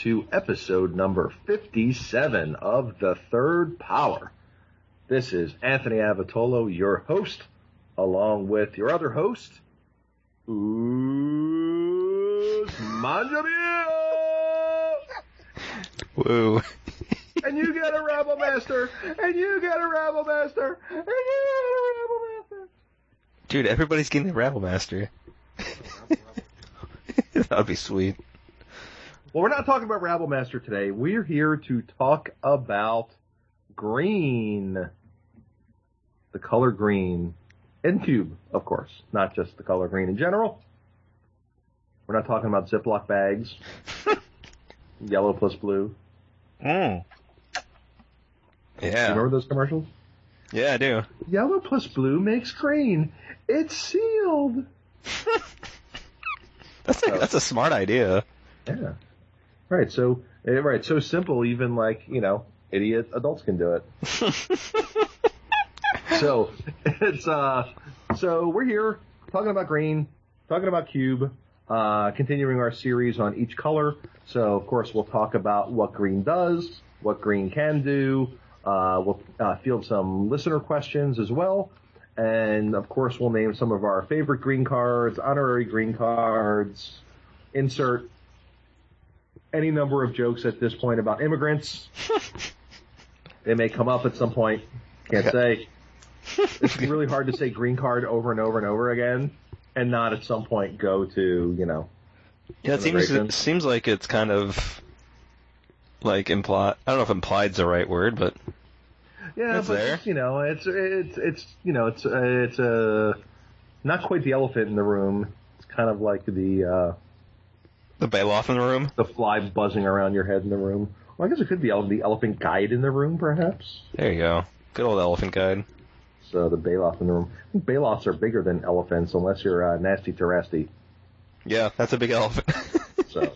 to episode number 57 of The Third Power. This is Anthony Avatolo, your host, along with your other host, Usman Jamil! Woo. And you get a Rabble Master! And you get a Rabble Master! And you get a Rabble Master! Dude, everybody's getting a Rabble Master. that would be sweet. Well, we're not talking about Rabble Master today. We're here to talk about green. The color green. In cube, of course. Not just the color green in general. We're not talking about Ziploc bags. Yellow plus blue. Mm. You Yeah. remember those commercials? Yeah, I do. Yellow plus blue makes green. It's sealed. That's a, that's a smart idea. Yeah. Right. So, eh, right. So simple. Even like you know, idiot adults can do it. so it's uh. So we're here talking about green, talking about cube, uh, continuing our series on each color. So of course we'll talk about what green does, what green can do. Uh, we'll uh, field some listener questions as well. And of course, we'll name some of our favorite green cards, honorary green cards, insert any number of jokes at this point about immigrants. they may come up at some point. Can't say. It's really hard to say green card over and over and over again and not at some point go to, you know, Yeah, it seems it seems like it's kind of like implied. I don't know if implied's the right word, but yeah, It's but there. you know, it's it's it's you know, it's uh, it's uh, not quite the elephant in the room. It's kind of like the uh, the Baloth in the room. the fly buzzing around your head in the room. Well, I guess it could be the elephant guide in the room, perhaps. There you go. Good old elephant guide. So the Baloth in the room. I think Baloths are bigger than elephants unless you're uh, nasty Terasti. Yeah, that's a big elephant. So,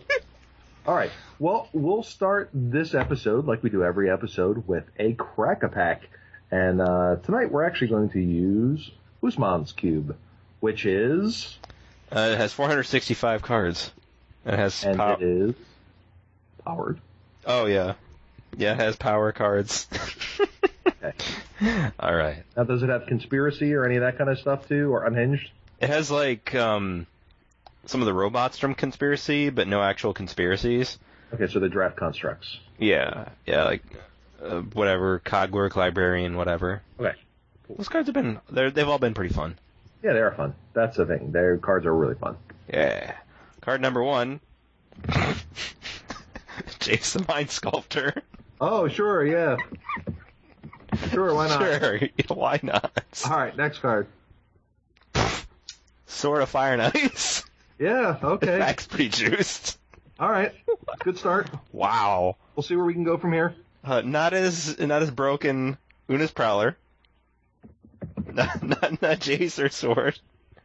all right. Well, we'll start this episode like we do every episode with a crack a pack, and uh, tonight we're actually going to use Usman's cube, which is uh, it has 465 cards. It has and pow- it is powered. Oh yeah, yeah. It has power cards. All right. Now, does it have conspiracy or any of that kind of stuff too, or unhinged? It has like um some of the robots from Conspiracy, but no actual conspiracies. Okay, so the draft constructs. Yeah, yeah, like uh, whatever Cogwork Librarian, whatever. Okay. Those cards have been they're they've all been pretty fun. Yeah, they are fun. That's the thing. Their cards are really fun. Yeah. Card number one. Jason Mind Sculptor. Oh, sure, yeah. Sure, why not? Sure, why not? All right, next card. Sword of Fire and Ice. Yeah, okay. That's pretty juiced. All right. Good start. Wow. We'll see where we can go from here. Uh, not as not as broken Una's Prowler. Not not, not Jace or Sword.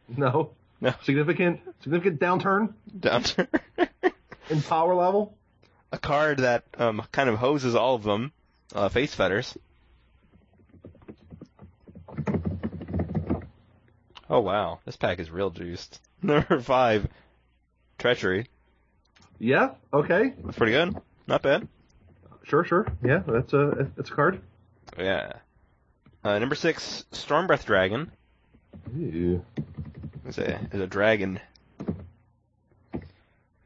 No. No. Significant significant downturn Downturn. in power level. a card that um, kind of hoses all of them. Uh, Faith's Fetters. Oh wow, this pack is real juiced. Number five, treachery. Yeah, okay. That's pretty good. Not bad. Sure, sure. Yeah, that's a that's a card. Yeah. Uh, number six, storm breath dragon. Ooh. Is a is a dragon.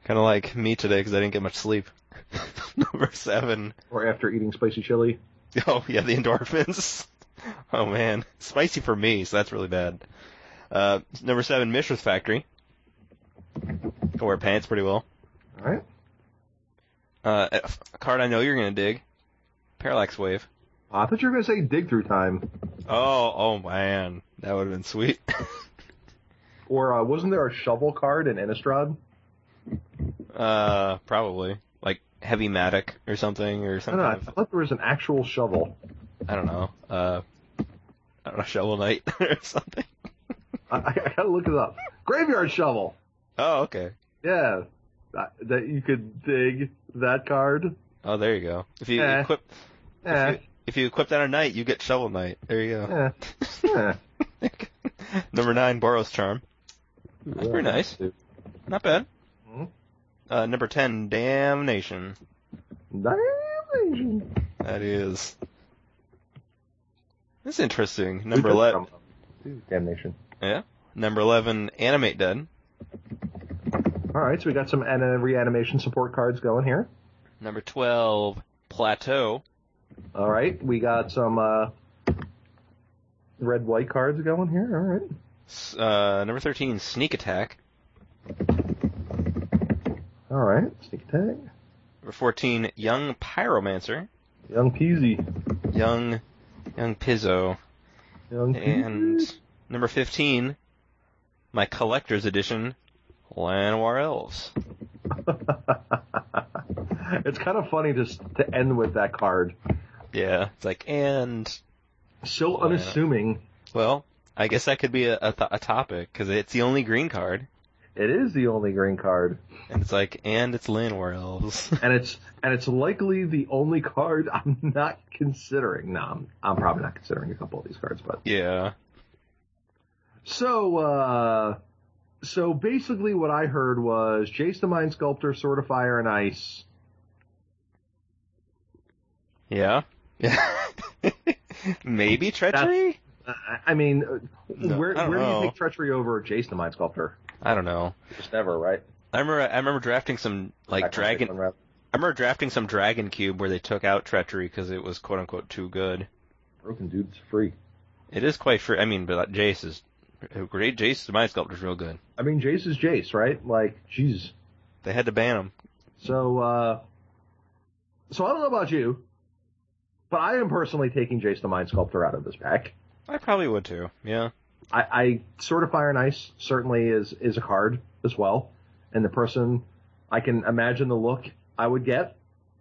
Kind of like me today because I didn't get much sleep. number seven. Or after eating spicy chili. Oh yeah, the endorphins. Oh man, spicy for me, so that's really bad. Uh, number seven, Mishra's Factory. Can wear pants pretty well. All right. Uh, a a card I know you're gonna dig. Parallax Wave. I thought you were gonna say dig through time. Oh, oh man, that would have been sweet. Or uh, wasn't there a shovel card in Innistrad? uh, probably like Heavy Matic or something or I something. don't know. I thought there was an actual shovel. I don't know. Uh, I don't know, Shovel Knight or something. I, I gotta look it up. Graveyard shovel. Oh, okay. Yeah. That, that you could dig that card. Oh, there you go. If you Eh. equip, Eh. if, you, if you equip that on Knight, you get Shovel Knight. There you go. Eh. Eh. Number nine, Boros Charm. That's pretty nice. Not bad. Mhm. Uh, number 10, Damnation. Damnation. That is. That's interesting. Number 11. Damnation. Yeah. Number 11, Animate Dead. All right, so we got some an- reanimation support cards going here. Number 12, Plateau. All right, we got some uh, red white cards going here. All right. S- Uh, number 13, Sneak Attack. All right, sneak attack. Number 14, Young Pyromancer. Young Peasy. Young, Young Pizzo. Young And number 15, my collector's edition, Llanowar Elves. it's kind of funny just to end with that card. Yeah, it's like, and, So unassuming. well, I guess that could be a, a, th- a topic, because it's the only green card. It is the only green card, And it's like, and it's Llanowar Elves. and it's and it's likely the only card I'm not considering. No, I'm, I'm probably not considering a couple of these cards, but yeah. so uh, so basically what I heard was Jace the Mind Sculptor, Sword of Fire and Ice. Yeah. Yeah. Maybe treachery? I- I mean, uh, No, where I don't where do you take treachery over Jace the Mind Sculptor? I don't know. Just never, right? I remember I remember drafting some like dragon. I remember drafting some dragon cube where they took out treachery because it was quote unquote too good. Broken dude's free. It is quite free. I mean, but Jace is great. Jace, the mind sculptor's real good. I mean, Jace is Jace, right? Like, jeez. They had to ban him. So, uh, so I don't know about you, but I am personally taking Jace the Mind Sculptor out of this pack. I probably would too. Yeah. I, I Sword of Fire and Ice certainly is is a card as well, and the person I can imagine the look I would get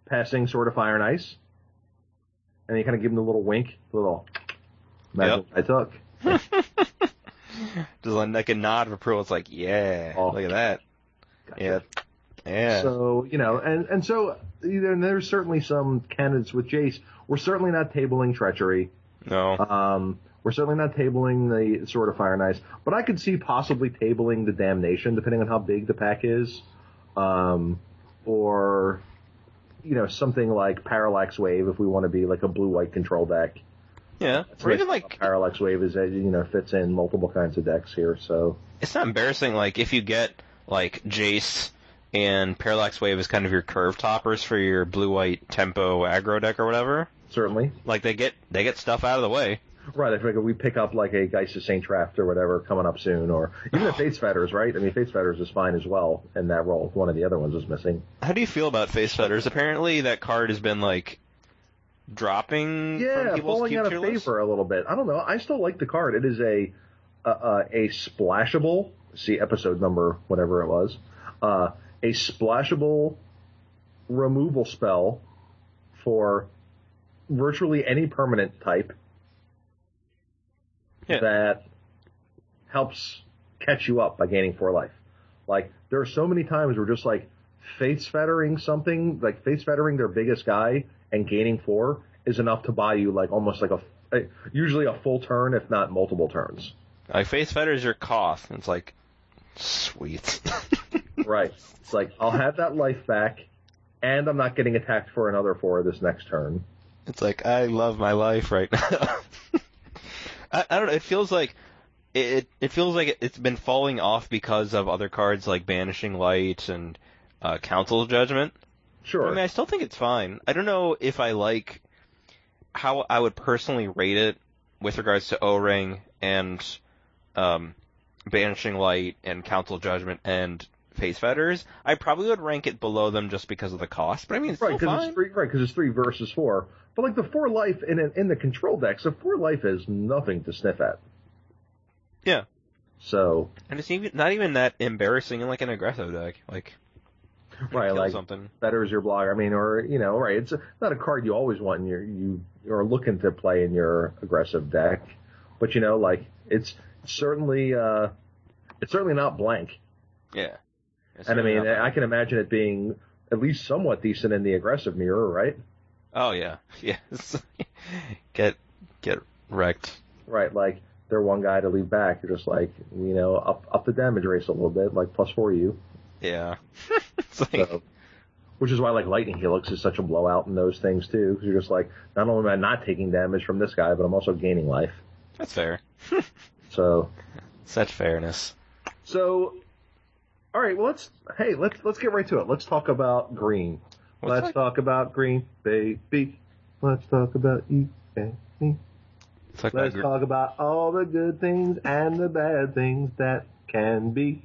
passing sort of Fire and Ice, and you kind of give them the little wink, the little imagine what I took. Just like, like a nod of approval. It's like, yeah, Oh. look at that. Gotcha. Yeah. Yeah. So you know, and and so and there's certainly some candidates with Jace. We're certainly not tabling treachery. no. Um, we're certainly not tabling the Sword of Fire and Ice, but I could see possibly tabling the Damnation, depending on how big the pack is, um, or you know something like Parallax Wave if we want to be like a blue-white control deck. yeah. Or even like, Parallax Wave is, you know, fits in multiple kinds of decks here. So it's not embarrassing. Like if you get like Jace and Parallax Wave is kind of your curve toppers for your blue white tempo aggro deck or whatever. certainly, Like they get they get stuff out of the way. Right? If like, we pick up like a Geist of Saint Traft or whatever coming up soon, or even a Faith's Fetters, right? I mean, Faith's Fetters is fine as well in that role. One of the other ones is missing. How do you feel about Faith's Fetters? Apparently that card has been like dropping Yeah, falling out of favor a little bit. I don't know. I still like the card. It is a a, a, a splashable. See episode number, whatever it was. Uh, a splashable removal spell for virtually any permanent type Yeah. that helps catch you up by gaining four life. Like there are so many times where just like face fettering something, like face fettering their biggest guy and gaining four is enough to buy you like almost like a, a usually a full turn, if not multiple turns. Like Faith's Fetters your Koth. and It's like sweet. Right. It's like I'll have that life back, and I'm not getting attacked for another four this next turn. It's like I love my life right now. I, I don't know. It feels like it. It feels like it's been falling off because of other cards like Banishing Light and uh, Council's Judgment. Sure. I mean, I still think it's fine. I don't know if I like how I would personally rate it with regards to O-Ring and um, Banishing Light and Council Judgment and Faith's Fetters. I probably would rank it below them just because of the cost. But I mean, it's Right, because fine. it's three. Right, because it's three versus four. But like the four life in in the control deck, so four life is nothing to sniff at. Yeah. So And it's even not even that embarrassing in like an aggressive deck. Like right, like something. better is your blogger. I mean, or you know, right? It's not a card you always want in your you are looking to play in your aggressive deck, but you know, like it's certainly uh it's certainly not blank. Yeah. It's And I mean. I can imagine it being at least somewhat decent in the aggressive mirror, right? Oh yeah. Yes. get get wrecked. Right, like they're one guy to leave back. You're just like, you know, up up the damage race a little bit, like plus four you. Yeah. like, So, which is why like Lightning Helix is such a blowout in those things too. Because you're just like, not only am I not taking damage from this guy, but I'm also gaining life. that's fair. So, Such fairness. so, all right. Well, let's hey, let's let's get right to it. Let's talk about green. Let's Let's talk- talk about green, baby. Let's talk about you and me. Let's talk about Let's gr- talk about all the good things and the bad things that can be.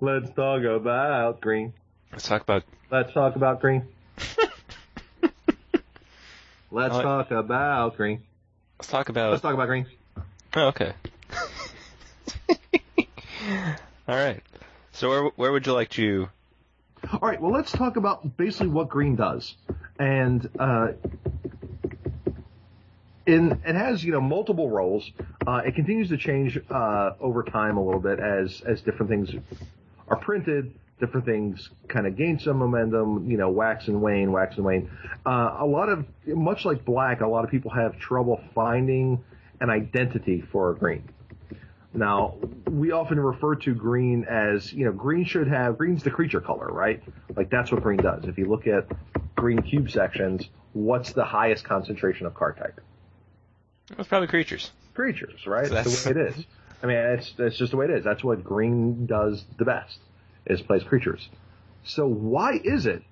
Let's talk about green. let's talk about Let's talk about green. Let's like- talk about green. let's talk about Let's talk about green. Oh, okay. All right. So where where would you like to? All right. Well, let's talk about basically what green does, and uh, in it has you know multiple roles. Uh, it continues to change uh, over time a little bit as as different things are printed. Different things kind of gain some momentum, you know, wax and wane, wax and wane. Uh, a lot of, much like black, a lot of people have trouble finding an identity for a green. Now, we often refer to green as, you know, green should have, green's the creature color, right? Like that's what green does. If you look at green cube sections, what's the highest concentration of card type? It's probably creatures. Creatures, right? So That's the way it is. I mean, it's, it's just the way it is. That's what green does the best, is plays creatures. So why is it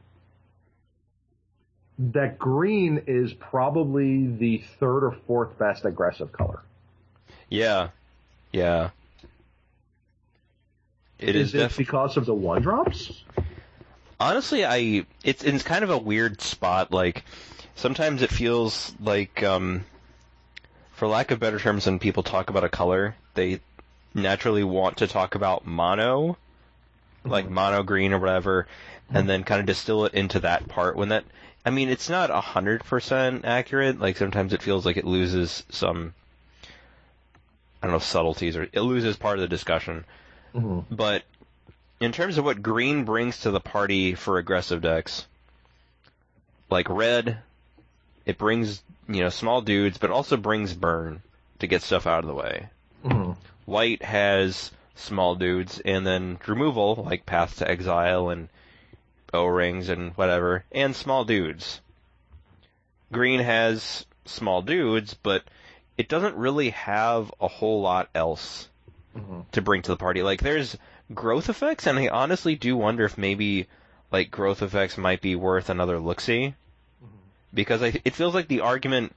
that green is probably the third or fourth best aggressive color? Yeah. Yeah. It is, is it def- because of the one drops? honestly I it's it's kind of a weird spot like sometimes it feels like um for lack of better terms when people talk about a color they naturally want to talk about mono like mono green or whatever and then kind of distill it into that part when that I mean it's not a hundred percent accurate like sometimes it feels like it loses some I don't know subtleties or it loses part of the discussion Mhm. but in terms of what green brings to the party for aggressive decks, like red, it brings, you know, small dudes, but also brings burn to get stuff out of the way. Mhm. White has small dudes, and then removal, like Path to Exile and O-rings and whatever, and small dudes. Green has small dudes, but it doesn't really have a whole lot else Mhm. to bring to the party. Like there's growth effects, and I honestly do wonder if maybe like growth effects might be worth another look see, because I, it feels like the argument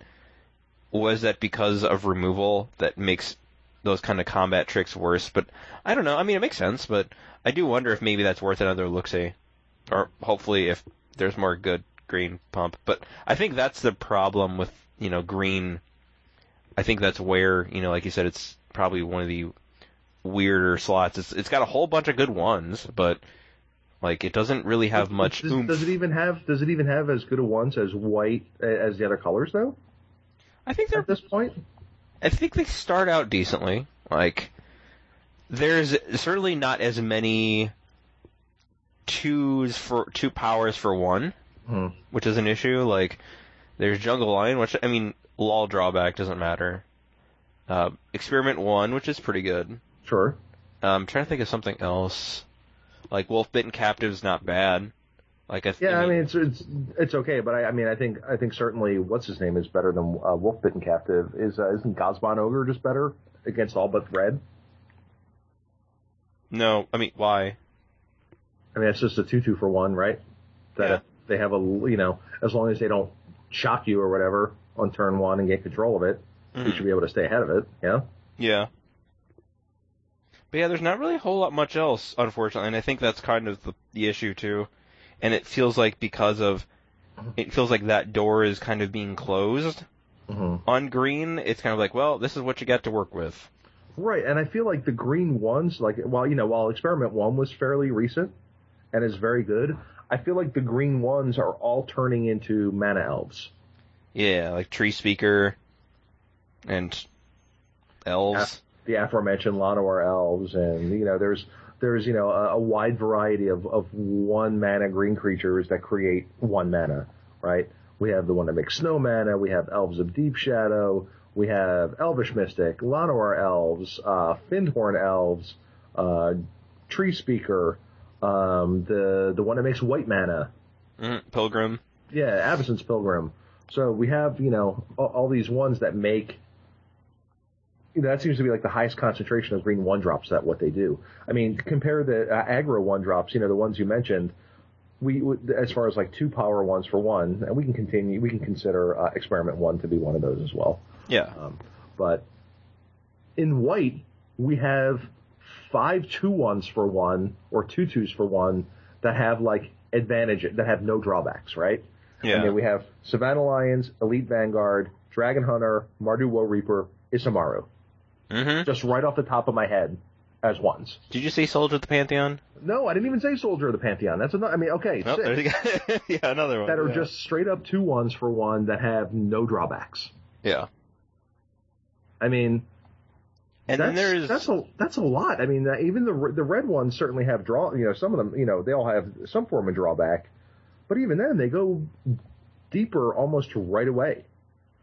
was that because of removal that makes those kind of combat tricks worse. But I don't know. I mean, it makes sense, but I do wonder if maybe that's worth another look see, or hopefully if there's more good green pump. But I think that's the problem with you know green. I think that's where you know, like you said, it's probably one of the weirder slots. It's it's got a whole bunch of good ones, but like it doesn't really have much Does, does it even have? Does it even have as good a ones as white as the other colors though? I think they're At this point, I think they start out decently. Like there's certainly not as many twos for two powers for one, Hmm. which is an issue. Like there's Jungle Lion, which I mean, law drawback doesn't matter. Uh, Experiment one, which is pretty good. sure. Um, I'm trying to think of something else. Like Wolf Bitten Captive is not bad. Like I, th- Yeah, I mean it's it's it's okay, but I, I mean I think I think certainly what's his name is better than uh, Wolf Bitten Captive. Is uh, isn't Gosbon Ogre just better against all but red? no, I mean why? I mean it's just a two two for one, right? That Yeah. they have a you know as long as they don't shock you or whatever on turn one and get control of it, you Mhm. should be able to stay ahead of it. Yeah. Yeah. But yeah, there's not really a whole lot much else, unfortunately, and I think that's kind of the, the issue too. And it feels like because of, it feels like that door is kind of being closed hmm on green. It's kind of like, well, this is what you got to work with. Right, and I feel like the green ones, like while you know, while Experiment One was fairly recent and is very good, I feel like the green ones are all turning into mana elves. Yeah, like Tree Speaker and elves. the aforementioned Llanowar elves, and you know, there's there's you know a, a wide variety of of one mana green creatures that create one mana, right? We have the one that makes snow mana. We have elves of deep shadow. We have elvish mystic, Llanowar elves, uh, Findhorn elves, uh, tree speaker. Um, the the one that makes white mana. Mm, Pilgrim. Yeah, Avacyn's Pilgrim. So we have you know all, all these ones that make. You know, that seems to be like the highest concentration of green one drops. That what they do. I mean, compare the uh, aggro one drops. You know, the ones you mentioned. We, as far as like two power ones for one, and we can continue. We can consider uh, experiment one to be one of those as well. Yeah. Um, but in white, we have five two ones for one or two twos for one that have like advantage that have no drawbacks, right? Yeah. And then we have Savannah Lions, Elite Vanguard, Dragon Hunter, Mardu Woe Reaper, Isamaru. hmm Just right off the top of my head as ones. Did you say Soldier of the Pantheon? No, I didn't even say Soldier of the Pantheon. That's another. I mean, okay, Oh, six there you go. yeah, another one. that are yeah. just straight up two ones for one that have no drawbacks. Yeah. I mean, And that's, then there's that's a that's a lot. I mean, even the the red ones certainly have draw. You know, some of them, you know, they all have some form of drawback, but even then, they go deeper almost right away.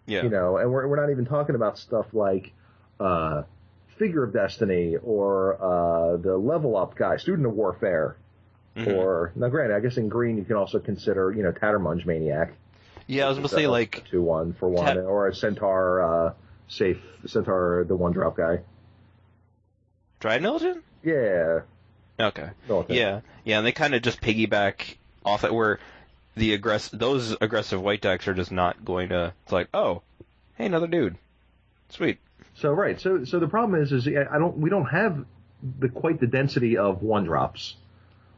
yeah. You know, and we're we're not even talking about stuff like uh, Figure of Destiny or uh, the Level Up guy, Student of Warfare, Mhm. or now, granted, I guess in green you can also consider you know Tattermunge Maniac. yeah, I was gonna say a- like two one for one, Tat- or a Centaur uh, safe Centaur the one drop guy. Dryad Yeah. Okay. Yeah, yeah, and they kind of just piggyback off it where the aggress those aggressive white decks are just not going to. It's like, oh, hey, another dude, sweet. So right. So so the problem is is I don't we don't have the quite the density of one drops,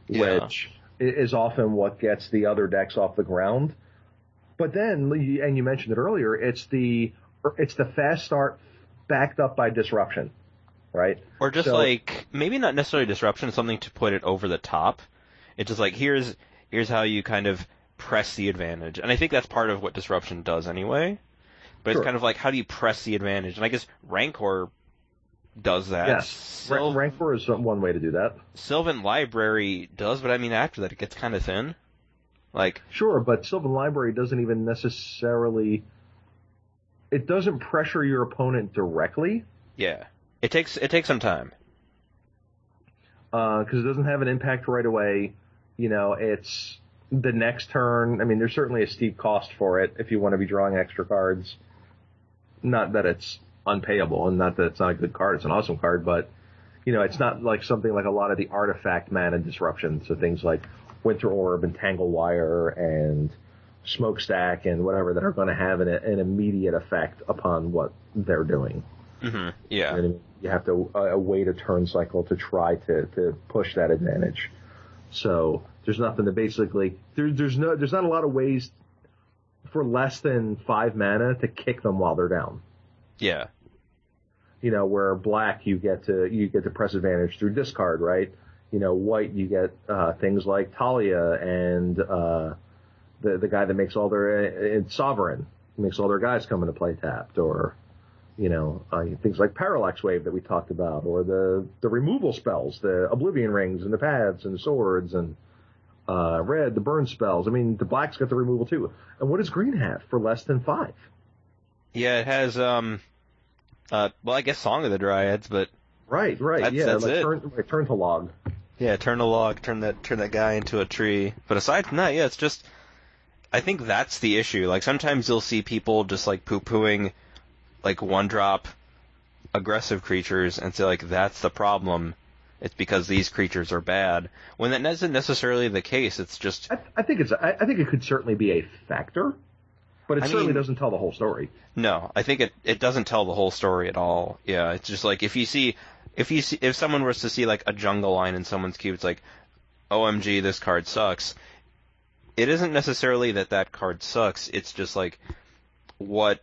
Yeah. which is often what gets the other decks off the ground. But then and you mentioned it earlier, it's the it's the fast start backed up by disruption, right? Or just So- like maybe not necessarily disruption, something to put it over the top. It's just like here's here's how you kind of press the advantage, and I think that's part of what disruption does anyway. But Sure. it's kind of like how do you press the advantage, and I guess Rancor does that. yes. Syl- Rancor is one way to do that. Sylvan Library does, but I mean after that it gets kind of thin. Like Sure, but Sylvan Library doesn't even necessarily. It doesn't pressure your opponent directly. yeah, it takes it takes some time. Uh, because it doesn't have an impact right away. You know, it's the next turn. I mean, there's certainly a steep cost for it if you want to be drawing extra cards. Not that it's unpayable, and not that it's not a good card. It's an awesome card, but you know, it's not like something like a lot of the artifact mana disruptions. So things like Winter Orb and Tangle Wire and Smokestack and whatever that are going to have an, an immediate effect upon what they're doing. hmm Yeah, And you have to uh, wait a turn cycle to try to, to push that advantage. So there's nothing to basically there, there's no there's not a lot of ways for less than five mana to kick them while they're down. yeah, You know, where black you get to you get to press advantage through discard, right? You know, white you get uh, things like Thalia and uh, the the guy that makes all their uh, sovereign makes all their guys come into play tapped, or you know uh, things like Parallax Wave that we talked about, or the the removal spells, the Oblivion Rings and the paths and swords and uh, red the burn spells. I mean, the black's got the removal too. And what does green have for less than five? yeah. It has um, uh, well, I guess Song of the Dryads, but Right, right, That's- yeah, that's like it. turn like turn to log. Yeah, turn the log, turn that turn that guy into a tree. But aside from that, yeah, it's just I think that's the issue. Like sometimes you'll see people just like poo pooing like one drop aggressive creatures and say like that's the problem. It's because these creatures are bad. When that isn't necessarily the case, it's just I, I think it's I, I think it could certainly be a factor, but it I certainly mean- doesn't tell the whole story. no. I think it it doesn't tell the whole story at all. Yeah, it's just like if you see if you see if someone was to see like a jungle lion in someone's cube, it's like, OMG, this card sucks. It isn't necessarily that that card sucks. It's just like what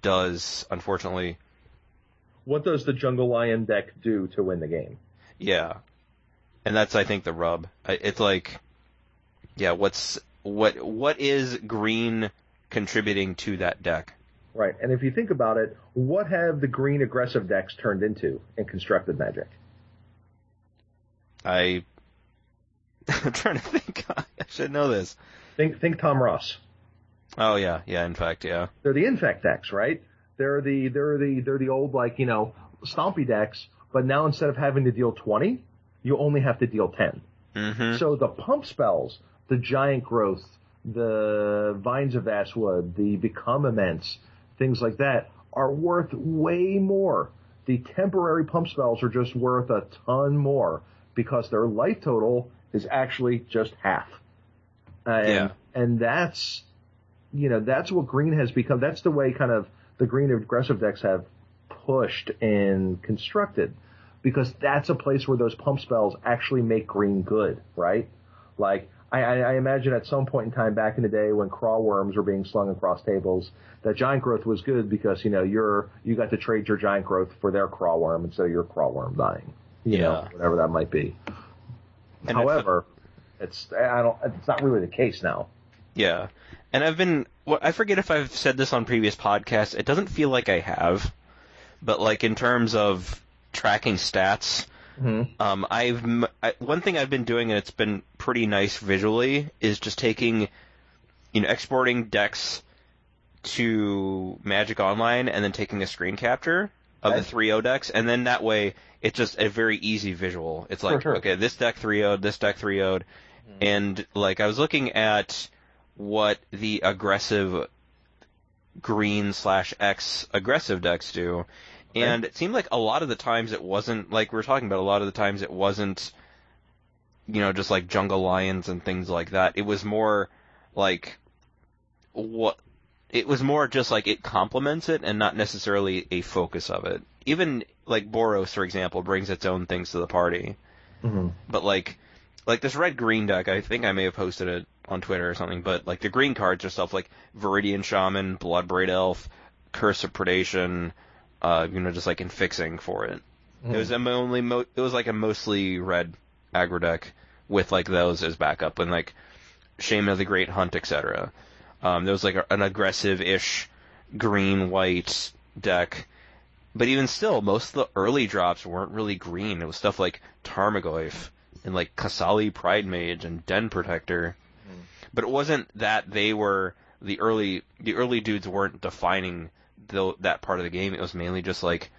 does unfortunately, What does the Jungle Lion deck do to win the game? yeah, and that's I think the rub. It's like, yeah, what's what what is green contributing to that deck? Right, and if you think about it, what have the green aggressive decks turned into in constructed Magic? I I'm trying to think. I should know this. Think think Tom Ross. Oh yeah, yeah. In fact, yeah. They're the infect decks, right? They're the they're the they're the old like you know stompy decks, but now instead of having to deal twenty, you only have to deal ten. Mm-hmm. So the pump spells, the giant growth, the vines of Vastwood, the become immense, things like that are worth way more. The temporary pump spells are just worth a ton more because their life total is actually just half. And, Yeah. and that's, you know, that's what green has become. That's the way kind of the green aggressive decks have pushed and constructed because that's a place where those pump spells actually make green good, right? Like, I, I imagine at some point in time back in the day when Craw Wurms were being slung across tables, that giant growth was good because, you know, you're, you got to trade your giant growth for their Craw Wurm instead of your Craw Wurm dying. You know, Yeah. whatever that might be. And However, it's, I don't, it's not really the case now. Yeah. And I've been, well, I forget if I've said this on previous podcasts. It doesn't feel like I have, but like in terms of tracking stats, Mm-hmm. um, I've I, one thing I've been doing and it's been pretty nice visually is just taking, you know, exporting decks to Magic Online and then taking a screen capture of the 3-0 decks, and then that way it's just a very easy visual. It's like, sure. okay, this deck 3-0'd, this deck 3-0'd, and like I was looking at what the aggressive green slash X aggressive decks do, and it seemed like a lot of the times it wasn't like we were talking about. A lot of the times it wasn't, you know, just like jungle lions and things like that. It was more like what. It was more just like it complements it and not necessarily a focus of it. Even like Boros, for example, brings its own things to the party Mm-hmm. but like like this red green deck i think i may have posted it on twitter or something but like the green cards are stuff like viridian shaman bloodbraid elf curse of predation uh you know just like in fixing for it it was a only mo- it was like a mostly red aggro deck with like those as backup and like shaman of the great hunt etc um there was like a, an aggressive ish green white deck but even still, most of the early drops weren't really green. It was stuff like Tarmogoyf and like Qasali Pridemage and Den Protector. But it wasn't that they were the early the early dudes weren't defining the, that part of the game. It was mainly just like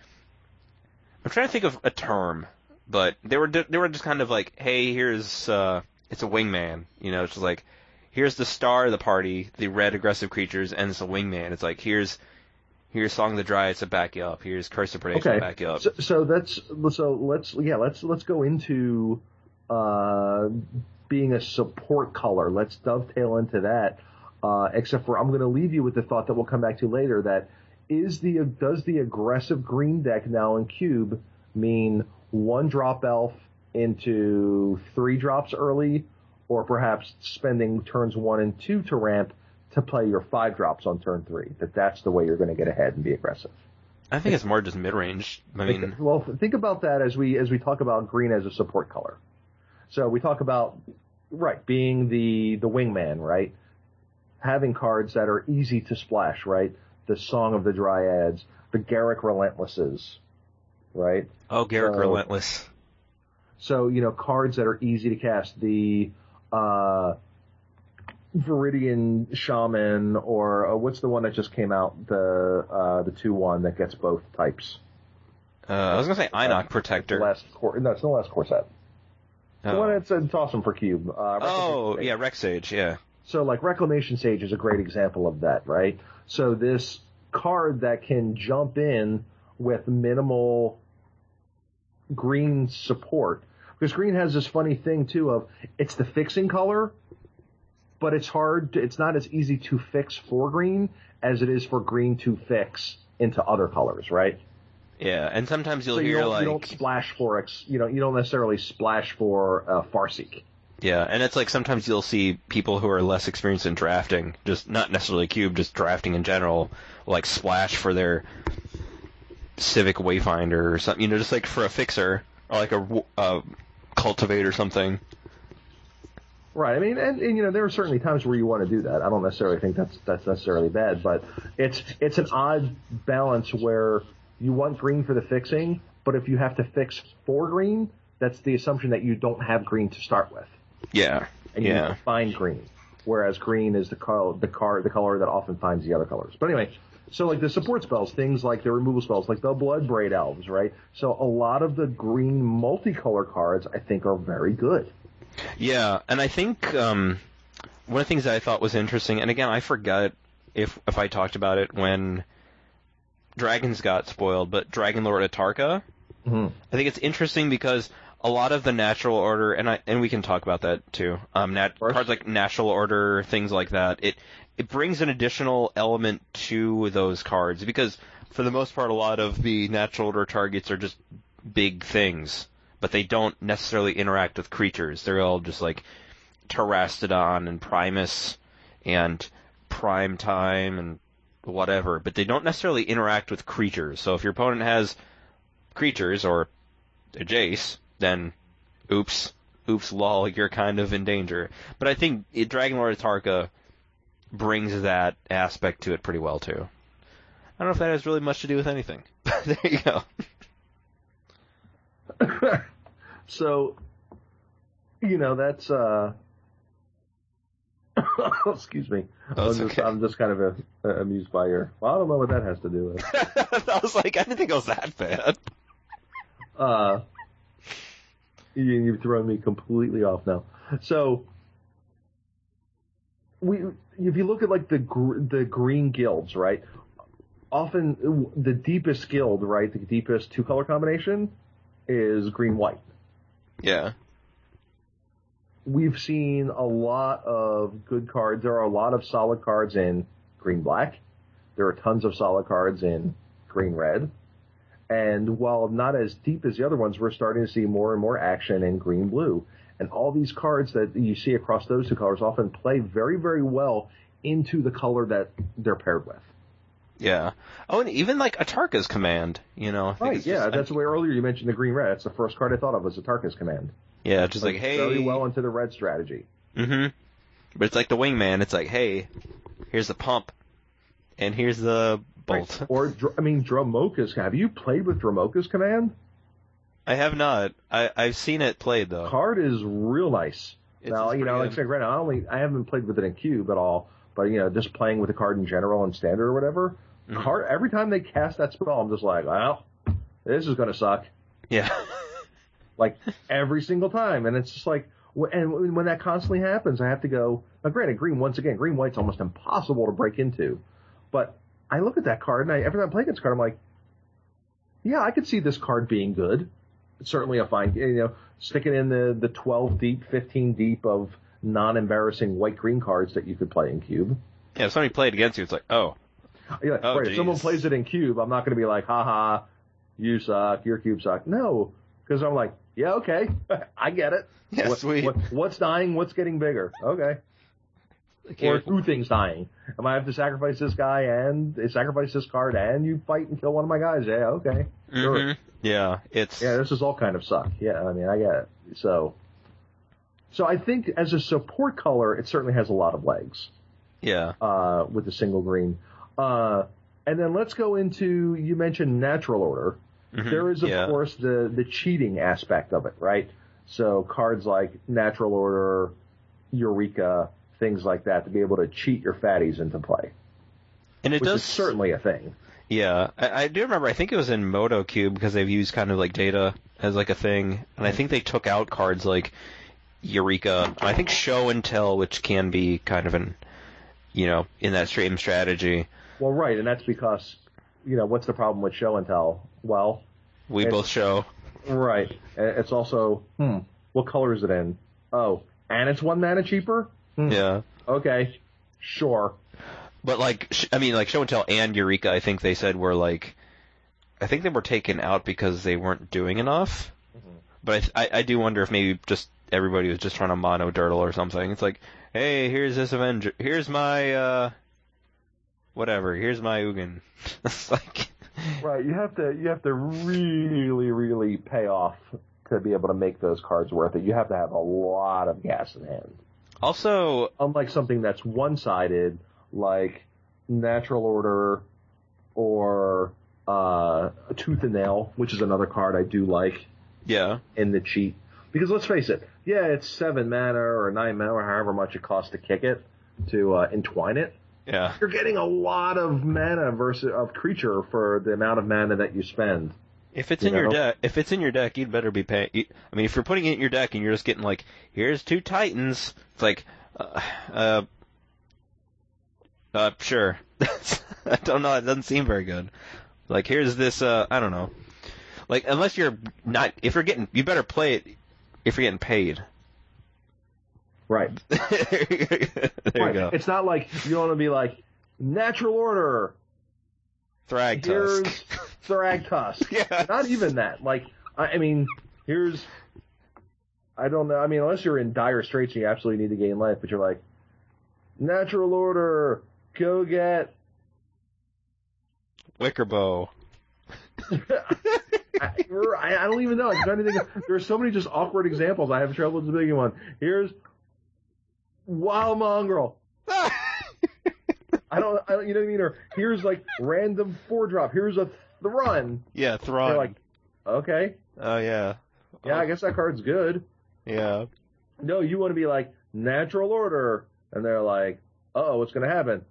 I'm trying to think of a term, but they were they were just kind of like, hey, here's uh, it's a wingman. You know, it's just like here's the star of the party, the red aggressive creatures, and it's a wingman. It's like here's Here's Song of the Dryads to back you up. Here's Curse of Predation Okay. to back you up. So, so that's so let's yeah let's let's go into uh, being a support color. Let's dovetail into that. Uh, except for I'm going to leave you with the thought that we'll come back to later. That is the does the aggressive green deck now in cube mean one drop elf into three drops early, or perhaps spending turns one and two to ramp to play your five drops on turn three? That that's the way you're going to get ahead and be aggressive. I think it's more just mid range. I mean, well, think about that as we as we talk about green as a support color. So we talk about right being the the wingman, right? Having cards that are easy to splash, right? The Song of the Dryads, the Garruk Relentlesses, right? oh, Garruk so- Relentless. So you know cards that are easy to cast. The uh, Viridian Shaman, or uh, what's the one that just came out? The uh, the two one that gets both types. Uh, I was gonna say Enoch The Protector. last core, no, it's the last core set. The Oh. one that's it's awesome for cube. Uh, Oh, Sage. yeah, Rex Sage, yeah. So like Reclamation Sage is a great example of that, right? So this card that can jump in with minimal green support, because green has this funny thing too of it's the fixing color, but it's hard. To, it's not as easy to fix for green as it is for green to fix into other colors, right? Yeah, and sometimes you'll so you hear don't, like, you don't splash for ex, you know you don't necessarily splash for uh, Farseek. yeah, and it's like sometimes you'll see people who are less experienced in drafting, just not necessarily cube, just drafting in general, like splash for their Civic Wayfinder or something, you know, just like for a fixer or like a uh, cultivate or something. Right. I mean, and, and you know, there are certainly times where you want to do that. I don't necessarily think that's that's necessarily bad, but it's it's an odd balance where you want green for the fixing, but if you have to fix for green, that's the assumption that you don't have green to start with, Yeah, and you yeah. to find green. Whereas green is the color, the car, the color that often finds the other colors. But anyway, so like the support spells, things like the removal spells, like the blood braid elves, right? So a lot of the green multicolor cards, I think, are very good. Yeah, and I think um, one of the things that I thought was interesting, and again, I forget if if I talked about it when dragons got spoiled, but Dragon Lord Atarka. Mm-hmm. I think it's interesting because a lot of the natural order, and I and we can talk about that too. Um, nat- cards like natural order, things like that. It it brings an additional element to those cards because for the most part, a lot of the natural order targets are just big things, but they don't necessarily interact with creatures. They're all just like Terastodon and Primus and Prime Time and whatever, but they don't necessarily interact with creatures. So if your opponent has creatures or a Jace, then oops, oops, lol, you're kind of in danger. But I think it, Dragon Lord Atarka brings that aspect to it pretty well too. I don't know if that has really much to do with anything. There you go. so, you know, that's, uh, excuse me. Oh, I'm, just, okay. I'm just kind of uh, uh, amused by your, well, I don't know what that has to do with. I was like, I didn't think it was that bad. Uh, you, you've thrown me completely off now. So, we, if you look at like the gr- the green guilds, right? Often the deepest guild, right? The deepest two color combination is green white. Yeah. We've seen a lot of good cards. There are a lot of solid cards in green black. There are tons of solid cards in green red. And while not as deep as the other ones, we're starting to see more and more action in green blue. And all these cards that you see across those two colors often play very, very well into the color that they're paired with. Yeah. Oh, and even like Atarka's command, you know. I think Right, yeah, just- that's the way earlier you mentioned the green red. That's the first card I thought of was Atarka's command. Yeah, just like, Plays hey. Very well into the red strategy. hmm But it's like the wingman. It's like, hey, here's the pump, and here's the bolt. Right. Or, I mean, Dromoka's, have you played with Dromoka's command? I have not. I I've seen it played though. card is real nice. It's- now, you know, like I said, granted, I only I haven't played with it in cube at all, but you know, just playing with the card in general and standard or whatever. Mhm. Card every time they cast that spell, I'm just like, well, this is gonna suck. Yeah. Like every single time, and it's just like, and when that constantly happens, I have to go. Now, granted, green once again, green white's almost impossible to break into, but I look at that card and I, every time I play this card, I'm like, yeah, I could see this card being good. It's certainly a fine, you know, sticking in the the 12 deep, 15 deep of non-embarrassing white green cards that you could play in cube. yeah. If somebody played against you, it's like, oh, Yeah, Oh, right. If someone plays it in cube, I'm not going to be like, haha, you suck, your cube suck. No, because I'm like, yeah, okay, I get it. Yeah, What- sweet. what- what's dying? What's getting bigger? Okay. Or two things dying. Am I have to sacrifice this guy and sacrifice this card and you fight and kill one of my guys? Yeah, okay. Sure. Mhm. Yeah. It's Yeah, this is all kind of suck. Yeah, I mean, I get it. So, so I think as a support color, it certainly has a lot of legs yeah. uh, with the single green. Uh, and then let's go into you mentioned natural order. Mhm. There is of yeah. course the the cheating aspect of it, right? So cards like natural order, Eureka, things like that to be able to cheat your fatties into play, and it which does is certainly a thing. Yeah, I, I do remember. I think it was in Moto Cube because they've used kind of like data as like a thing, and I think they took out cards like Eureka. I think Show and Tell, which can be kind of an, you know, in that same strategy. Well, right, and that's because you know what's the problem with show and tell? Well, We both show. right, it's also hmm, what color is it in? Oh, and it's one mana cheaper. Hmm, Yeah, Okay, sure. but like, sh- I mean, like Show and Tell and Eureka, I think they said were like, I think they were taken out because they weren't doing enough. But I, I, I do wonder if maybe just everybody was just trying to mono dirtle or something. It's like, hey, here's this Avenger. Here's my, uh, whatever. Here's my Ugin. it's like, Right, you have to you have to really really pay off to be able to make those cards worth it. You have to have a lot of gas in hand. also, Unlike something that's one sided, like Natural Order or uh, Tooth and Nail, which is another card I do like yeah, in the cheat. Because let's face it, yeah, it's seven mana or nine mana or however much it costs to kick it to uh, entwine it. Yeah, You're getting a lot of mana versus of creature for the amount of mana that you spend. If it's You in your deck, if it's in your deck, you'd better be paying. I mean, if you're putting it in your deck and you're just getting like, here's two titans, it's like, uh, uh, uh sure. I don't know. It doesn't seem very good. Like, here's this. uh I don't know. Like, unless you're not, if you're getting, you better play it if you're getting paid. Right. there you right. go. It's not like you want to be like natural order. Thrag Here's tusk. Thragtusk. Yeah. Not even that. Like, I, I mean, here's. I don't know. I mean, unless you're in dire straits and you absolutely need to gain life, but you're like, natural order, go get. Wickerbough. I, I don't even know. I'm trying to think. Of, there's so many just awkward examples. I have trouble with the big one. Here's Wild Mongrel. I don't, I don't, you know what I mean? Or here's like random four drop. Here's a Thrun. yeah, Thrawn. They're like, okay, oh yeah. yeah, I guess that card's good. Yeah. No, you want to be like natural order, and they're like, oh, what's gonna happen?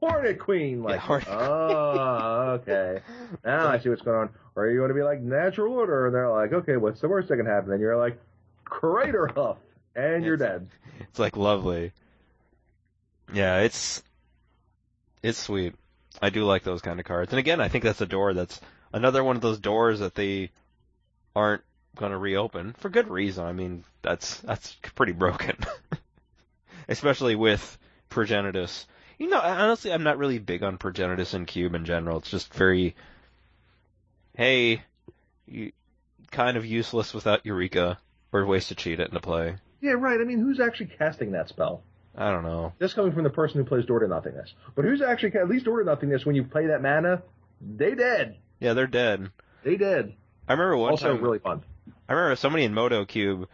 Hornet Queen, like, Yeah, Hornet oh, okay, now I see what's going on. Or you want to be like natural order, and they're like, okay, what's the worst that can happen? And you're like, Craterhoof, and you're It's- dead. It's like lovely. Yeah, it's it's sweet. I do like those kind of cards. And again, I think that's a door that's another one of those doors that they aren't going to reopen for good reason. I mean, that's that's pretty broken. Especially with Progenitus. You know, honestly, I'm not really big on Progenitus and Cube in general. It's just very hey, you kind of useless without Eureka or ways to cheat it into play. Yeah, right. I mean, who's actually casting that spell? I don't know. This coming from the person who plays Door to Nothingness. But who's actually at least Door to Nothingness when you play that mana, they dead. Yeah, they're dead. They dead. I remember one also time. really fun. I remember somebody in Moto Cube.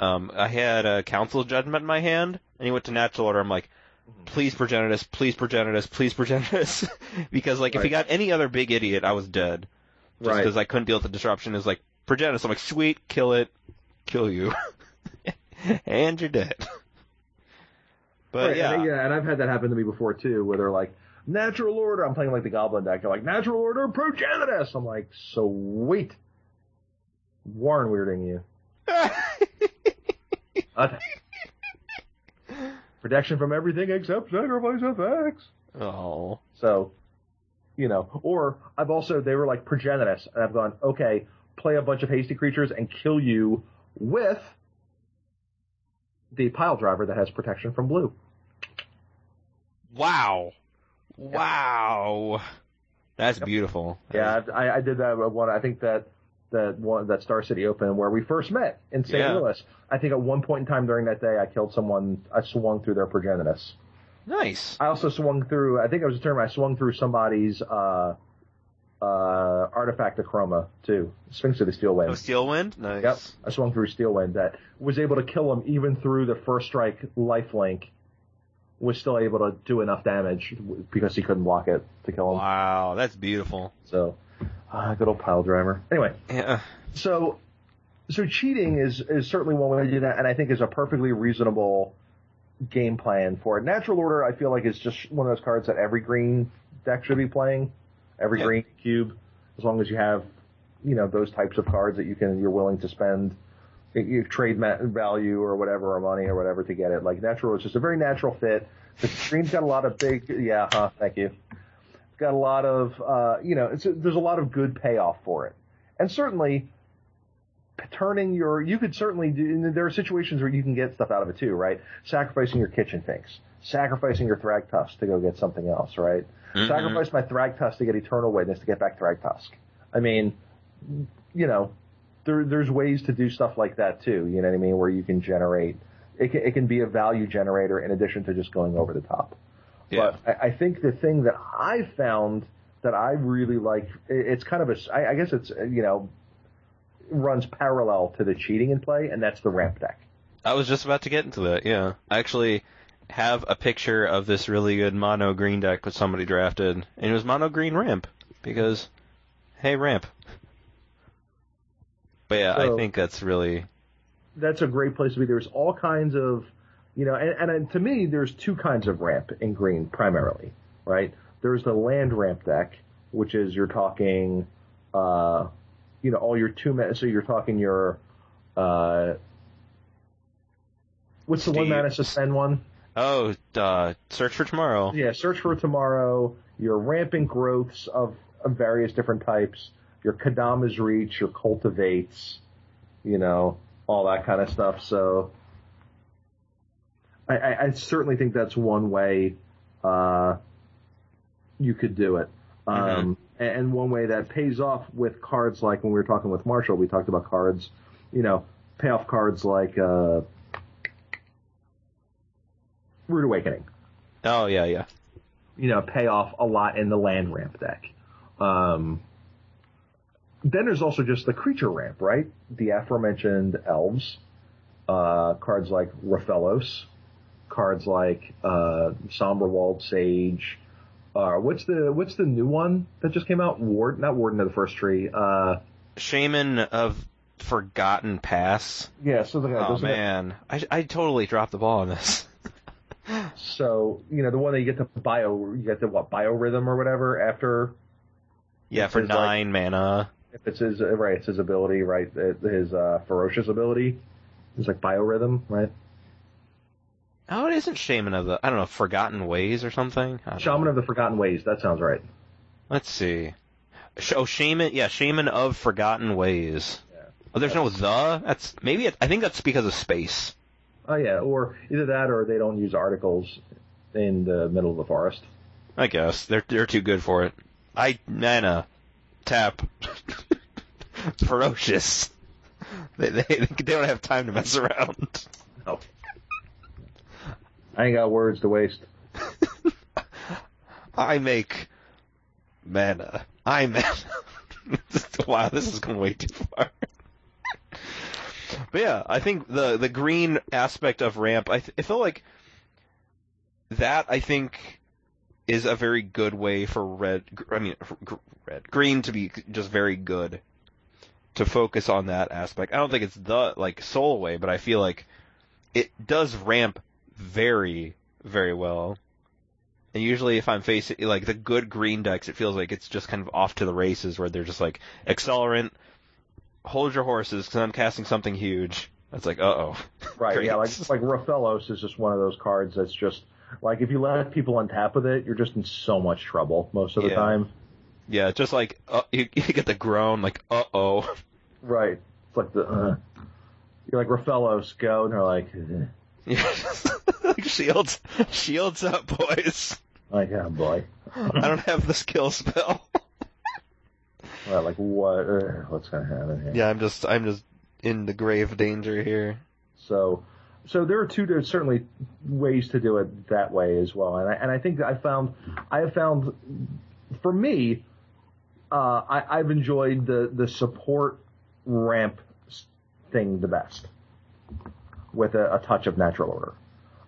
Um, I had a Council Judgment in my hand, and he went to Natural Order. I'm like, please Progenitus, please Progenitus, please Progenitus, because like if he got any other big idiot, I was dead. Just Right. because I couldn't deal with the disruption. Is like Progenitus. I'm like, sweet, kill it, kill you, and you're dead. But Right, yeah, and, yeah, and I've had that happen to me before too, where they're like, natural order. I'm playing like the Goblin deck. They're like, natural order, progenitus. I'm like, sweet. Warren weirding you. Uh, protection from everything except sacrifice effects. oh, So, you know, or I've also, they were like progenitus, and I've gone, okay, play a bunch of hasty creatures and kill you with the Piledriver that has protection from blue. wow, wow, that's beautiful. Yeah, I, I did that one. I think that that one that Star City Open where we first met in St. Yeah. Louis. I think at one point in time during that day, I killed someone. I swung through their progenitus. nice. I also swung through. I think it was a term. I swung through somebody's uh, uh, artifact of chroma too. Sphinx of the Steel Wind. Oh, Steel Wind, nice. Yep, I swung through Steel Wind that was able to kill him even through the first strike life link. Was still able to do enough damage because he couldn't block it to kill him. Wow, that's beautiful. So, uh, good old Piledriver. Anyway, Yeah. so so cheating is is certainly one way to do that, and I think is a perfectly reasonable game plan for it. Natural order, I feel like is just one of those cards that every green deck should be playing. Every Yeah. green cube, as long as you have, you know, those types of cards that you can you're willing to spend. You trade ma- value or whatever, or money or whatever to get it. Like natural is just a very natural fit. The green's got a lot of big, yeah, huh, thank you It's got a lot of uh, you know it's there's a lot of good payoff for it and certainly turning your you could certainly do there are situations where you can get stuff out of it too right sacrificing your kitchen finks sacrificing your thrag thragtusk to go get something else right Mhm. sacrifice my thragtusk to get eternal witness to get back thragtusk i mean you know there, there's ways to do stuff like that too you know what i mean where you can generate it can, it can be a value generator in addition to just going over the top Yeah. but I, I think the thing that I found that I really like, it- it's kind of a, I I guess it's, uh, you know, runs parallel to the cheating in play, and that's the ramp deck. I was just about to get into that, yeah. Actually have a picture of this really good mono green deck that somebody drafted, and it was mono green ramp, because, hey, ramp. But yeah, I think that's really, That's a great place to be. There's all kinds of, you know, and, and to me, there's two kinds of ramp in green primarily, right? There's the land ramp deck, which is you're talking, uh, you know, all your two mana. So you're talking your, uh, what's the one Steve. mana suspend one? Oh, uh, Search for Tomorrow. Yeah, search for tomorrow. Your rampant growths of, of various different types. Your Kodama's reach. Your cultivates. You know, all that kind of stuff. So, I, I, I certainly think that's one way uh, you could do it. Um, and, and one way that pays off with cards like when we were talking with Marshall, we talked about cards, you know, payoff cards like uh, Rude Awakening. Oh yeah, yeah. You know, pay off a lot in the land ramp deck. Um, then there's also just the creature ramp, right? The aforementioned elves, uh, cards like Rofellos, cards like uh, Somberwald Sage. Uh, what's the what's the new one that just came out? Ward, not Warden of the First Tree. Uh, Shaman of Forgotten Pass. yeah, so the guy Oh man, I I totally dropped the ball on this. So you know the one that you get the bio, you get the what biorhythm or whatever after Yeah, for It's like- nine mana. if it's his right, it's his ability, right? His uh, ferocious ability. It's like biorhythm, right? Oh, it isn't Shaman of the I don't know Forgotten Ways or something. Shaman know. of the Forgotten Ways. That sounds right. Let's see. Oh, Shaman. Yeah, Shaman of Forgotten Ways. Yeah. Oh, there's no the. That's maybe. It, I think that's because of space. Oh yeah, or either that or they don't use articles in the middle of the forest. I guess they're they're too good for it. I mana uh, tap ferocious. They, they they don't have time to mess around. No. I ain't got words to waste. I make mana. Uh, I mana. wow, this is going way too far. But yeah, I think the the green aspect of ramp, I, th- I feel like that. I think is a very good way for red. I mean, red green to be just very good to focus on that aspect. I don't think it's the like sole way, but I feel like it does ramp very very well. And usually, if I'm facing like the good green decks, it feels like it's just kind of off to the races, where they're just like accelerant, hold your horses because I'm casting something huge. That's like, uh oh. Right? Yeah, like like Rofellos is just one of those cards that's just like if you let people untap with it, you're just in so much trouble most of the Yeah. time. Yeah, just like uh, you, you get the groan, like, uh oh. Right? It's like the uh, you're like Rofellos go, and they're like, eh. like shields, shields up, boys. like oh boy, I don't have the skill spell. Well, like what? Uh, what's gonna happen here? yeah, I'm just, I'm just in the grave danger here. So, so there are two. There's certainly ways to do it that way as well, and I, and I think I found I have found for me, uh, I, I've enjoyed the the support ramp thing the best with a, a touch of natural order.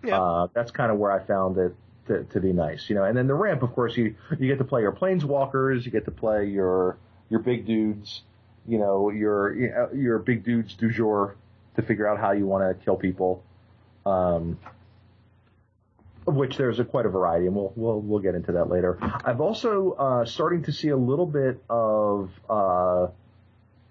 Yeah. Uh, that's kind of where I found it to, to be nice, you know. And then the ramp, of course, you you get to play your planeswalkers, you get to play your your big dudes, you know, your your big dudes du jour to figure out how you want to kill people. Um, which there's a, quite a variety, and we'll we'll we'll get into that later. I've also uh, starting to see a little bit of uh,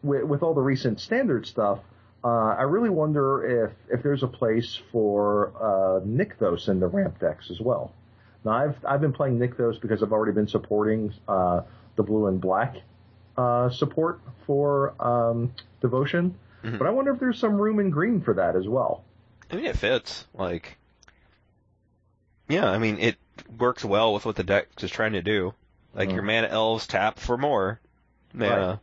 with, with all the recent standard stuff. Uh, I really wonder if if there's a place for uh, Nykthos in the ramp decks as well. Now I've I've been playing Nykthos because I've already been supporting uh, the blue and black uh, support for um, devotion, Mhm. but I wonder if there's some room in green for that as well. I mean, it fits. Like, yeah, I mean, it works well with what the deck is trying to do. Like, Mm. your mana elves tap for more mana.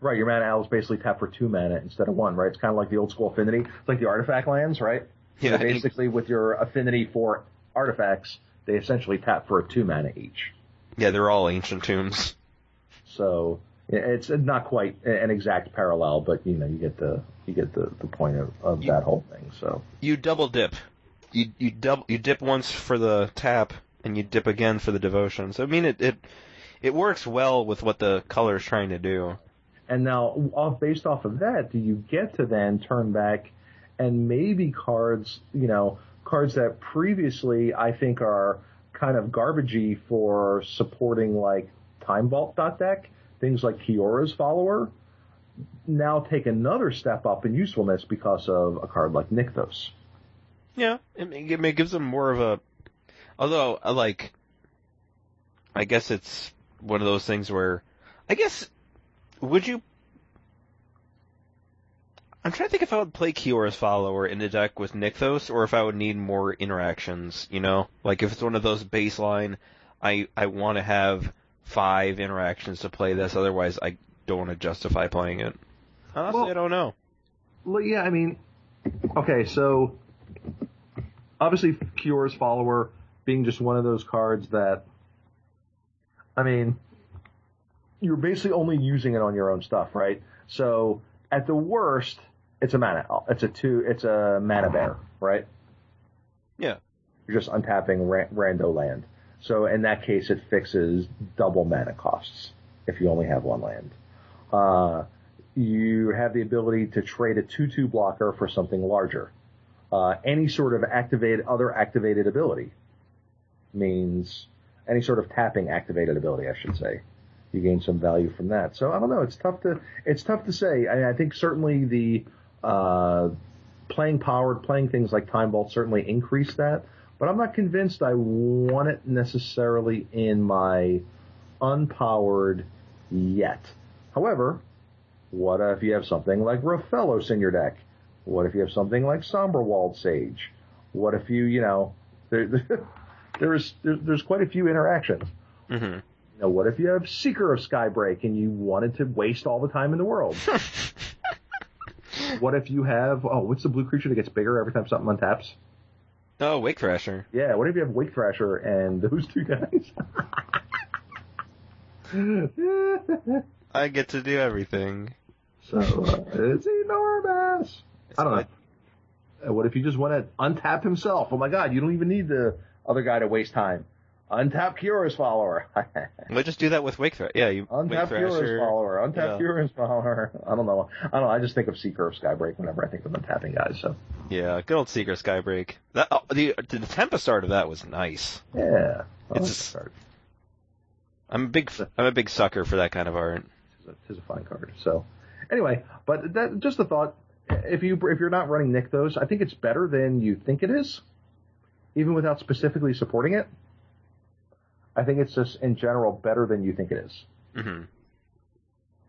Right, your mana elves basically tap for two mana instead of one, right? It's kind of like the old school affinity. It's like the artifact lands, right? Yeah, they basically, with your affinity for artifacts, they essentially tap for a two mana each. Yeah, they're all ancient tombs. So it's not quite an exact parallel, but you know, you get the you get the, the point of, of You- that whole thing. So You double dip. You you double you dip once for the tap, and you dip again for the devotion. So I mean, it it it works well with what the color is trying to do. And now, off based off of that, do you get to then turn back and maybe cards, you know, cards that previously I think are kind of garbagey for supporting like Time Vault dot deck, things like Kiora's Follower. now take another step up in usefulness because of a card like Nykthos. Yeah, it, it, gives them more of a. Although, I like, I guess it's one of those things where, I guess, would you? I'm trying to think if I would play Kiora's follower in the deck with Nykthos, or if I would need more interactions. You know, like if it's one of those baseline, I I want to have five interactions to play this. Otherwise, I don't want to justify playing it. Honestly, Well- I don't know. Well, yeah, I mean, okay, so obviously Kiora's follower being just one of those cards that, I mean, you're basically only using it on your own stuff, right? So at the worst, it's a mana, it's a two, it's a mana bear, right? Yeah. You're just untapping ra- rando land. So in that case, it fixes double mana costs if you only have one land. Uh, you have the ability to trade a 2-2 blocker for something larger. Uh, any sort of activated, other activated ability means any sort of tapping activated ability, I should say. You gain some value from that. So I don't know. It's tough to it's tough to say. I, I think certainly the uh, playing powered, playing things like Time Vault certainly increase that. But I'm not convinced I want it necessarily in my unpowered yet. However, what if you have something like Rofellos in your deck? What if you have something like Somberwald Sage? What if you, you know, there, there's, there's there's quite a few interactions. hmm You know, what if you have Seeker of Skybreak and you wanted to waste all the time in the world? what if you have oh, what's the blue creature that gets bigger every time something untaps? Oh, Wake Thrasher. Yeah, what if you have Wake Thrasher and those two guys? I get to do everything. so uh, it's enormous. I don't know. Uh, What if you just want to untap himself? Oh my god, you don't even need the other guy to waste time. Untap Kiora's follower. We'll just do that with Wake Threat. Yeah, you untap Thrasher. follower. Untap yeah. Kiora's follower. I don't know. I don't know. I just think of Seeker of Skybreak whenever I think of untapping guys. So Yeah, good old Seeker Skybreak. That oh, the the Tempest art of that was nice. yeah, like It's-. I'm a big I'm a big sucker for that kind of art. It's a, a fine card. So anyway, but that just a thought. If you if you're not running Nykthos, I think it's better than you think it is, even without specifically supporting it. I think it's just in general better than you think it is. hmm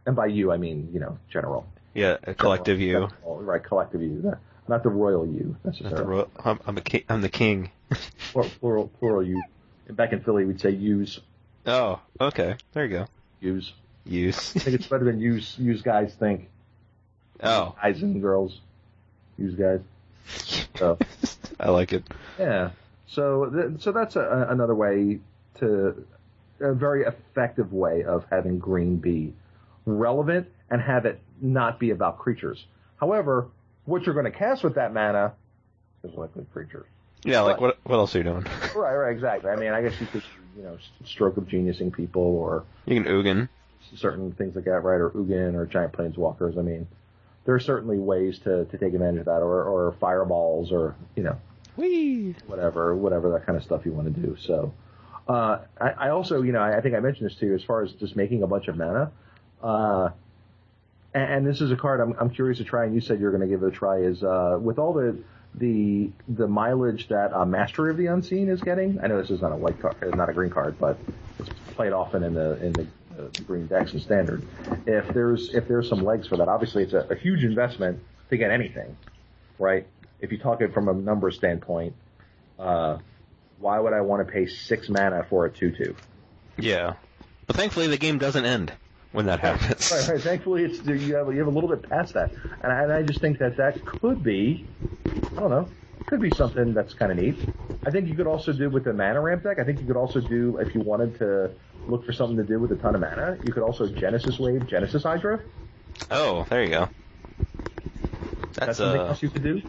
And by you, I mean you know general. Yeah, a collective you, General, right? Collective you, not, not the royal you not the necessarily. ro- I'm, I'm a king. I'm the king. Or plural, plural you. And back in Philly, we'd say use, Oh, okay. There you go. use. Use. I think it's better than use. Use guys think. Oh, Guys and girls. Use guys. So. I like it. Yeah. So th- so that's a- another way to a very effective way of having green be relevant and have it not be about creatures. However, what you're going to cast with that mana is likely creatures. Yeah, like what what else are you doing? Right, right, exactly. I mean, I guess you could, you know, stroke of geniusing people or You can Ugin. certain things like that, right? Or Ugin or giant planeswalkers. I mean, there are certainly ways to, to take advantage of that, or, or fireballs, or you know, Whee! whatever, whatever that kind of stuff you want to do. So, uh, I, I also, you know, I, I think I mentioned this to you as far as just making a bunch of mana. Uh, and, and this is a card I'm, I'm curious to try, and you said you're going to give it a try. Is uh, with all the the the mileage that uh, Mastery of the Unseen is getting. I know this is not a white card, uh, not a green card, but it's played often in the in the green decks and standard. If there's if there's some legs for that, obviously it's a, a huge investment to get anything, right? If you talk it from a number standpoint, uh, why would I want to pay six mana for a two-two? Yeah, but thankfully the game doesn't end when that happens. Right, right. Thankfully, it's you have you have a little bit past that, and I, and I just think that that could be, I don't know, could be something that's kind of neat. I think you could also do with the mana ramp deck. I think you could also do if you wanted to look for something to do with a ton of mana. You could also Genesis Wave, Genesis Hydra. Oh, there you go. That's That's something uh, else you could do.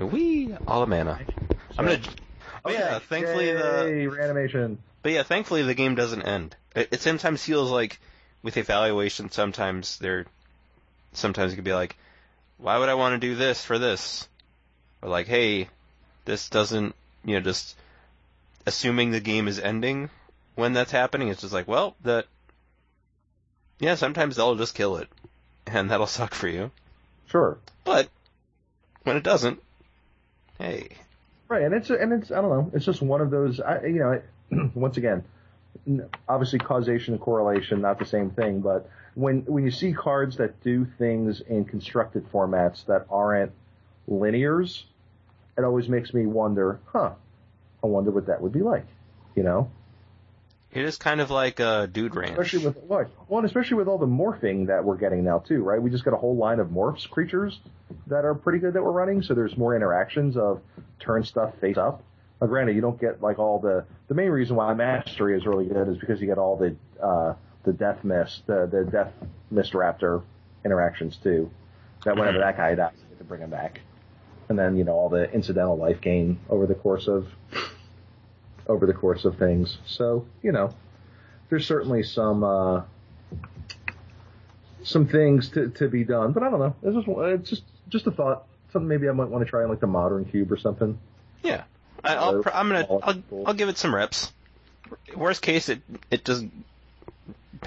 wee all the mana. I'm gonna. But yeah, Okay. thankfully the. Reanimation. But yeah, thankfully the game doesn't end. It, it sometimes feels like with evaluation, sometimes there, sometimes it could be like, why would I want to do this for this? Or like, hey, this doesn't, you know, just assuming the game is ending when that's happening. It's just like, well, that, yeah, sometimes they'll just kill it. and that'll suck for you. Sure. But when it doesn't, hey, Right, and it's and it's I don't know. It's just one of those. I, you know, once again, obviously causation and correlation not the same thing, but when when you see cards that do things in constructed formats that aren't linears, it always makes me wonder, huh? I wonder what that would be like, you know? It is kind of like a dude ranch. Especially with what? Well, especially with all the morphing that we're getting now too, right? We just got a whole line of morphs creatures that are pretty good that we're running. So there's more interactions of turn stuff face up. Now, granted, you don't get like all the the main reason why mastery is really good is because you get all the uh, the Deathmist, the the death mist raptor interactions too. That whenever that guy dies, you get to bring him back, and then you know all the incidental life gain over the course of over the course of things. So you know, there's certainly some uh, some things to, to be done, but I don't know. It's just it's just just a thought. Something maybe I might want to try in like the modern cube or something. Yeah, I, I'll, pr- I'm gonna, I'll. I'll give it some reps. Worst case, it, it doesn't.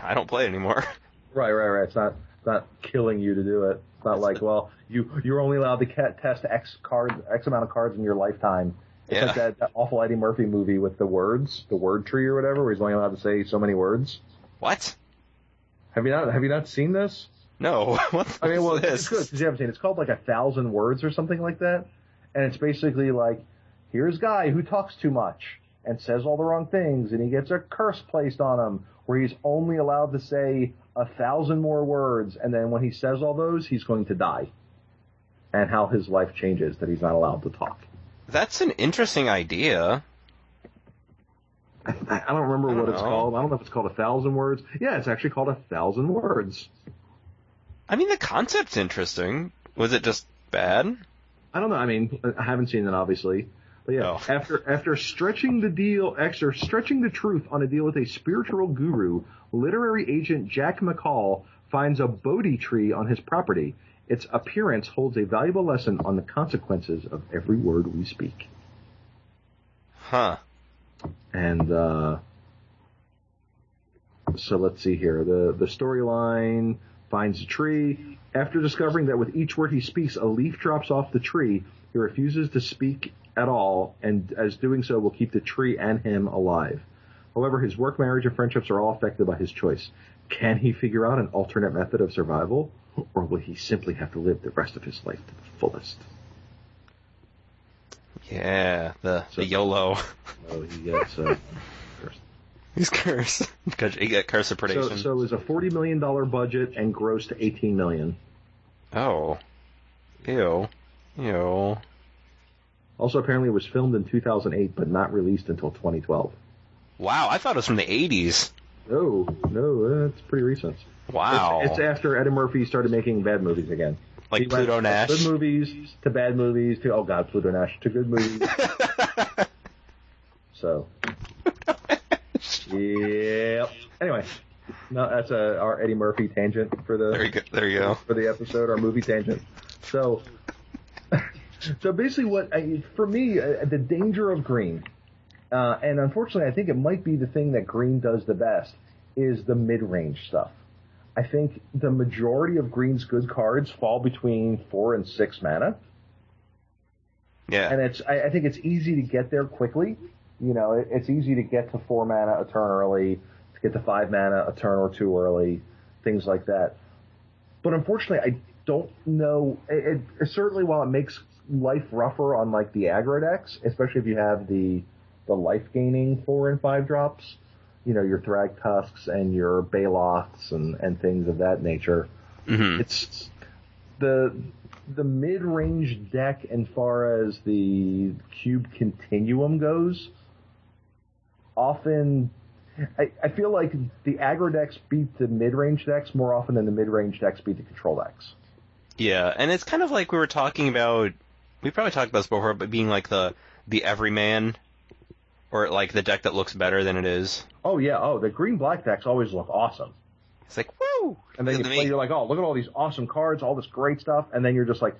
I don't play it anymore. Right, right, right. It's not it's not killing you to do it. It's not like well, you you're only allowed to test X cards, X amount of cards in your lifetime. It's Yeah. like that, that awful Eddie Murphy movie with the words, the word tree or whatever, where he's only allowed to say so many words. What? Have you not have you not seen this? No. What I mean, well, is it's good because you haven't seen. it. It's called like a thousand words or something like that, and it's basically like, here's a guy who talks too much and says all the wrong things, and he gets a curse placed on him where he's only allowed to say a thousand more words, and then when he says all those, he's going to die, and how his life changes that he's not allowed to talk. That's an interesting idea. I, I don't remember I don't what it's called. I don't know if it's called a thousand words. Yeah, it's actually called a thousand words. I mean, the concept's interesting. Was it just bad? I don't know. I mean, I haven't seen it obviously, but yeah. Oh. After after stretching the deal, after stretching the truth on a deal with a spiritual guru, literary agent Jack McCall finds a Bodhi tree on his property. Its appearance holds a valuable lesson on the consequences of every word we speak. Huh. And uh, so let's see here. The the storyline finds a tree. After discovering that with each word he speaks, a leaf drops off the tree, he refuses to speak at all, and as doing so will keep the tree and him alive. However, his work, marriage, and friendships are all affected by his choice. Can he figure out an alternate method of survival, or will he simply have to live the rest of his life to the fullest? Yeah, the, So- the YOLO. Oh, he gets uh, cursed. He's cursed. Because you get curse of So, predation. so it was a forty million dollar budget and grossed to eighteen million. Oh. Ew. Ew. Also, apparently, it was filmed in 2008, but not released until 2012. Wow, I thought it was from the 80s. No, no, that's pretty recent. Wow. It's, it's after Eddie Murphy started making bad movies again. like He Pluto Nash. Good movies to bad movies to oh god, Pluto Nash to good movies. so, yep. Anyway, no, that's a, our Eddie Murphy tangent for the there you go. There you go. for the episode, our movie tangent. So, so basically, what I, for me, uh, the danger of green, uh, and unfortunately, I think it might be the thing that green does the best, is the mid-range stuff. I think the majority of green's good cards fall between four and six mana, Yeah. and it's I, I think it's easy to get there quickly. You know, it, it's easy to get to four mana a turn early, to get to five mana a turn or two early, things like that. But unfortunately, I don't know. It, it certainly while it makes life rougher on like the aggro decks, especially if you have the the life gaining four and five drops, you know, your Thrag Tusks and your Baloths and and things of that nature hmm it's the the mid range deck as far as the cube continuum goes. Often, I, I feel like the aggro decks beat the mid range decks more often than the mid range decks beat the control decks. Yeah, and it's kind of like we were talking about. We probably talked about this before, but being like the the everyman, or like the deck that looks better than it is. Oh yeah, oh the green black decks always look awesome. It's like woo, And then you play, you're like, oh look at all these awesome cards, all this great stuff, and then you're just like,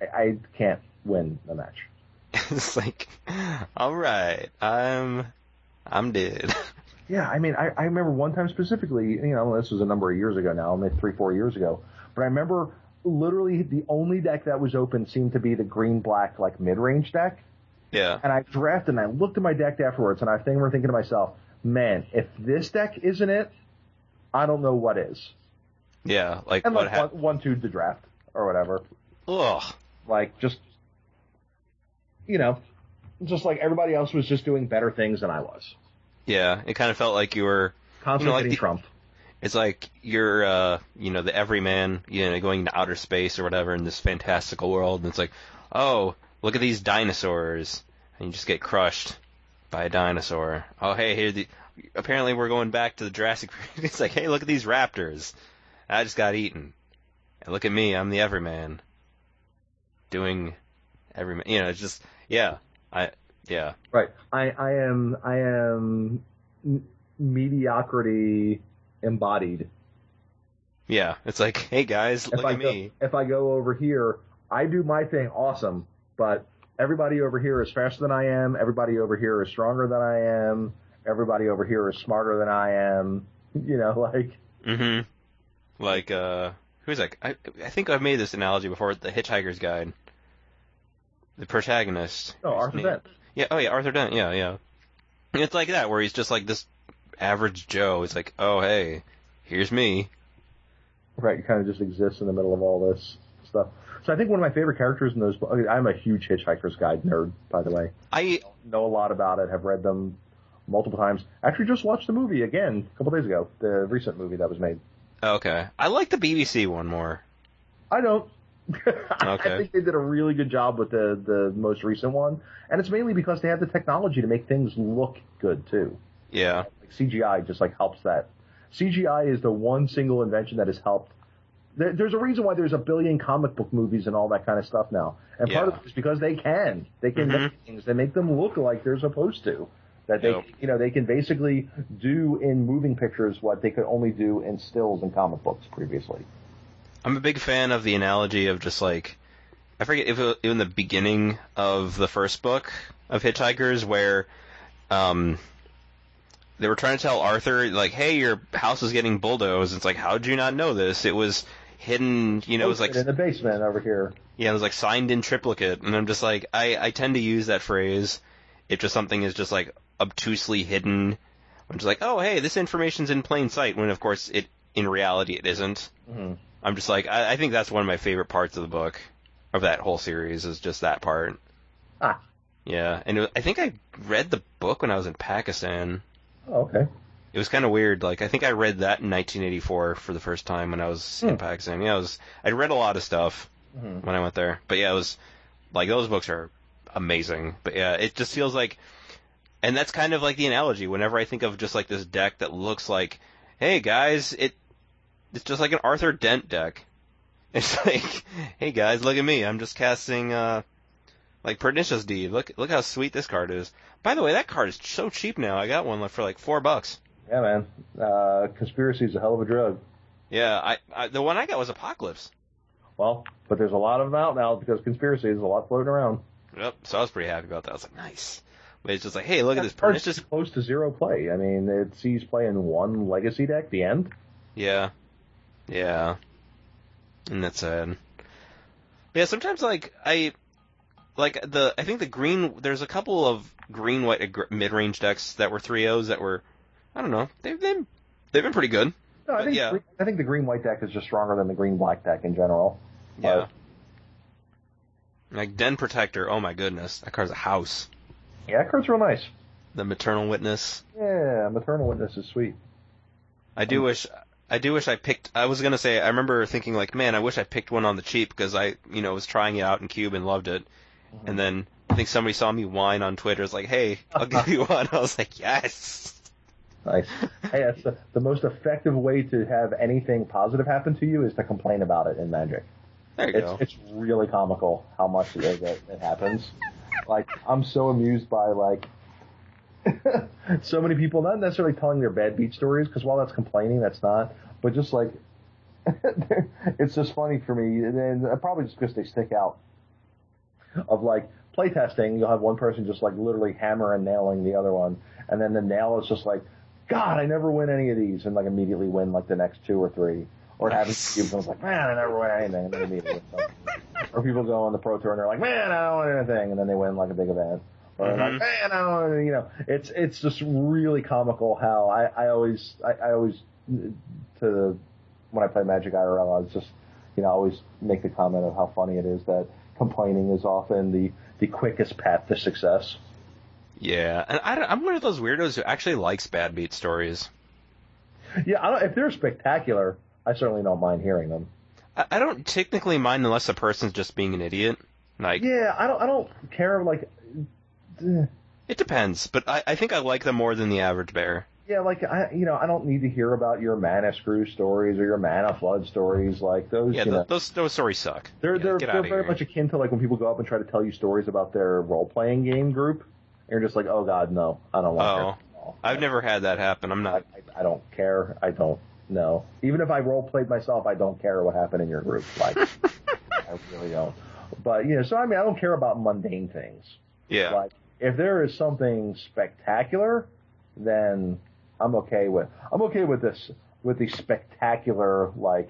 I, I can't win the match. it's like, all right, I'm I'm dead. Yeah, I mean, I, I remember one time specifically, you know, this was a number of years ago now, maybe three, four years ago, but I remember literally the only deck that was open seemed to be the green black like mid range deck. Yeah. And I drafted and I looked at my deck afterwards and I think we're thinking to myself, man, if this deck isn't it, I don't know what is. Yeah. Like And what like happened? one, one two the draft or whatever. Ugh. Like just, you know, just like everybody else was just doing better things than I was. Yeah. It kind of felt like you were. Constantly like the- Trump. It's like you're, uh, you know, the everyman, you know, going to outer space or whatever in this fantastical world, and it's like, oh, look at these dinosaurs, and you just get crushed by a dinosaur. Oh, hey, here the. Apparently, we're going back to the Jurassic period. It's like, hey, look at these raptors. I just got eaten. And look at me, I'm the everyman. Doing everyman. You know, it's just, yeah, I, yeah, Right. I, I am I am mediocrity embodied. yeah. It's like, hey guys, If look I at go, me. if I go over here, I do my thing awesome, but everybody over here is faster than I am. Everybody over here is stronger than I am. Everybody over here is smarter than I am. You know, like Mm-hmm. Like, uh, who's that? I, I think I've made this analogy before. The Hitchhiker's Guide. The protagonist. oh Arthur name- Dent. Yeah. Oh yeah, Arthur Dent. Yeah, yeah. It's like that where he's just like this average Joe. It's like, oh hey, here's me. Right, kind of just exists in the middle of all this stuff. So I think one of my favorite characters in those. I'm a huge Hitchhiker's Guide nerd, by the way. I Know a lot about it. Have read them multiple times. Actually, just watched the movie again a couple days ago. The recent movie that was made. okay. I like the BBC one more. I don't. okay. I think they did a really good job with the the most recent one, and it's mainly because they have the technology to make things look good too. Yeah. Like CGI just like helps that. CGI is the one single invention that has helped. There, there's a reason why there's a billion comic book movies and all that kind of stuff now, and part of it is because they can. They can Mhm. make things. They make them look like they're supposed to. That they, Yep. you know, they can basically do in moving pictures what they could only do in stills and comic books previously. I'm a big fan of the analogy of just like I forget if it in the beginning of the first book of Hitchhikers where um they were trying to tell Arthur like, "Hey, your house is getting bulldozed." It's like, "How did you not know this? It was hidden, you know, it was like in the basement over here. yeah, it was like signed in triplicate." And I'm just like, I I tend to use that phrase if just something is just like obtusely hidden. I'm just like, "Oh, hey, this information's in plain sight," when of course it in reality it isn't. Mm-hmm. I'm just like I, I think that's one of my favorite parts of the book, of that whole series is just that part. Ah. Yeah, and it, I think I read the book when I was in Pakistan. Oh, okay. It was kind of weird. Like I think I read that in 1984 for the first time when I was Hmm. in Pakistan. Yeah, I was I read a lot of stuff Mhm. when I went there, but yeah, it was like those books are amazing. But yeah, it just feels like, and that's kind of like the analogy. Whenever I think of just like this deck that looks like, hey guys, it it's just like an Arthur Dent deck. It's like, hey guys, look at me. I'm just casting uh like Pernicious Deed. Look look how sweet this card is. By the way, that card is so cheap now. I got one for like four bucks. Yeah, man. Uh, conspiracy is a hell of a drug. Yeah, I, I the one I got was Apocalypse. Well, but there's a lot of them out now because conspiracy is a lot floating around. Yep. So I was pretty happy about that. I was like, nice. But it's just like, hey, look at this That It's Pernicious. close to zero play. I mean, it sees play in one legacy deck. The end. Yeah. Yeah. And that's sad. Yeah, sometimes like I like the I think the green there's a couple of green white mid-range decks that were three O's that were I don't know. They've been they've been pretty good. No, I think yeah. I think the green white deck is just stronger than the green black deck in general. Yeah. Uh, Like Den Protector, oh my goodness. That card's a house. yeah, that card's real nice. The Maternal Witness. Yeah, maternal witness is sweet. I do wish I do wish I picked I was gonna say I remember thinking like, man, I wish I picked one on the cheap because I you know was trying it out in Cube and loved it. And then I think somebody saw me whine on Twitter. It's like, hey, I'll give you one. I was like, yes. Nice. hey, that's the, the most effective way to have anything positive happen to you is to complain about it in Magic. There you It's go. it's really comical how much it, it, it happens. Like I'm so amused by like so many people not necessarily telling their bad beat stories because while that's complaining, that's not. But just like it's just funny for me, and then uh, probably just because they stick out. Of like playtesting, you'll have one person just like literally hammer and nailing the other one, and then the nail is just like, God, I never win any of these, and like immediately win like the next two or three, or having cubes, and I was like, man, I never win anything, and then immediately. Or people go on the pro tour and they're like, man, I don't win anything, and then they win like a big event. Or Mhm. like, man, I don't, win," you know, it's it's just really comical how I I always I, I always to the, when I play Magic IRL, I was just you know I always make the comment of how funny it is that complaining is often the the quickest path to success. Yeah, and I, am one of those weirdos who actually likes bad beat stories. Yeah, I don't, if they're spectacular, I certainly don't mind hearing them. I, I don't technically mind unless a person's just being an idiot. Like, Yeah, I don't I don't care like. eh, it depends, but I, I think I like them more than the average bear. Yeah, like I, you know, I don't need to hear about your mana screw stories or your mana flood stories. Like those, Yeah, you th- know, those those stories suck. they're Yeah, they're they're very here. much akin to like when people go up and try to tell you stories about their role playing game group. You're just like, oh god, no, I don't want Oh. I've never had that happen. I'm I, not. I, I don't care. I don't know. Even if I role played myself, I don't care what happened in your group. Like, I really don't. But you know, so I mean, I don't care about mundane things. Yeah, Like, if there is something spectacular, then I'm okay with. I'm okay with this with the spectacular like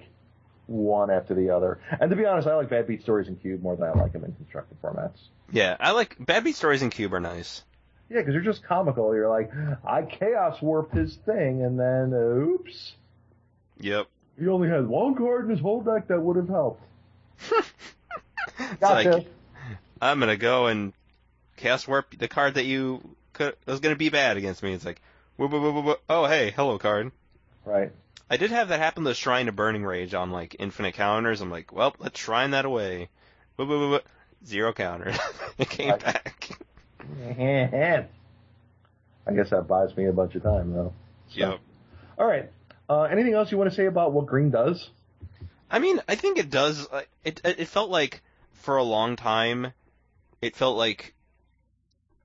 one after the other. And to be honest, I like bad beat stories in cube more than I like them in constructed formats. yeah. I like bad beat stories in Cube are nice. Yeah, because they're just comical. You're like, I chaos warped his thing, and then oops, Yep. he only had one card in his whole deck that would have helped. It's Gotcha. like I'm gonna go and cast warp the card that you could was gonna be bad against me. It's like, whoop, whoop, whoop, whoop, whoop. oh hey, hello card. right. I did have that happen to Shrine of Burning Rage on like infinite counters. I'm like, well, let's shrine that away. Whoop, whoop, whoop, whoop. Zero counters. it came Right. back. I guess that buys me a bunch of time though. So. Yep. All right. Uh, anything else you want to say about what green does? I mean, I think it does. It it felt like for a long time, it felt like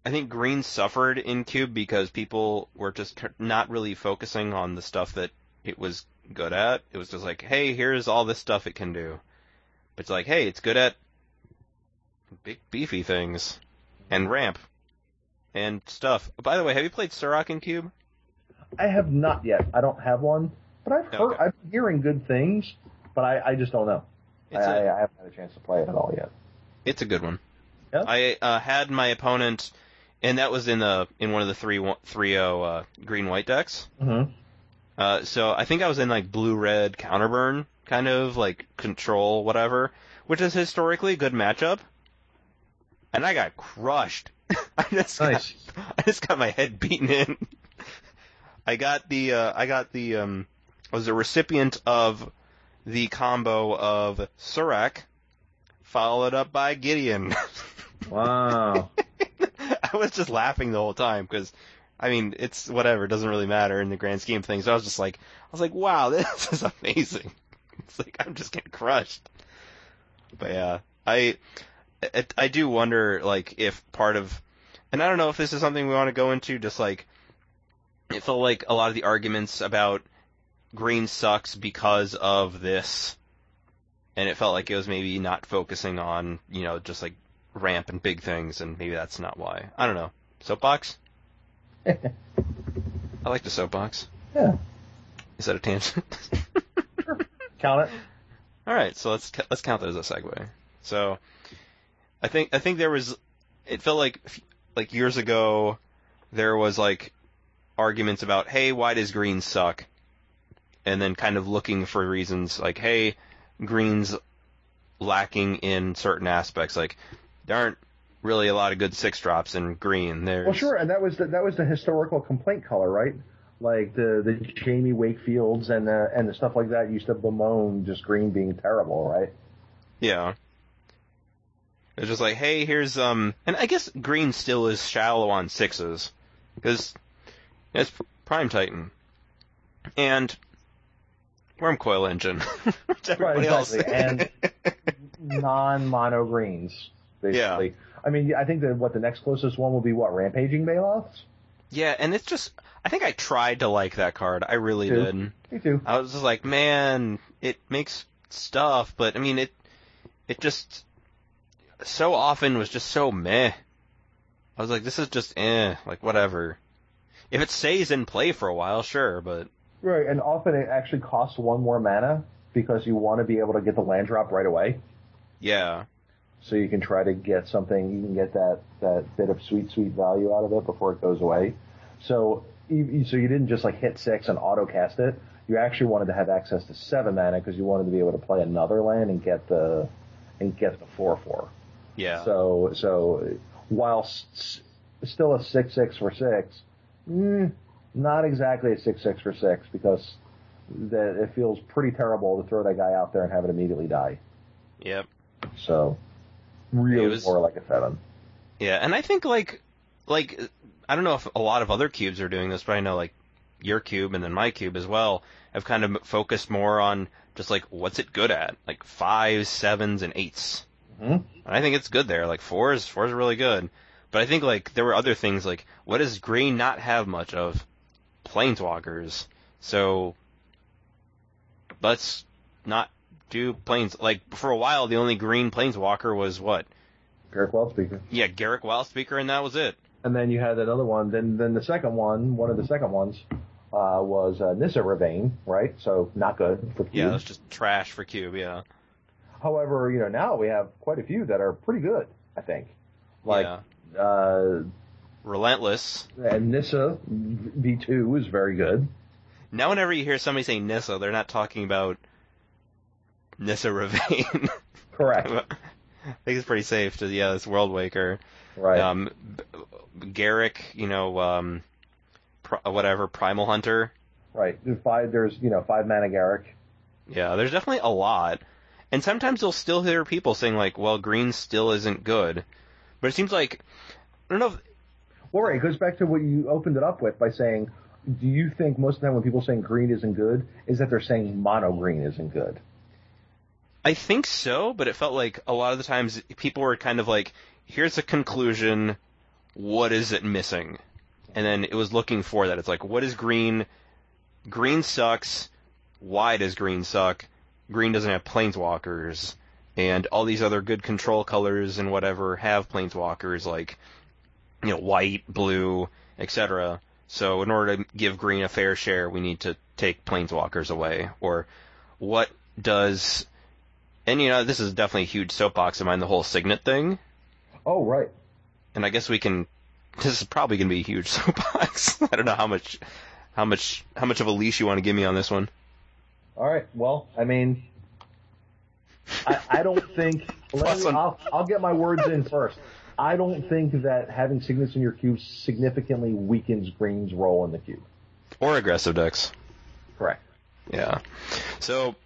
I think green suffered in cube because people were just not really focusing on the stuff that it was good at. It was just like, hey, here's all this stuff it can do. But it's like, hey, it's good at big beefy things and ramp and stuff. By the way, have you played Surrak in cube? I have not yet. I don't have one, but I've heard, Okay. I'm hearing good things, but I, I just don't know. I, a- I, I haven't had a chance to play it at all yet. It's a good one. Yeah? I uh, had my opponent, and that was in the in one of the three one- three oh uh, green white decks. Mm-hmm. Uh, so I think I was in like blue red counterburn kind of like control whatever, which is historically a good matchup. And I got crushed. I just Nice. got, I just got my head beaten in. I got the uh, I got the um I was a recipient of the combo of Surrak, followed up by Gideon. Wow. I was just laughing the whole time because, I mean, it's whatever. It doesn't really matter in the grand scheme of things. So I was just like, I was like, wow, this is amazing. It's like I'm just getting crushed. But yeah, I, I, I do wonder like if part of, and I don't know if this is something we want to go into. Just like, it felt like a lot of the arguments about green sucks because of this, and it felt like it was maybe not focusing on you know just like ramp and big things, and maybe that's not why. I don't know. Soapbox? I like the soapbox. yeah. Is that a tangent? Count it. All right, so let's let's count that as a segue. So, I think I think there was. It felt like like years ago, there was like arguments about, hey, why does green suck? And then kind of looking for reasons like, hey, green's lacking in certain aspects. Like there aren't really a lot of good six drops in green. There's Well, sure, and that was the, that was the historical complaint color, right? Like the the Jamie Wakefields and the and the stuff like that used to bemoan just green being terrible, right? Yeah. It's just like, hey, here's um, and I guess green still is shallow on sixes, because it's Prime Titan, and Wurmcoil Engine, everybody exactly, else. Non-mono greens, basically. Yeah. I mean, I think that what the next closest one will be what rampaging Baloths. yeah, and it's just, I think I tried to like that card. I really Too. did. Me too. I was just like, man, it makes stuff, but I mean, it, it just so often was just so meh. I was like, this is just eh, like whatever. if it stays in play for a while, sure, but Right, and often it actually costs one more mana because you want to be able to get the land drop right away. yeah, So you can try to get something, you can get that, that bit of sweet, sweet value out of it before it goes away. So, you, so you didn't just like hit six and auto cast it. You actually wanted to have access to seven mana because you wanted to be able to play another land and get the, and get the four four. Yeah, So, so while s- still a six six for six, mm, not exactly a six six for six because that it feels pretty terrible to throw that guy out there and have it immediately die. yep. So, really was- more like a seven. Yeah, and I think like like I don't know if a lot of other cubes are doing this, but I know like your cube and then my cube as well have kind of focused more on just like what's it good at, like fives, sevens, and 8s Mhm. And I think it's good there. Like fours, fours are really good. But I think like there were other things like what does green not have much of? Planeswalkers. So let's not do planes like for a while the only green planeswalker was what? Garruk Wildspeaker. Yeah, Garruk Wildspeaker and that was it. And then you had another one. Then, then the second one, one of the second ones, uh, was uh, Nissa Revane, right? So not good for Cube. Yeah, that's just trash for cube. Yeah, However, you know now we have quite a few that are pretty good. I think, like yeah. uh, Relentless. and Nissa V two is very good. Now, whenever you hear somebody say Nissa, they're not talking about Nissa Revane. Correct. I think it's pretty safe to yeah, this Worldwaker. Right. Um, Garruk, you know, um, pr- whatever Primal Hunter. right. There's five. There's you know five mana Garruk. Yeah, there's definitely a lot. And sometimes you'll still hear people saying like, "Well, green still isn't good," but it seems like I don't know. If. It goes back to what you opened it up with by saying, do you think most of the time when people saying green isn't good is that they're saying mono green isn't good? I think so, but it felt like a lot of the times people were kind of like, "Here's a conclusion. What is it missing?" And then it was looking for that. It's like, what is green? Green sucks. Why does green suck? Green doesn't have planeswalkers, and all these other good control colors and whatever have planeswalkers, like you know, white, blue, etc. So in order to give green a fair share, we need to take planeswalkers away. Or what does and you uh, know, this is definitely a huge soapbox of mine, the whole signet thing. Oh, right. And I guess we can. This is probably going to be a huge soapbox. I don't know how much, how much, how much of a leash you want to give me on this one. All right. Well, I mean, I, I don't think. Let me. I'll, I'll get my words in first. I don't think that having signets in your cube significantly weakens green's role in the cube. Or aggressive decks. Correct. Yeah. So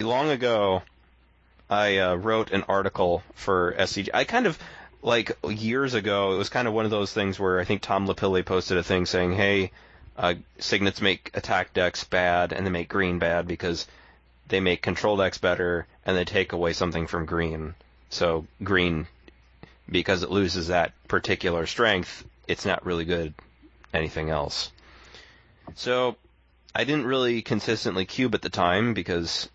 long ago, I uh, wrote an article for SCG. I kind of like years ago. It was kind of one of those things where I think Tom Lapille posted a thing saying, "Hey, uh, signets make attack decks bad, and they make green bad because they make control decks better, and they take away something from green. So green, because it loses that particular strength, it's not really good. Anything else." So I didn't really consistently cube at the time because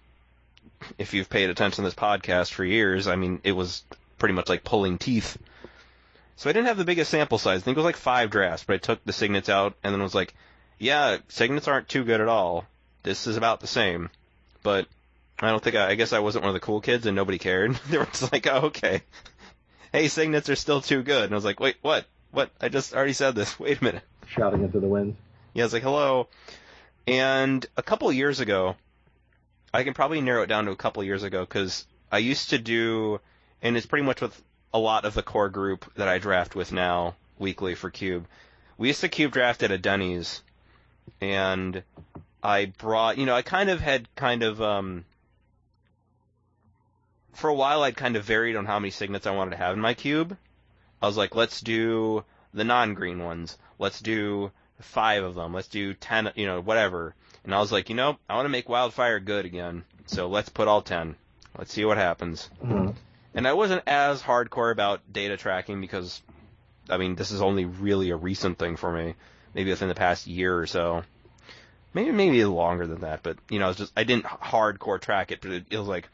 if you've paid attention to this podcast for years, I mean, it was pretty much like pulling teeth. So I didn't have the biggest sample size. I think it was like five drafts, but I took the signets out and then was like, yeah, signets aren't too good at all. This is about the same. But I don't think I, I guess I wasn't one of the cool kids and nobody cared. they were just like, oh, okay. Hey, signets are still too good. And I was like, wait, what? What? I just already said this. Wait a minute. Shouting into the wind. Yeah, it's like, hello. And a couple years ago, I can probably narrow it down to a couple years ago because I used to do, and it's pretty much with a lot of the core group that I draft with now weekly for Cube. We used to Cube draft at a Denny's, and I brought, you know, I kind of had kind of, um, for a while I'd kind of varied on how many signets I wanted to have in my cube. I was like, let's do the non-green ones. Let's do five of them. Let's do ten, you know, whatever. And I was like, you know, I want to make Wildfire good again. So let's put all ten. Let's see what happens. Mhm. And I wasn't as hardcore about data tracking because, I mean, this is only really a recent thing for me. Maybe within the past year or so. Maybe maybe longer than that, but you know, it's just I didn't hardcore track it, but it, it was like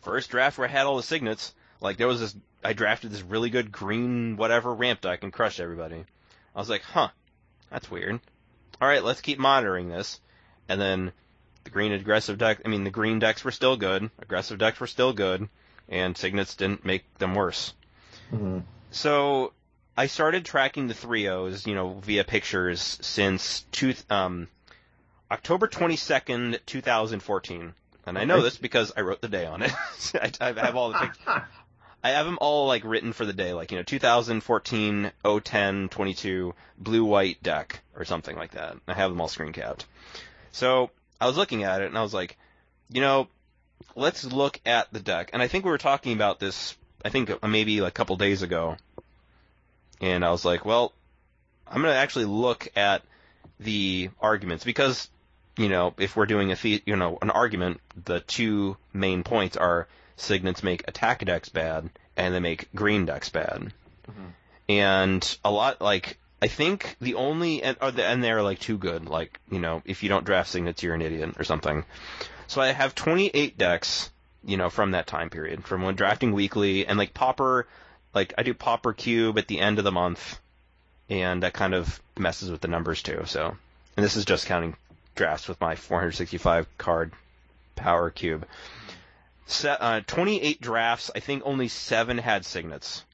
first draft where I had all the signets. Like there was this, I drafted this really good green whatever ramp deck and crushed everybody. I was like, huh, That's weird. All right, let's keep monitoring this. And then the green aggressive deck, I mean, the green decks were still good, aggressive decks were still good, and signets didn't make them worse. Mm-hmm. So I started tracking the three O's, you know, via pictures since two, um, October 22nd, 2014. And I know this because I wrote the day on it. I, I have all the pictures. I have them all like written for the day, like you know, 2014 010 22 blue white deck or something like that. I have them all screen capped. So I was looking at it and I was like, you know, let's look at the deck. And I think we were talking about this. I think maybe like a couple days ago. And I was like, well, I'm gonna actually look at the arguments because, you know, if we're doing a the, you know an argument, the two main points are signets make attack decks bad and they make green decks bad. Mhm. And a lot like I think the only and and they're like too good. Like you know, if you don't draft signets, you're an idiot or something. So I have 28 decks, you know, from that time period, from when drafting weekly and like Popper, like I do Popper Cube at the end of the month, and that kind of messes with the numbers too. So, and this is just counting drafts with my 465 card Power Cube. Se- uh, 28 drafts. I think only seven had signets.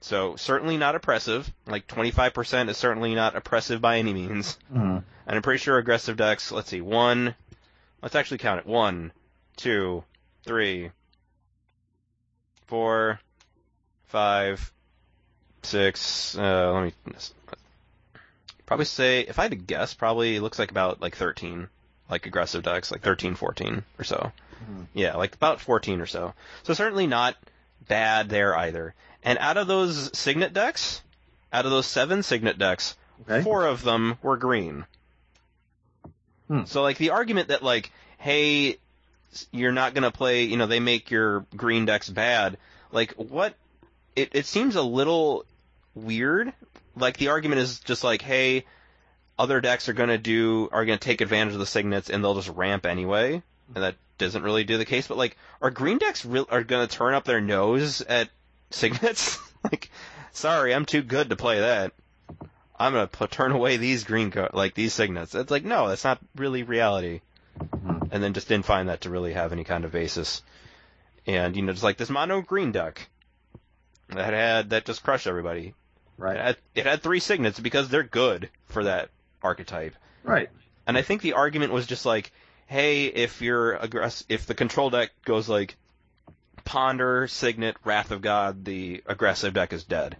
So certainly not oppressive. Like 25% is certainly not oppressive by any means. Mm-hmm. And I'm pretty sure aggressive decks, let's see, one, let's actually count it. One, two, three, four, five, six, uh, let me, probably say, if I had to guess, probably it looks like about like 13, like aggressive decks, like 13, 14 or so. Mhm. Yeah, like about 14 or so. So certainly not bad there either. And out of those signet decks, out of those seven signet decks, Okay. four of them were green. Hmm. So like the argument that like, hey, you're not gonna play, you know, they make your green decks bad. Like what? It it seems a little weird. Like the argument is just like, hey, other decks are gonna do are gonna take advantage of the signets and they'll just ramp anyway, and that doesn't really do the case. But like, are green decks real are gonna turn up their nose at signets? like, sorry, I'm too good to play that. I'm gonna put, turn away these green co- like these signets. It's like no, that's not really reality. Mhm. And then just didn't find that to really have any kind of basis. And you know, just like this mono green deck that had that just crushed everybody. It Right. had, it had three signets because they're good for that archetype. Right. And I think the argument was just like, hey, if you're aggress- if the control deck goes like Ponder, Signet, Wrath of God, the aggressive deck is dead.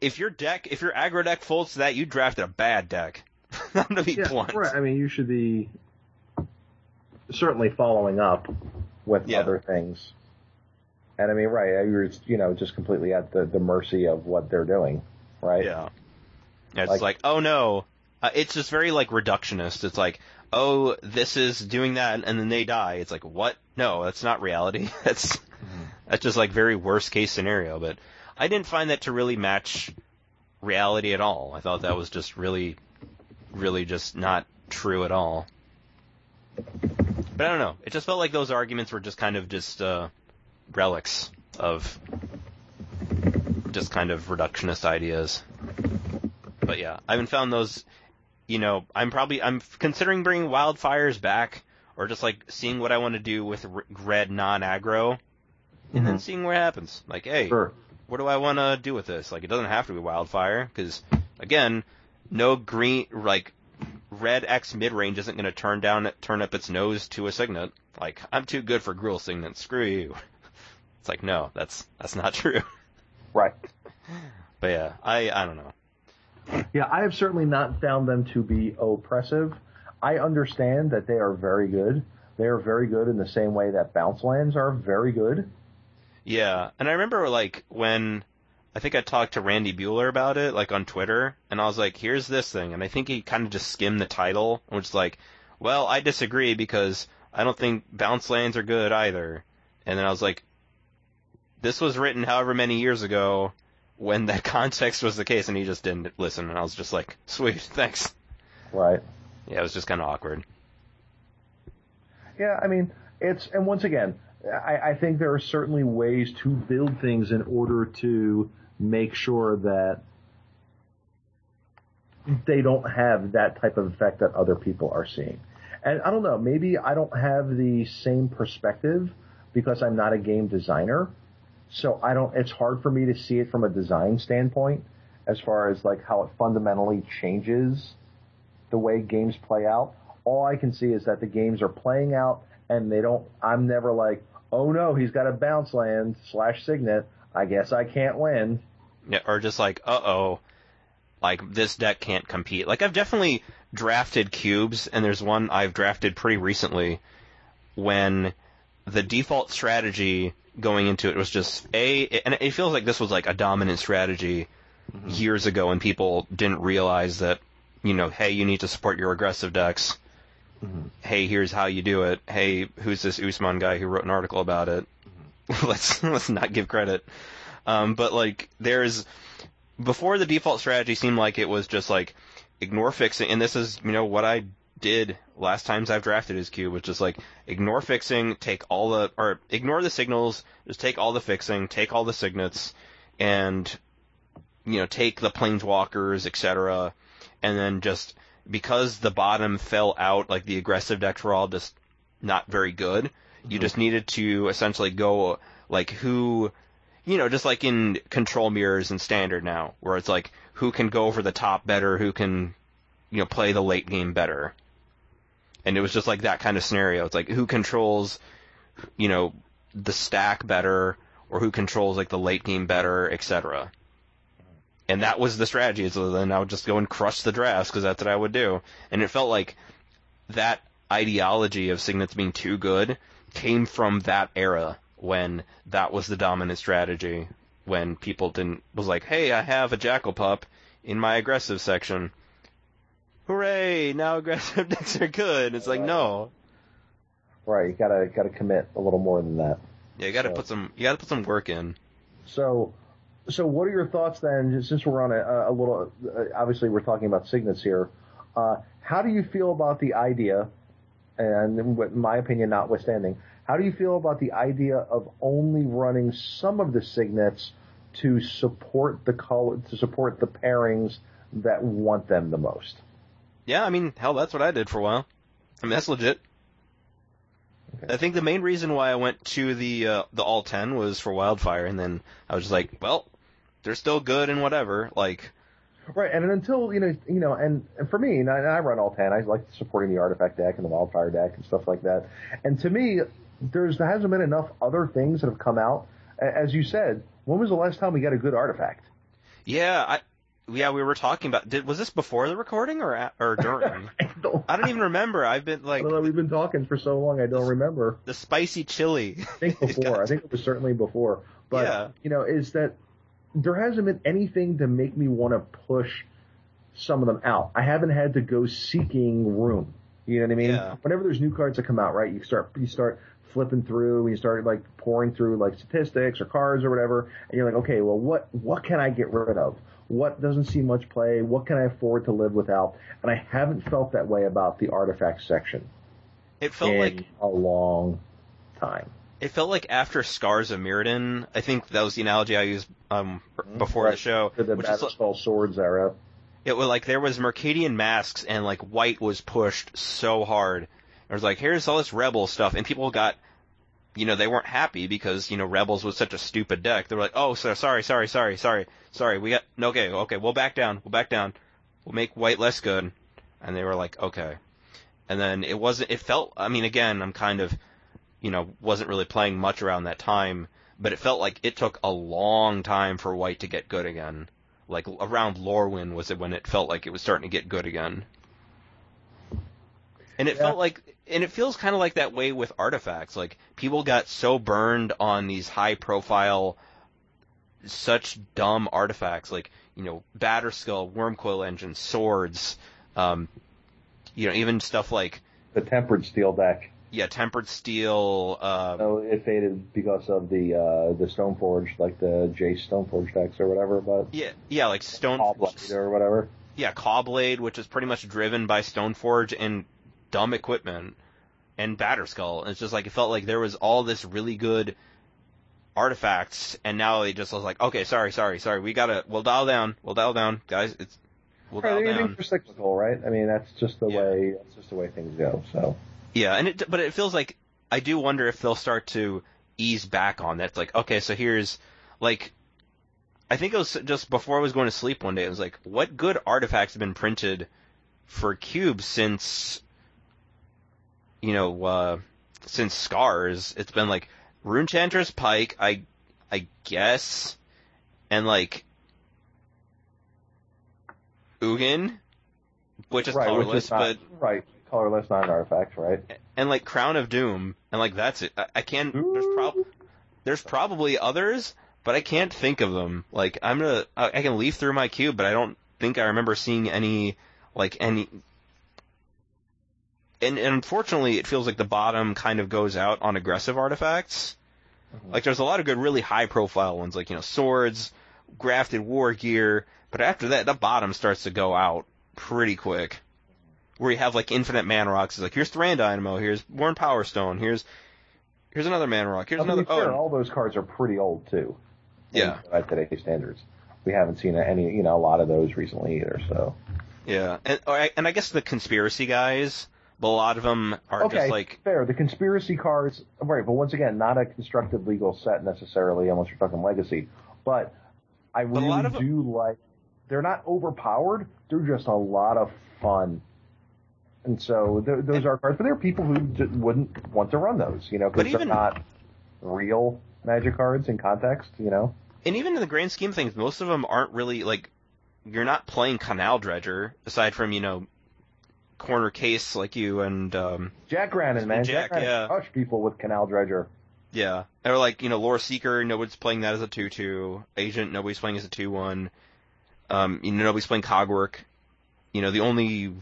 If your deck, if your aggro deck folds to that, you drafted a bad deck. I'm gonna be Yeah, blunt. right. I mean, you should be certainly following up with Yeah. other things. And I mean, right, you're you know just completely at the, the mercy of what they're doing, right? Yeah. Yeah, it's Like- like, oh no. Uh, it's just very like reductionist. It's like, oh, this is doing that, and then they die. It's like, what? No, that's not reality. That's that's just like very worst case scenario. But I didn't find that to really match reality at all. I thought that was just really, really just not true at all. But I don't know. It just felt like those arguments were just kind of just uh, relics of just kind of reductionist ideas. But yeah, I haven't found those. You know, I'm probably I'm considering bringing wildfires back, or just like seeing what I want to do with red non-aggro, and then Mhm. seeing what happens. Like, hey, Sure. what do I want to do with this? Like, it doesn't have to be wildfire because, again, no green like red X mid range isn't going to turn down turn up its nose to a signet. Like, I'm too good for Gruul signet. Screw you. It's like, no, that's that's not true. Right. But yeah, I I don't know. Yeah, I have certainly not found them to be oppressive. I understand that they are very good. They are very good in the same way that bounce lands are very good. Yeah, and I remember like when I think I talked to Randy Buehler about it, like on Twitter, and I was like, "Here's this thing," and I think he kind of just skimmed the title, which was like, "Well, I disagree because I don't think bounce lands are good either." And then I was like, "This was written however many years ago when that context was the case," and he just didn't listen, and I was just like, "Sweet, thanks." Right. Yeah, it was just kind of awkward. Yeah, I mean, it's, and once again, I, I think there are certainly ways to build things in order to make sure that they don't have that type of effect that other people are seeing. And I don't know, maybe I don't have the same perspective because I'm not a game designer. So I don't, it's hard for me to see it from a design standpoint as far as like how it fundamentally changes the way games play out. All I can see is that the games are playing out and they don't, I'm never like, oh no, he's got a bounce land slash signet. I guess I can't win. Yeah, or just like, uh oh, like this deck can't compete. Like I've definitely drafted cubes, and there's one I've drafted pretty recently when the default strategy going into it was just a, and it feels like this was like a dominant strategy mm-hmm. years ago, and people didn't realize that, you know, hey, you need to support your aggressive decks. Mm-hmm. Hey, here's how you do it. Hey, who's this Usman guy who wrote an article about it? Mm-hmm. let's let's not give credit. Um, but like, there's before the default strategy seemed like it was just like ignore fixing, and this is you know what I did last times I've drafted his cube was just like ignore fixing, take all the or ignore the signals, just take all the fixing, take all the signets, and you know take the planeswalkers, etc. And then just because the bottom fell out, like the aggressive decks were all just not very good. Mm-hmm. You just needed to essentially go like who you know, just like in control mirrors and standard now, where it's like who can go over the top better, who can, you know, play the late game better. And it was just like that kind of scenario. It's like who controls, you know, the stack better, or who controls like the late game better, etc. And that was the strategy. So then I would just go and crush the drafts because that's what I would do. And it felt like that ideology of signets being too good came from that era when that was the dominant strategy when people didn't was like, hey, I have a jackal pup in my aggressive section. Hooray! Now aggressive decks are good. It's like no. Right, you gotta gotta commit a little more than that. Yeah, you gotta so. put some you gotta put some work in. So, so what are your thoughts then? Since we're on a, a little, obviously we're talking about signets here. Uh, how do you feel about the idea? And in my opinion, notwithstanding, how do you feel about the idea of only running some of the signets to support the color, to support the pairings that want them the most? Yeah, I mean, hell, that's what I did for a while. I mean, that's legit. Okay. I think the main reason why I went to the uh, the all ten was for wildfire, and then I was just like, well, they're still good and whatever. Like, right, and until you know, you know, and, and for me, and I, and I run all ten. I like supporting the artifact deck and the wildfire deck and stuff like that. And to me, there's there hasn't been enough other things that have come out. As you said, when was the last time we got a good artifact? Yeah, I yeah, we were talking about. Did was this before the recording or at, or during? I, don't, I don't even remember. I've been like. Know, we've been talking for so long. I don't remember. The spicy chili. I think before. I think it was certainly before. But yeah. you know, is that there hasn't been anything to make me want to push some of them out. I haven't had to go seeking room. You know what I mean? Yeah. Whenever there's new cards that come out, right? You start you start flipping through and you start like pouring through like statistics or cards or whatever, and you're like, okay, well, what what can I get rid of? What doesn't see much play? What can I afford to live without? And I haven't felt that way about the artifact section. It felt like a long time. It felt like after Scars of Mirrodin, I think that was the analogy I used um, mm-hmm. before right. the show. the Battle Swords era. It was like there was Mercadian Masques and like white was pushed so hard it was like, here's all this Rebel stuff, and people got, you know, they weren't happy because, you know, Rebels was such a stupid deck. They were like, oh, so, sorry, sorry, sorry, sorry, sorry, we got, okay, okay, we'll back down, we'll back down, we'll make white less good. And they were like, okay. And then it wasn't, it felt, I mean, again, I'm kind of, you know, wasn't really playing much around that time, but it felt like it took a long time for white to get good again. Like around Lorwyn was it when it felt like it was starting to get good again. And it yeah. felt like, and it feels kind of like that way with artifacts. Like people got so burned on these high profile, such dumb artifacts, like you know, Batterskull, Wurmcoil Engine, swords, um, you know, even stuff like the Tempered Steel deck. Yeah, Tempered Steel. Uh, no, it faded because of the uh, the Stoneforge, like the Jace Stoneforge decks or whatever. But yeah, yeah, like Stone or whatever. Yeah, Caw-Blade, which is pretty much driven by Stoneforge, and dumb equipment and Batterskull. And it's just like it felt like there was all this really good artifacts, and now they just was like, okay, sorry, sorry, sorry, we gotta, we'll dial down, we'll dial down, guys. It's we'll Right, dial down. for cyclical, right? I mean, that's just the Yeah. way that's just the way things go. So Yeah, and it, but it feels like I do wonder if they'll start to ease back on that. Like, okay, so here's like, I think it was just before I was going to sleep one day. I was like, what good artifacts have been printed for cubes since, you know, uh, since Scars? It's been like Runechanter's Pike, I, I guess, and like Ugin, which is right, colorless, which is not, but right, colorless non-artifacts, right? and like Crown of Doom, and like that's it. I, I can't. There's prob there's probably others, but I can't think of them. Like I'm gonna, I, I can leaf through my cube, but I don't think I remember seeing any, like any. And, and unfortunately, it feels like the bottom kind of goes out on aggressive artifacts. Mhm. Like there's a lot of good, really high profile ones, like you know swords, grafted war gear, but after that, the bottom starts to go out pretty quick where you have like infinite man rocks. It's like here's Thran Dynamo, here's Worn Power Stone, here's here's another man rock, here's another. fair, Oh, all those cards are pretty old too. Yeah. By today's standards, we haven't seen any, you know, a lot of those recently either. So yeah, and and I guess the conspiracy guys, but a lot of them are okay, just like fair. The conspiracy cards, right? But once again, not a constructed legal set necessarily, unless you're talking legacy. But I But really do like. They're not overpowered. They're just a lot of fun. And so th- those are cards, but there are people who d- wouldn't want to run those, you know, because they're not real magic cards in context, you know. and even in the grand scheme of things, most of them aren't really like you're not playing Canal Dredger aside from you know corner case like you and um Jack Grannon, man, Jack, Jack, Grannon yeah. crushed people with Canal Dredger. Yeah. Or like, you know, Lore Seeker, nobody's playing that as a 2-2. Agent, nobody's playing as a 2-1. Um, you know, nobody's playing Cogwork. You know, the only,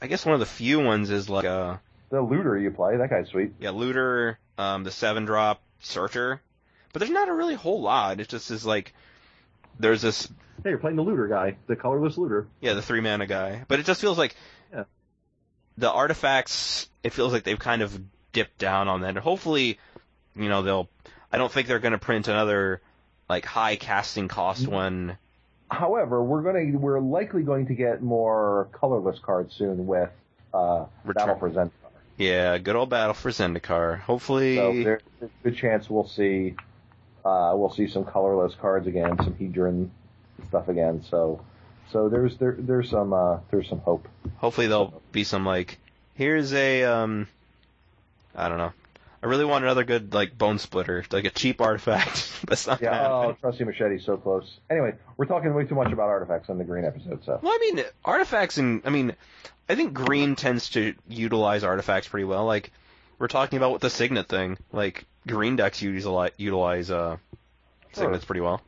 I guess one of the few ones is like, uh, The looter you play, that guy's sweet. yeah, Looter, um, the 7-drop Searcher. But there's not a really whole lot. It just is like, there's this, Hey, you're playing the looter guy, the colorless looter. yeah, the 3-mana guy. But it just feels like, Yeah. The artifacts, it feels like they've kind of dipped down on that. And hopefully, you know, they'll, I don't think they're gonna print another, like, high casting cost one. However, we're gonna we're likely going to get more colorless cards soon with uh, Return- Battle for Zendikar. Yeah, good old battle for Zendikar. Hopefully, So there's a good chance we'll see uh, we'll see some colorless cards again, some Hedron stuff again. So so there's there there's some uh, there's some hope. hopefully there'll be some like, here's a, um, I don't know. I really want another good like bone splitter, like a cheap artifact. That's not Yeah. Oh, happen. trusty machete, so close. Anyway, we're talking way too much about artifacts on the green episode. So Well, I mean, artifacts and I mean, I think green tends to utilize artifacts pretty well. Like we're talking about with the signet thing, like green decks utilize utilize uh, Sure. signets pretty well.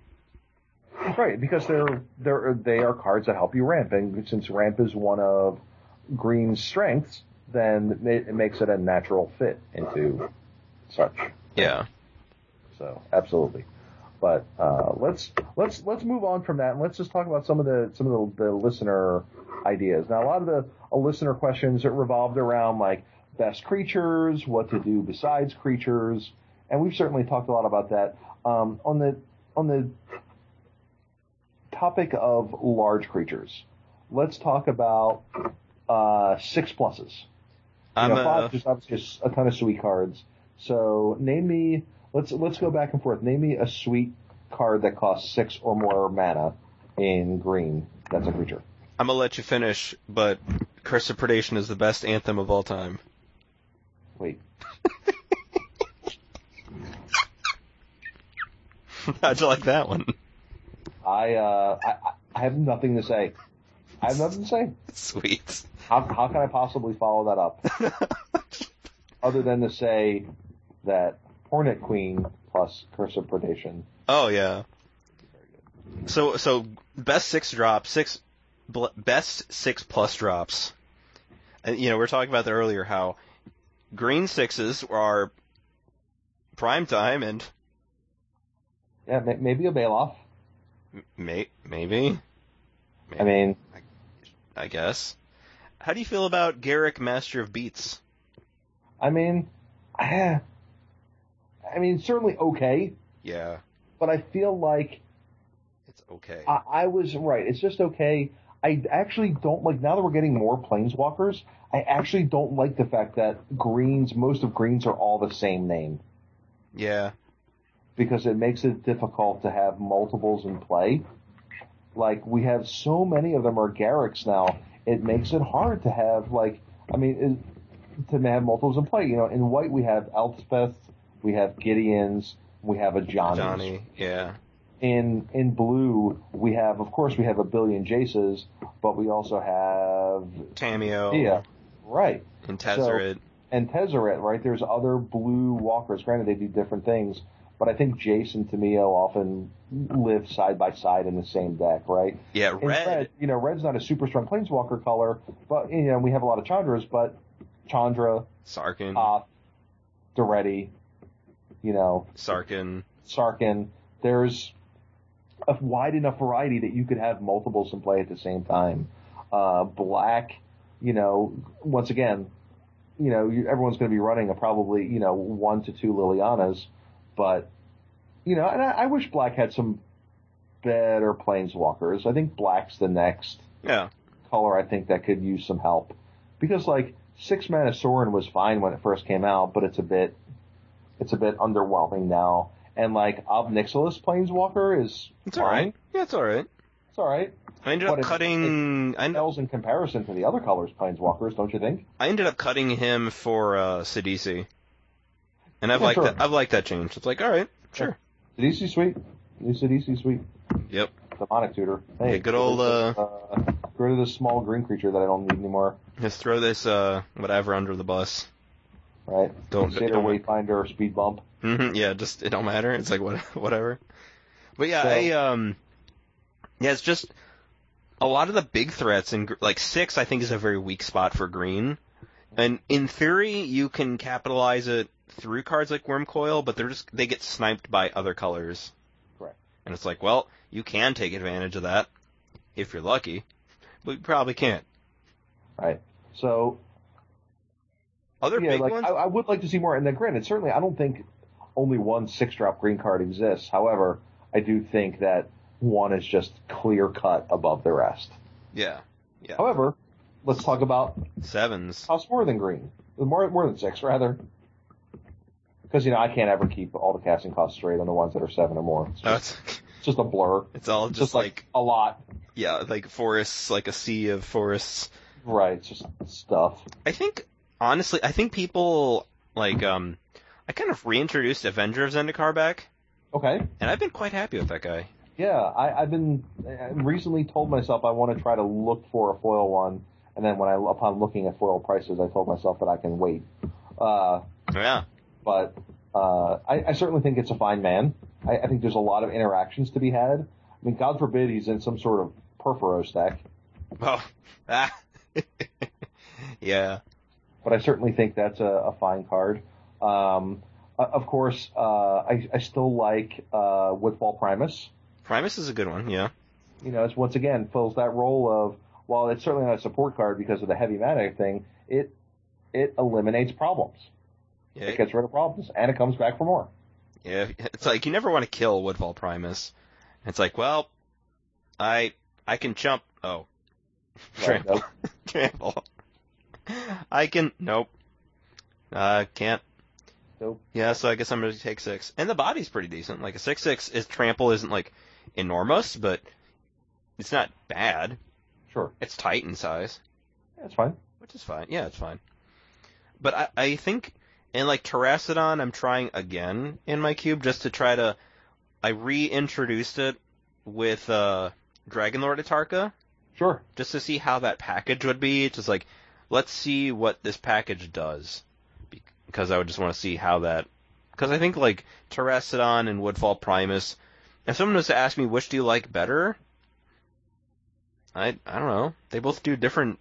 Right because they're they're they are cards that help you ramp, and since ramp is one of green's strengths, then it, it makes it a natural fit into such. Yeah. So absolutely. But uh, let's let's let's move on from that and let's just talk about some of the some of the, the listener ideas. Now a lot of the uh, listener questions are revolved around like best creatures, what to do besides creatures, and we've certainly talked a lot about that. Um, on the on the topic of large creatures, let's talk about uh, six pluses. I'm know, a, five, there's obviously a ton of sweet cards. So name me. Let's let's go back and forth. Name me a sweet card that costs six or more mana in green. That's a creature. I'm gonna let you finish, but Curse of Predation is the best anthem of all time. Wait. How'd you like that one? I uh I, I- have nothing to say. I have nothing to say. Sweet. How how can I possibly follow that up other than to say that Hornet Queen plus Curse of Predation. oh yeah. So so best six drops, six bl- best six plus drops. And you know we were talking about that earlier how green sixes are prime time and Yeah, may, maybe a Baloth. May, maybe I mean, I guess. How do you feel about Garruk, Master of Beats? I mean, I, I mean certainly okay, Yeah, but I feel like it's okay. I, I was right. It's just okay. I actually don't like now that we're getting more planeswalkers. I actually don't like the fact that greens, most of greens are all the same name Yeah. Because it makes it difficult to have multiples in play. Like we have so many of them are Garruks now, it makes it hard to have like I mean it, to have multiples in play. You know, in white we have Elspeth, we have Gideons, we have a Johnny. Johnny. Yeah. In in blue we have of course we have a billion Jaces, but we also have Tamiyo. yeah, right. And Tezzeret. and Tezzeret, right? There's other blue walkers. Granted, they do different things, but I think Jace and Tamiyo often live side by side in the same deck, right? yeah. In Red. you know, red's not a super strong planeswalker color, but you know we have a lot of Chandras, but Chandra, Sarkhan. Koth, Daretti, you know, Sarkhan. Sarkhan. There's a wide enough variety that you could have multiples in play at the same time. Uh, black, you know, once again, you know, everyone's going to be running a probably, you know, one to two Lilianas, but, you know, and I, I wish black had some better planeswalkers. I think black's the next Yeah. color I think that could use some help. Because like six mana Sorin was fine when it first came out, but it's a bit it's a bit underwhelming now. And like Ob Nixilis Planeswalker is It's alright. Yeah, it's alright. It's alright. I ended But up it- cutting. It ended, in comparison to the other colors Planeswalkers, don't you think? I ended up cutting him for uh, Sidisi. And I've Yeah, liked sure. that. I've liked that change. It's like, all right, sure. DC sweet. New DC sweet. Yep. Demonic tutor. Hey, Yeah, good old, get rid of this, uh, get rid of this small green creature that I don't need anymore. Just throw this uh whatever under the bus. Right? Don't Consider don't Wayfinder speed bump. hmm yeah, just it don't matter. It's like what whatever. But yeah, So- I um yeah, it's just a lot of the big threats and like six I think is a very weak spot for green. And in theory, you can capitalize it through cards like Wurmcoil, but they're just they get sniped by other colors. Correct. And it's like, well, you can take advantage of that if you're lucky, but you probably can't. Right. So Other yeah, big like ones. I, I would like to see more. And then, granted, certainly, I don't think only one six-drop green card exists. However, I do think that one is just clear cut above the rest. yeah, yeah. However, let's talk about Sevens. cost more than green, more more than six rather. Because you know I can't ever keep all the casting costs straight on the ones that are seven or more. It's just, it's it's just a blur. it's all It's just, like a lot. yeah, like forests, like a sea of forests. Right. It's just stuff. I think honestly, I think people like um, I kind of reintroduced Avenger of Zendikar back, Okay. and I've been quite happy with that guy. Yeah, I, I've been I recently told myself I want to try to look for a foil one, and then when I upon looking at foil prices, I told myself that I can wait. Uh, Yeah, but uh, I, I certainly think it's a fine man. I, I think there's a lot of interactions to be had. I mean, God forbid he's in some sort of Purphoros deck, well, ah, yeah, but I certainly think that's a, a fine card. Um, of course, uh, I, I still like uh, Woodfall Primus. Primus is a good one. Yeah, you know, it's once again fills that role of while it's certainly not a support card because of the heavy mana thing, it it eliminates problems. It gets rid of problems and it comes back for more. yeah. It's like you never want to kill Woodfall Primus. It's like, well, I I can jump. Oh, trample, trample. I can. Nope. Uh, can't. Nope. Yeah, so I guess I'm gonna take six. And the body's pretty decent. Like a six six is trample isn't like enormous, but it's not bad. Sure, It's Titan size, that's fine. which is fine. Yeah, it's fine. But I, I think and like Terrastodon, I'm trying again in my cube just to try to. I reintroduced it with uh, Dragonlord Atarka Sure, just to see how that package would be. Just like, let's see what this package does, because I would just want to see how that. Because I think like Terrastodon and Woodfall Primus. If someone was to ask me which do you like better, I I don't know. They both do different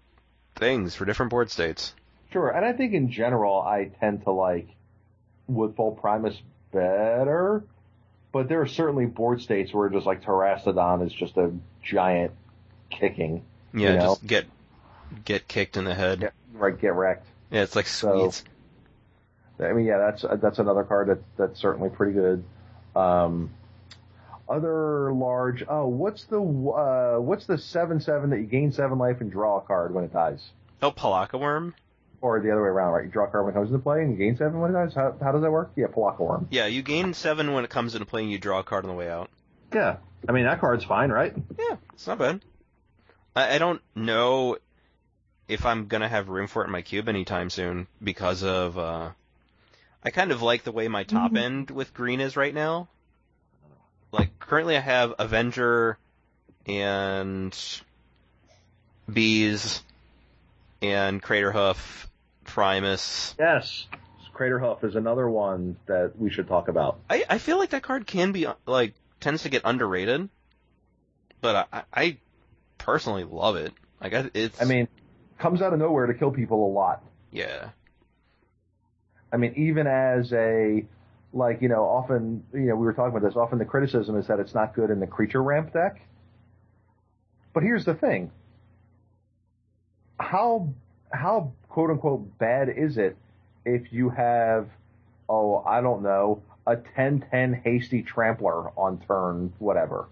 things for different board states. sure. And I think in general, I tend to like Woodfall Primus better, but there are certainly board states where just like Terrastodon is just a giant kicking. Yeah, You know? just get get kicked in the head. Get, right, get wrecked. Yeah, it's like So- I mean, yeah, that's that's another card that that's certainly pretty good. Um, other large. Oh, what's the uh, what's the seven seven that you gain seven life and draw a card when it dies? Oh, Pelakka Wurm. Or the other way around, right? You draw a card when it comes into play and you gain seven when it dies. How, how does that work? Yeah, Pelakka Wurm. Yeah, you gain seven when it comes into play and you draw a card on the way out. Yeah, I mean that card's fine, right? Yeah, it's not bad. I, I don't know if I'm gonna have room for it in my cube anytime soon because of uh I kind of like the way my top Mhm. end with green is right now. Like currently I have Avenger and Bees and Craterhoof, Primus. Yes. Craterhoof is another one that we should talk about. I, I feel like that card can be like tends to get underrated, but I, I personally love it. Like I, it's I mean, comes out of nowhere to kill people a lot. yeah. I mean, even as a like you know, often you know we were talking about this. Often the criticism is that it's not good in the creature ramp deck. But here's the thing: how how quote unquote bad is it if you have oh I don't know a 10-10 hasty trampler on turn whatever.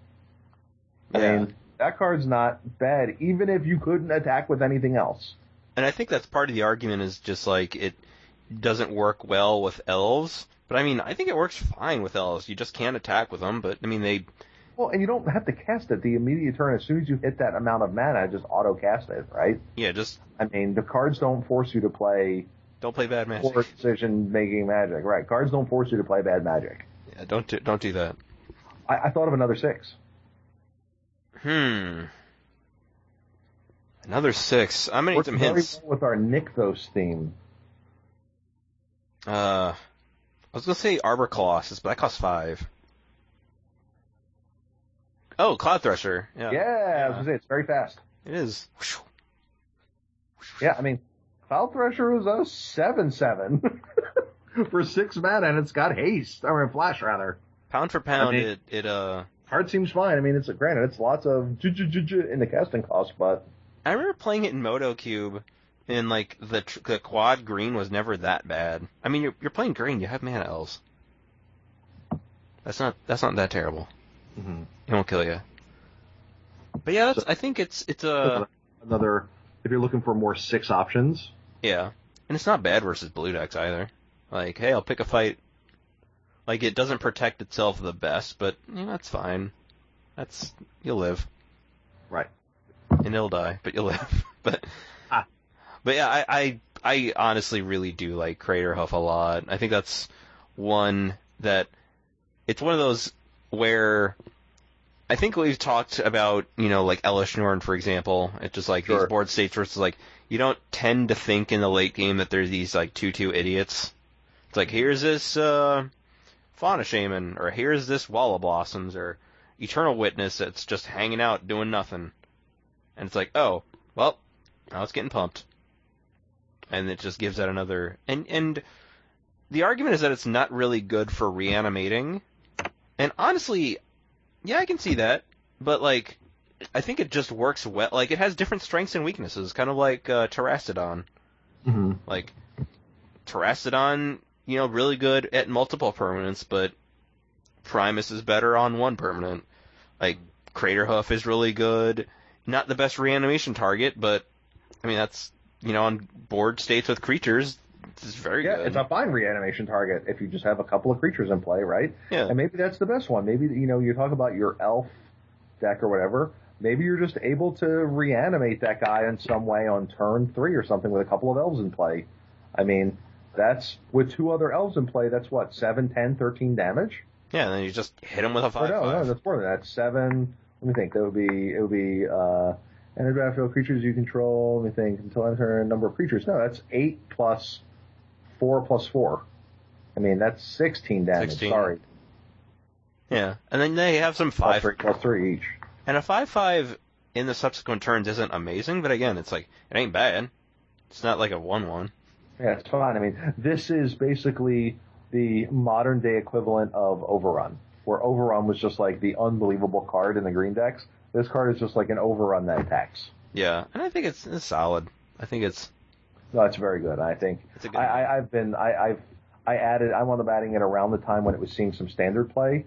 I Yeah. mean that card's not bad even if you couldn't attack with anything else. And I think that's part of the argument is just like it doesn't work well with elves. But I mean, I think it works fine with elves. You just can't attack with them. But I mean, they Well, and you don't have to cast it the immediate turn. As soon as you hit that amount of mana, just auto cast it, right? yeah, just I mean, the cards don't force you to play don't play bad magic. poor decision making magic, right? Cards don't force you to play bad magic. Yeah, don't do, don't do that. I, I thought of another six. Hmm. Another six. I'm gonna need some hints. well with our Nykthos theme. Uh, I was gonna say Arbor Colossus, but that costs five. Oh, Cloud Thresher. Yeah. Yeah, I was gonna say it's very fast. It is. Yeah, I mean, Cloud Thresher is a seven seven for six mana, and it's got haste or flash rather. Pound for pound, I mean- it it uh. Card seems fine. I mean, it's a, granted it's lots of in the casting cost, but I remember playing it in Moto Cube, and like the tr- the quad green was never that bad. I mean, you're you're playing green, you have mana elves. That's not that's not that terrible. Mhm. It won't kill you. But yeah, that's, I think it's it's a another if you're looking for more six options. yeah, and it's not bad versus blue decks either. Like, hey, I'll pick a fight. Like, it doesn't protect itself the best, but you know, that's fine. That's you'll live. Right. and it'll die, but you'll live. but. But yeah, I, I I honestly really do like Craterhoof a lot. I think that's one that it's one of those where I think we've talked about, you know, like Elesh Norn, for example. It's just like Sure. these board states versus like you don't tend to think in the late game that there's these like two two idiots. It's like here's this uh Fauna Shaman, or here's this Wall of Blossoms, or Eternal Witness that's just hanging out doing nothing. And it's like, oh, well, now it's getting pumped. And it just gives that another and and the argument is that it's not really good for reanimating. And honestly, yeah, I can see that. But like I think it just works well like it has different strengths and weaknesses, kind of like uh Terrastodon. Mm-hmm. Like Terrastodon, you know, really good at multiple permanents, but Primus is better on one permanent. Like Craterhoof is really good. Not the best reanimation target, but I mean that's you know on board states with creatures, it's very Yeah, good. it's a fine reanimation target if you just have a couple of creatures in play, right? yeah. And maybe that's the best one. Maybe you know you talk about your elf deck or whatever. Maybe you're just able to reanimate that guy in some way on turn three or something with a couple of elves in play. I mean, that's with two other elves in play. That's what seven, ten, thirteen damage. yeah, and then you just hit him with a five no, no, five. that's more than that. Seven. Let me think. That would be it. Would be uh, enter battlefield creatures you control. Let me think. Until I turn number of creatures. No, that's eight plus four plus four. I mean, that's sixteen damage. 16. Sorry, Yeah, and then they have some plus five three, plus three each. and a five five in the subsequent turns isn't amazing, but again, it's like it ain't bad. It's not like a one one. Yeah, it's fine. I mean, this is basically the modern day equivalent of Overrun, where Overrun was just like the unbelievable card in the green decks. This card is just like an Overrun that attacks. Yeah, and I think it's, it's solid. I think it's No, it's very good. I think it's a good. I, I, I've been I, I've I added I wound up adding it around the time when it was seeing some standard play,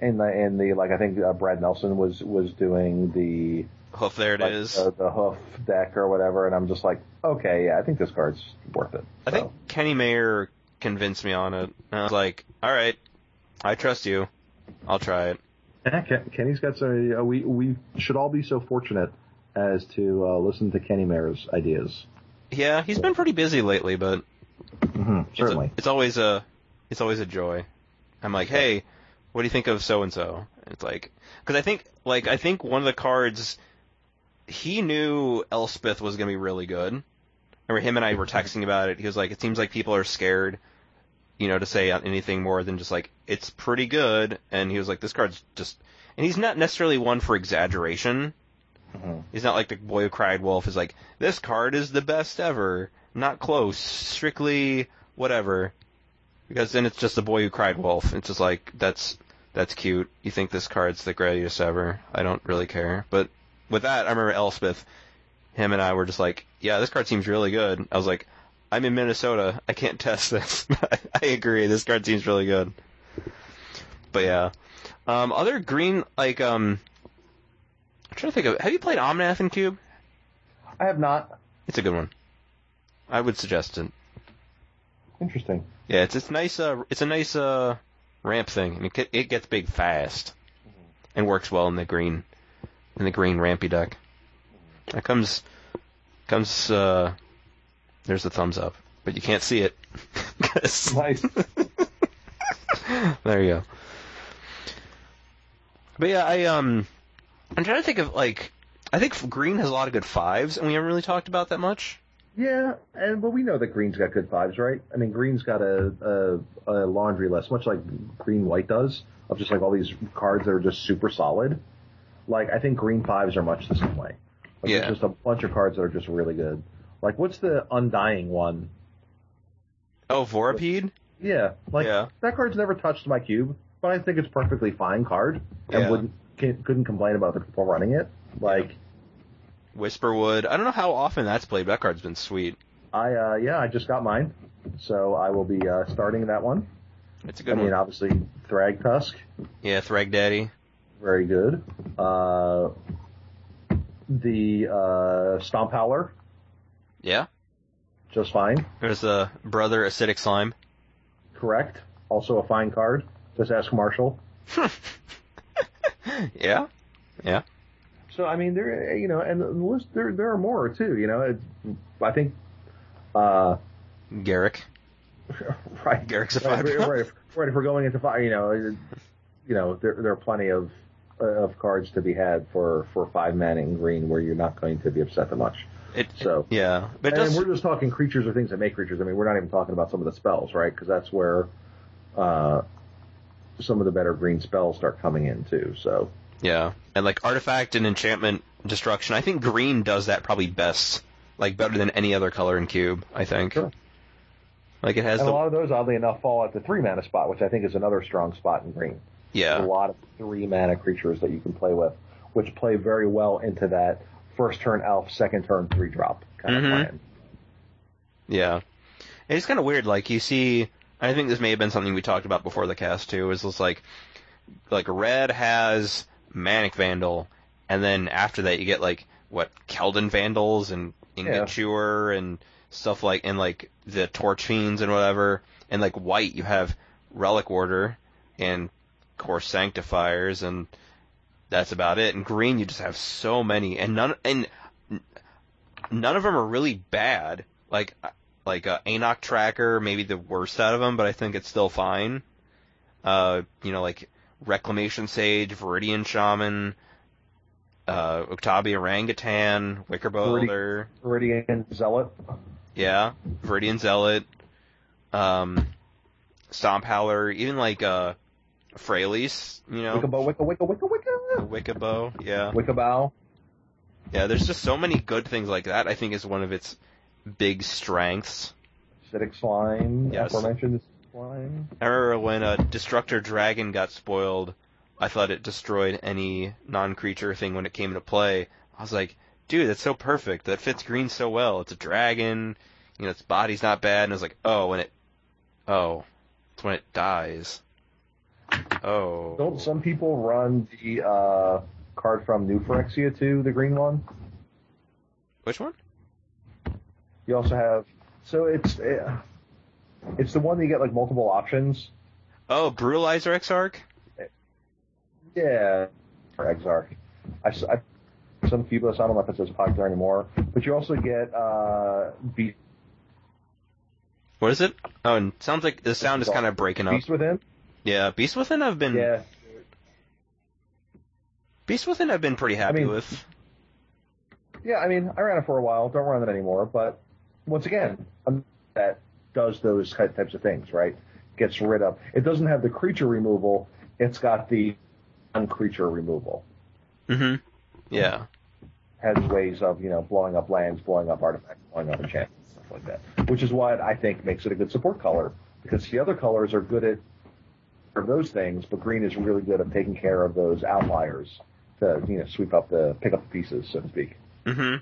in the in the like I think uh, Brad Nelson was was doing the Hoof, there it like, is. the, the hoof deck or whatever, and I'm just like, okay, yeah, I think this card's worth it. I So, think Kenny Mayer convinced me on it. And I was like, all right, I trust you. I'll try it. Yeah, Ken, Kenny's got some. Uh, we we should all be so fortunate as to uh, listen to Kenny Mayer's ideas. Yeah, he's been pretty busy lately, but Mm-hmm, it's, a- certainly. it's always a it's always a joy. I'm like, hey, what do you think of so and so? It's like because I think like I think one of the cards he knew Elspeth was gonna be really good. Remember him and I were texting about it. He was like, it seems like people are scared, you know, to say anything more than just like it's pretty good. And he was like, this card's just, and he's not necessarily one for exaggeration. Mhm. He's not like the boy who cried wolf. Is like this card is the best ever. Not close. Strictly whatever. Because then it's just the boy who cried wolf. It's just like that's that's cute. You think this card's the greatest ever? I don't really care. But with that, I remember Elspeth. Him and I were just like, yeah, this card seems really good. I was like, I'm in Minnesota. I can't test this. I agree. This card seems really good. But yeah. Um, other green, like, um, I'm trying to think of, have you played Omnath in Cube? I have not. It's a good one. I would suggest it. Interesting. Yeah, it's it's nice. Uh, it's a nice uh ramp thing, and it it gets big fast, and works well in the green, in the green rampy deck. That comes comes. uh There's the thumbs up, but you can't see it. Nice. there you go. But yeah, I um, I'm trying to think of like, I think green has a lot of good fives, and we haven't really talked about that much. Yeah, and but we know that green's got good vibes, right? I mean, green's got a, a, a laundry list, much like green white does, of just like all these cards that are just super solid. Like I think green fives are much the same way. Like, Yeah. There's just a bunch of cards that are just really good. Like what's the undying one? Oh, Vorapede. Yeah, like Yeah. that card's never touched my cube, but I think it's perfectly fine card, and Yeah. wouldn't can, couldn't complain about the people running it. Like Whisperwood. I don't know how often that's played, but that card's been sweet. I uh yeah, I just got mine, so I will be uh, starting that one. It's a good I mean, one. obviously Thragtusk. Yeah, Thrag Daddy. Very good. Uh, the uh, Stomp Howler, Yeah. just fine. There's a brother acidic slime. Correct. Also a fine card. Just ask Marshall. yeah. Yeah. So I mean, there, you know, and the list there there are more too. You know, it, I think, uh, Garruk. right, Garruk's a right, five. right, right, right. If we're going into five, you know, it- you know, there there are plenty of of cards to be had for for five man in green where you're not going to be upset that much. It, So. yeah, but and does. we're just talking creatures or things that make creatures. I mean, we're not even talking about some of the spells, right? Because that's where uh, some of the better green spells start coming in too. So Yeah, and like artifact and enchantment destruction. I think green does that probably best, like better than any other color in cube. I think. Sure. Like it has and a lot of those, oddly enough, fall at the three mana spot, which I think is another strong spot in green. There's a lot of three mana creatures that you can play with, which play very well into that first turn elf, second turn three drop kind Mhm. of plan. yeah. It's kind of weird. Like you see, I think this may have been something we talked about before the cast too. Is just like like red has manic vandal, and then after that you get like what Keldon vandals and Ingot Yeah. Chewer and stuff like and like the torch fiends and whatever. And like white you have Relic-Warder and Kor Sanctifiers and that's about it. And green you just have so many and none and none of them are really bad. Like like uh, Anok Tracker, maybe the worst out of them, but I think it's still fine. Uh, you know, like Reclamation Sage, Viridian Shaman, uh, Uktabi Orangutan, Wickerbough Elder, Viridian Zealot. yeah, Viridian Zealot, um, Stomp Howler, even like uh, Freyalise, you know, Wickerbough, Wicka, Wicka, Wicka, Wicka. Wickerbough, yeah. Wickerbough. Yeah, there's just so many good things like that. I think is one of its big strengths. Acidic slime. Yes. Aforementioned slime. I remember when a Destructor Dragon got spoiled, I thought it destroyed any non-creature thing when it came into play. I was like, dude, that's so perfect. That fits green so well. It's a dragon. You know, its body's not bad. And I was like, oh, when it, oh, it's when it dies. Oh. Don't some people run the uh, card from New Phyrexia too, the green one? Which one? You also have so it's uh, it's the one that you get like multiple options. Oh, Brutalizer Exarch? Yeah, or Exarch. I, s- I- some Cubeless. I don't know if it's as popular anymore, but you also get uh, Beast, What is it? Oh, and sounds like the sound is kind of breaking up. Beast Within. Yeah, Beast Within I've been Yeah, Beast Within I've been pretty happy mean- with. yeah. I mean, I ran it for a while. Don't run it anymore. But once again, that does those types of things, right? Gets rid of. It doesn't have the creature removal. It's got the non-creature removal. hmm Yeah. has ways of, you know, blowing up lands, blowing up artifacts, blowing up enchantments, stuff like that. Which is why I think makes it a good support color. Because the other colors are good at of those things, but green is really good at taking care of those outliers to, you know, sweep up the pick up the pieces, so to speak. Mm hmm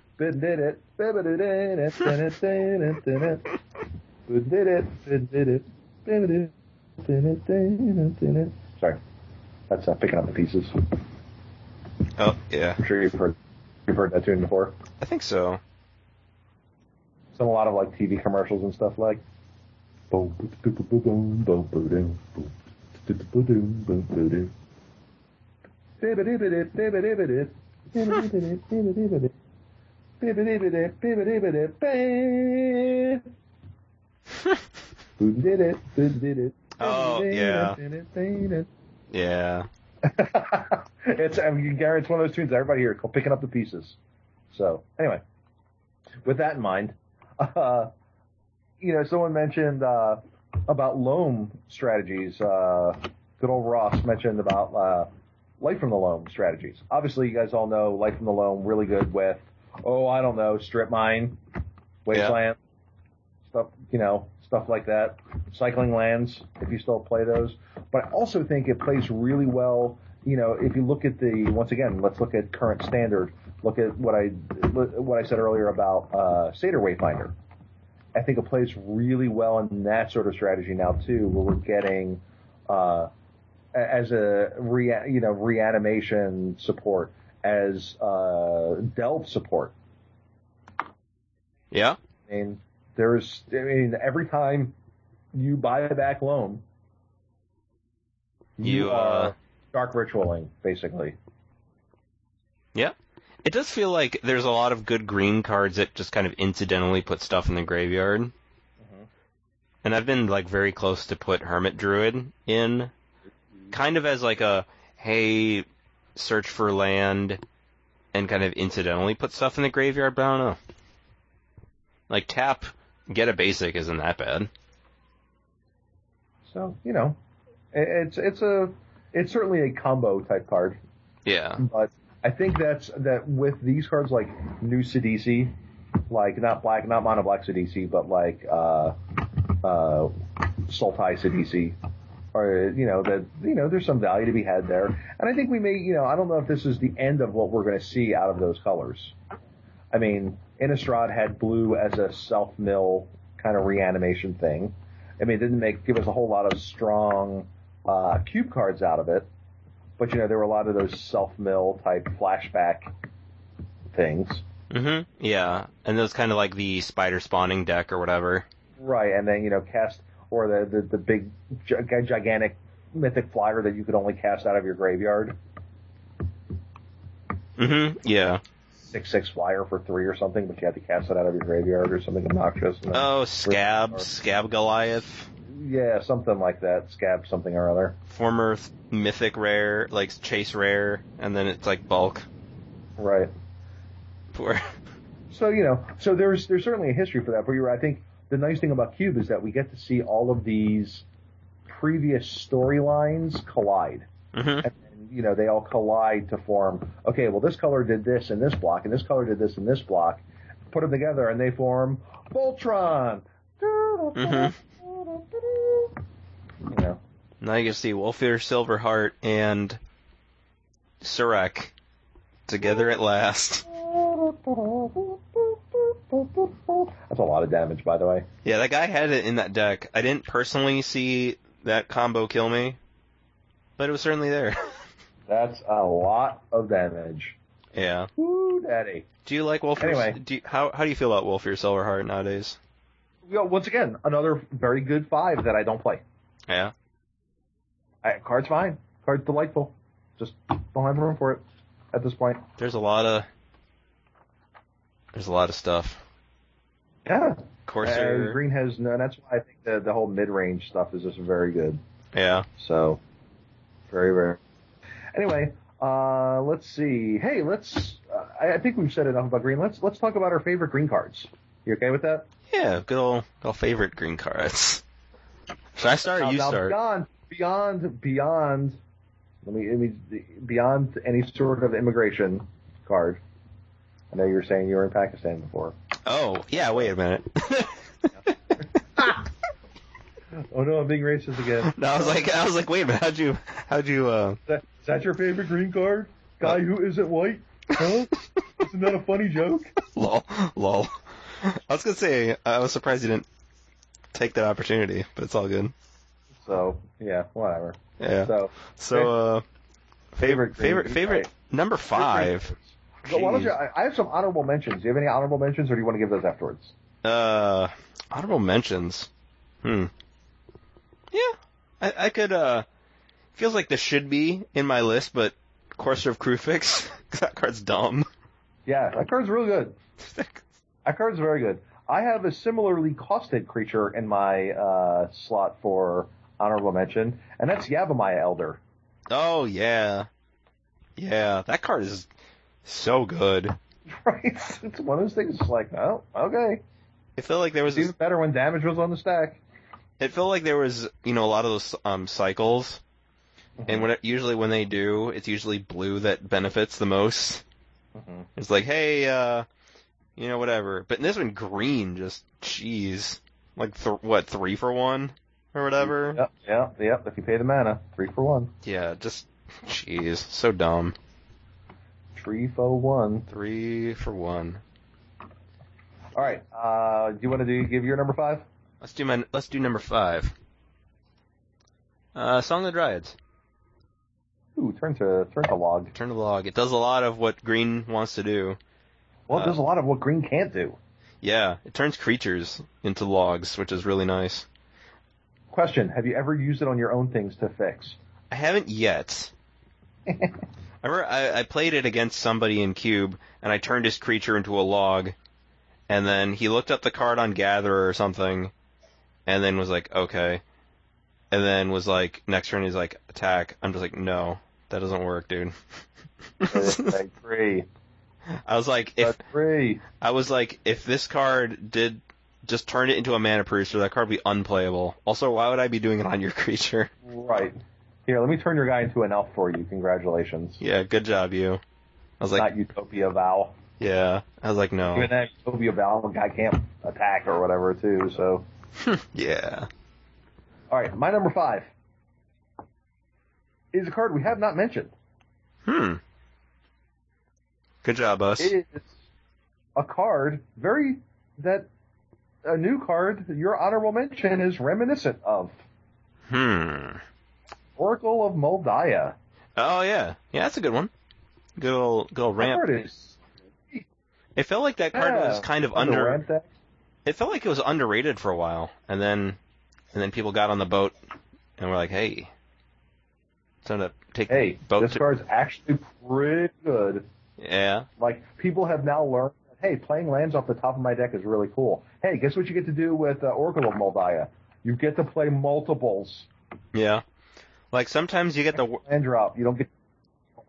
Did it. Did it. Sorry. That's uh, picking up the pieces. Oh, yeah. I'm sure you've heard you've heard that tune before. I think so. Some a lot of like TV commercials and stuff like. Oh, yeah. Yeah. it's I mean, Gary, it's one of those tunes everybody here called picking up the pieces. So anyway, with that in mind, uh, you know, someone mentioned uh, about loam strategies. Uh, good old Ross mentioned about uh, Life from the Loam strategies. Obviously, you guys all know Life from the Loam really good with oh I don't know strip mine, wasteland stuff. You know stuff like that. Cycling lands if you still play those. But I also think it plays really well. You know, if you look at the once again, let's look at current standard. Look at what I what I said earlier about uh, Satyr Wayfinder. I think it plays really well in that sort of strategy now too, where we're getting uh, as a rea- you know reanimation support, as uh, delve support. Yeah. I mean, there's I mean every time you buy a back loan, you, You, are uh, dark ritualing basically. Yeah. It does feel like there's a lot of good green cards that just kind of incidentally put stuff in the graveyard. Mm-hmm. And I've been like very close to put Hermit Druid in, kind of as like a hey, search for land, and kind of incidentally put stuff in the graveyard. But I don't know. Like tap, get a basic isn't that bad. So you know, it's it's a it's certainly a combo type card, Yeah. but I think that's that with these cards like new Sidisi, like not black, not mono black Sidisi, but like uh uh Sultai or you know that you know there's some value to be had there, and I think we may you know I don't know if this is the end of what we're going to see out of those colors. I mean, Innistrad had blue as a self mill kind of reanimation thing. I mean, it didn't make give us a whole lot of strong uh, cube cards out of it, but you know there were a lot of those self mill type flashback things. Mhm. Yeah. And those kind of like the spider spawning deck or whatever. Right, and then you know cast or the the, the big gi- gigantic mythic flyer that you could only cast out of your graveyard, Mhm. Yeah. six six flyer for three or something, but you had to cast it out of your graveyard or something obnoxious. Oh, Scab, Scab Goliath. Yeah, something like that. Scab something or other. former th- mythic rare, like chase rare, and then it's like bulk. Right. Poor. So you know, so there's there's certainly a history for that. But you're, right. I think the nice thing about Cube is that we get to see all of these previous storylines collide. hmm and then, you know they all collide to form okay well this color did this in this block and this color did this in this block put them together and they form Voltron Mhm. You know Now you can see Wolfir, Silverheart, and Surrak together at last. that's a lot of damage by the way Yeah, that guy had it in that deck. I didn't personally see that combo kill me, but it was certainly there. That's a lot of damage. yeah. Woo, daddy. Do you like Wolf? Anyway. do you, how how do you feel about Wolfir Silverheart nowadays? You know, once again, another very good five that I don't play. Yeah. I, card's fine. Card's delightful. Just don't have room for it at this point. There's a lot of there's a lot of stuff. Yeah. Corsair. Uh, Green has no, that's why I think the, the whole mid-range stuff is just very good. Yeah. So, very, very. Anyway, uh, let's see. Hey, let's, uh, I, I think we've said enough about green. Let's, let's talk about our favorite green cards. You okay with that? Yeah. Good old, good old favorite green cards. Should I start? or Now- you now start. Beyond, beyond, beyond, let me, let me, beyond any sort of immigration card. I know you were saying you were in Pakistan before. Oh, yeah. Wait a minute. Oh no, I'm being racist again. no, I was like, I was like, wait a minute. How'd you, how'd you? uh Is that, is that your favorite green card? Guy who isn't white? Huh? Isn't that a funny joke? Lol, lol. I was gonna say, I was surprised you didn't take that opportunity, but it's all good. So yeah, whatever. Yeah. So So, uh, favorite, favorite, favorite number five. So why don't you? I have some honorable mentions. Do you have any honorable mentions, or do you want to give those afterwards? Uh, honorable mentions. Hmm. Yeah, I, I could. Uh, feels like this should be in my list, but Courser of Kruphix. that card's dumb. Yeah, that card's really good. That card's very good. I have a similarly costed creature in my uh, slot for honorable mention, and that's Yavimaya Elder. oh yeah, yeah. That card is so good. Right? It's one of those things. It's like, oh, okay. It felt like there was. Even better when damage was on the stack. It felt like there was, you know, a lot of those um cycles, and when it, usually when they do, it's usually blue that benefits the most. Mhm. It's like, hey, uh, you know, whatever. But in this one, green, just jeez, like th- what three for one or whatever. Yep, yep, yep. If you pay the mana, three for one. Yeah, just jeez, so dumb. Three for one. Three for one. All right. Uh, do you want to do give your number five? Let's do my let's do number five. Uh, Song of the Dryads. Ooh, turn to turn to log. Turn to log. It does a lot of what green wants to do. Well, there's a um, lot of what green can't do. Yeah, it turns creatures into logs, which is really nice. Question: Have you ever used it on your own things to fix? I haven't yet. I remember I, I played it against somebody in Cube, and I turned his creature into a log, and then he looked up the card on Gatherer or something, and then was like, okay. And then was like, next turn he's like, attack. I'm just like, no, that doesn't work, dude. I agree. I was like, if. I was like, if this card did just turn it into a mana producer, that card would be unplayable. Also, why would I be doing it on your creature? Right. Here, let me turn your guy into an elf for you. Congratulations. Yeah, good job, you. I was like, Not Utopia Vow. yeah. I was like, no. Even that Utopia Vow, the guy can't attack or whatever too. So, yeah. all right, my number five is a card we have not mentioned. Hmm. Good job, us. It is a card very that a new card your honorable mention is reminiscent of Hmm. Oracle of Mul Daya. Oh yeah, yeah, that's a good one. Good old, good old ramp. is It felt like that card yeah, was kind of under. It felt like it was underrated for a while, and then, and then people got on the boat, and were like, "Hey, it's time to take Hey, boat." this to... card's actually pretty good. Yeah. Like people have now learned. Hey, playing lands off the top of my deck is really cool. Hey, guess what you get to do with uh, Oracle of Mul Daya? You get to play multiples Yeah. Like sometimes you get the. land drop. You don't get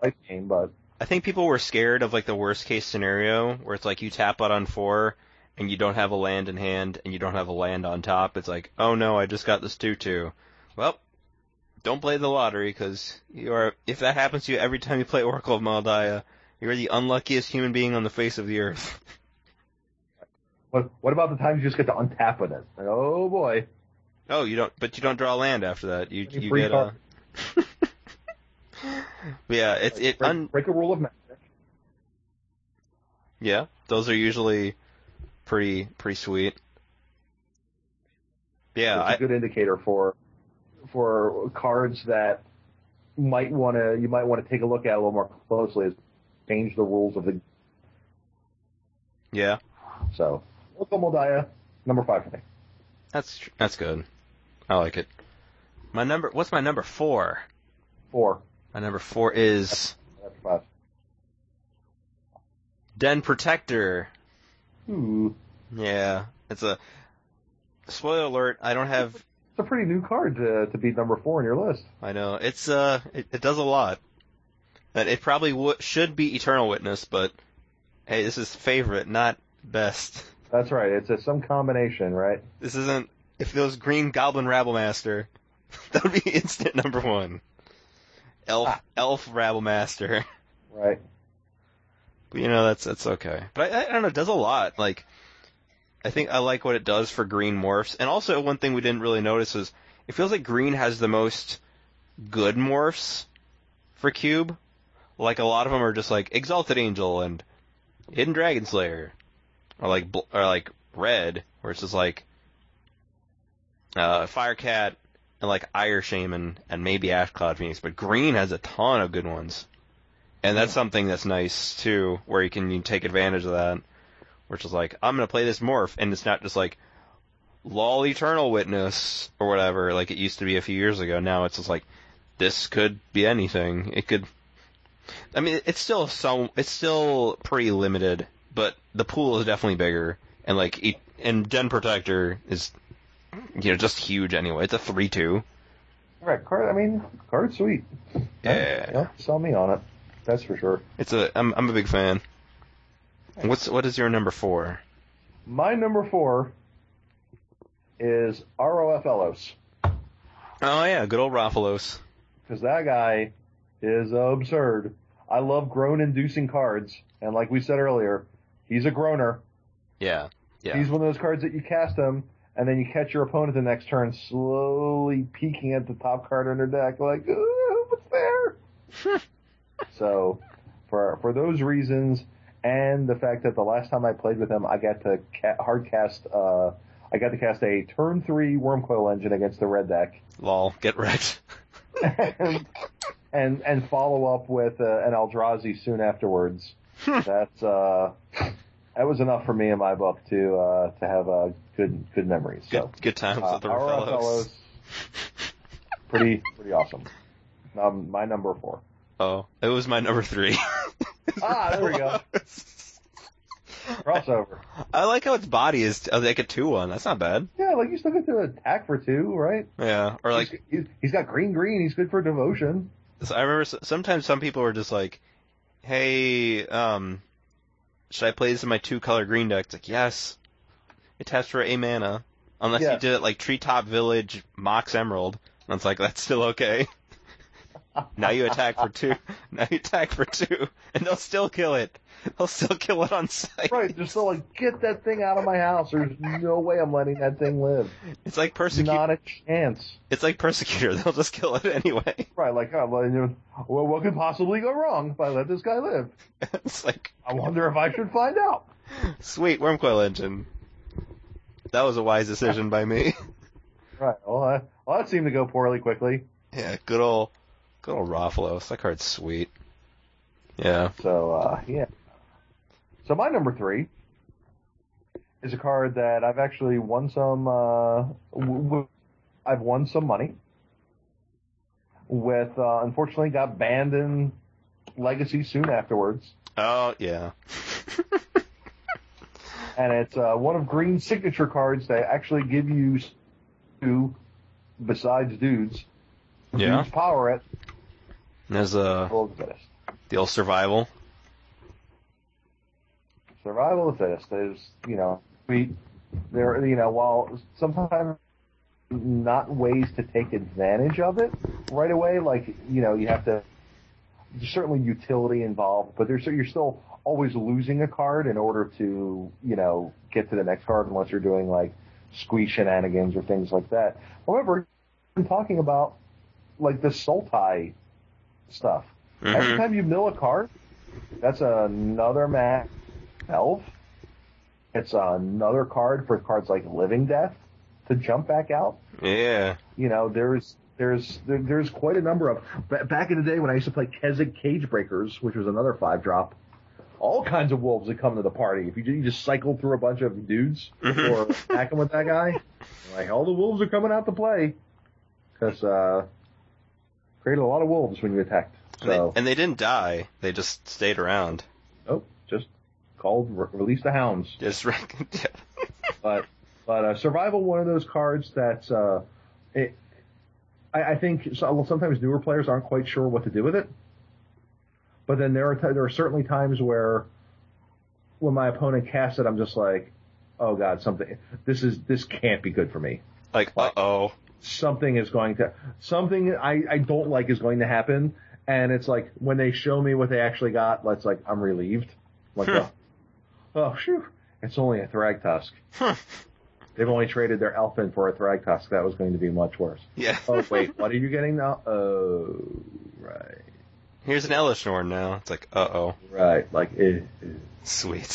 life game, but I think people were scared of like the worst case scenario where it's like you tap out on four and you don't have a land in hand and you don't have a land on top. It's like, oh no, I just got this two two. Well, don't play the lottery because you are. If that happens to you every time you play Oracle of Mul Daya, you're the unluckiest human being on the face of the earth. what what about the times you just get to untap with it? Like, oh boy, Oh, you don't, but you don't draw land after that. You Any you get uh, a. Yeah, it's it break, un, break a rule of magic. yeah. Those are usually pretty pretty sweet. Yeah, it's I, a good indicator for for cards that might want to you might want to take a look at a little more closely is change the rules of the Yeah, so Local Mul Daya number five for me. that's that's good. I like it. My number. What's my number four? Four My number four is after five. Den Protector. Ooh, Yeah, it's a spoiler alert. I don't have. it's a pretty new card to to be number four on your list. I know it's uh, it, it does a lot. And it probably w- should be Eternal Witness, but hey, this is favorite, not best. That's right. It's a, some combination, right? This isn't. If it was Green Goblin Rabblemaster, that would be instant number one. Elf, Ah. Elf Rabblemaster. Right. But you know that's that's okay. But I, I don't know, it does a lot. Like I think I like what it does for green morphs. And also one thing we didn't really notice is it feels like green has the most good morphs for cube. Like a lot of them are just like Exalted Angel and Hidden Dragon Slayer, or like or like red, where it's just like uh, Firecat and like Ire Shaman and maybe Ash Cloud Phoenix. But green has a ton of good ones. And that's something that's nice too, where you can you take advantage of that. Which is like, I'm gonna play this morph, and it's not just like, lol eternal witness, or whatever, like it used to be a few years ago. Now it's just like, this could be anything. It could, I mean, it's still so, it's still pretty limited, but the pool is definitely bigger, and like, and Den Protector is, you know, just huge anyway. It's a 3-2. Right. Card. I mean, card sweet. Yeah. Yeah. Sell me on it. That's for sure. It's a, I'm, I'm a big fan. What's, what is your number four? My number four is Rofellos. Oh yeah, good old Rofellos. because that guy is absurd. I love groan-inducing cards, and like we said earlier, he's a groaner. Yeah. Yeah. He's one of those cards that you cast him, and then you catch your opponent the next turn slowly peeking at the top card on their deck, like, "Ooh, what's there? so, for for those reasons, and the fact that the last time I played with him, I got to ca- hard cast. Uh, I got to cast a turn three Wurmcoil engine against the red deck. Lol, get wrecked. and and and follow up with uh, an Eldrazi soon afterwards. That's uh, that was enough for me in my book to uh, to have uh, good good memories. Good, So good times uh, with the Rofellos. fellows, pretty pretty awesome. Um, my number four. Oh, it was my number three. Ah, there we go. Crossover. I like how its body is uh, like a two one. That's not bad. Yeah, like you still get to attack for two, right? Yeah, or like he's, he's got green green. He's good for devotion. So I remember sometimes some people were just like, "Hey, um, should I play this in my two color green deck?" It's like, yes. It taps for a mana, unless you did it like Treetop Village Mox Emerald, and it's like that's still okay. now you attack for two. Now you attack for two, and they'll still kill it. They'll still kill it on sight. Right, just so like get that thing out of my house. There's no way I'm letting that thing live. It's like persecutor. Not a chance. It's like persecutor. They'll just kill it anyway. Right, like, oh, well, you know, well, what could possibly go wrong if I let this guy live? it's like I wonder if I should find out. sweet Wurmcoil engine. That was a wise decision by me. Right, well, uh, well that seemed to go poorly quickly. yeah, good old, good old Rofellos. That card's sweet. Yeah. So, uh, yeah. So my number three is a card that I've actually won some, uh, w- w- I've won some money with, uh, unfortunately got banned in Legacy soon afterwards. Oh yeah. and it's uh, one of Green's signature cards that actually give you two, besides dudes, Yeah. dudes power it. There's uh the fittest. the old survival. Survival fittest. There's, you know, we there, you know, while sometimes not ways to take advantage of it right away, like you know, you have to. There's certainly utility involved, but there's you're still always losing a card in order to, you know, get to the next card unless you're doing like squeeze shenanigans or things like that. However, I'm talking about like the Sultai stuff. Every Mhm. time you mill a card, that's another max elf. It's another card for cards like Living Death to jump back out. Yeah. You know, there's There's there, there's quite a number of back in the day when I used to play Kessig Cagebreakers, which was another five drop. All kinds of wolves that come to the party. If you, you just cycle through a bunch of dudes Mhm. or attacking with that guy, like all the wolves are coming out to play. Because uh, created a lot of wolves when you attacked. And, they, So and they didn't die. They just stayed around. oh, just called re- release the hounds. Just yeah. but but uh, survival one of those cards that's uh, it, I, I think so, well, sometimes newer players aren't quite sure what to do with it. But then there are t- there are certainly times where when my opponent casts it, I'm just like, oh god, something this is this can't be good for me. like uh oh. Something is going to something I, I don't like is going to happen. And it's like when they show me what they actually got, it's like I'm relieved. Like, oh, oh, phew, it's only a Thragtusk. Huh. They've only traded their Elfin for a Thragtusk. That was going to be much worse. Yeah. Oh wait, what are you getting now? Oh, right, Here's an Elesh Norn now. It's like uh oh. right. Like, eh, eh. Sweet.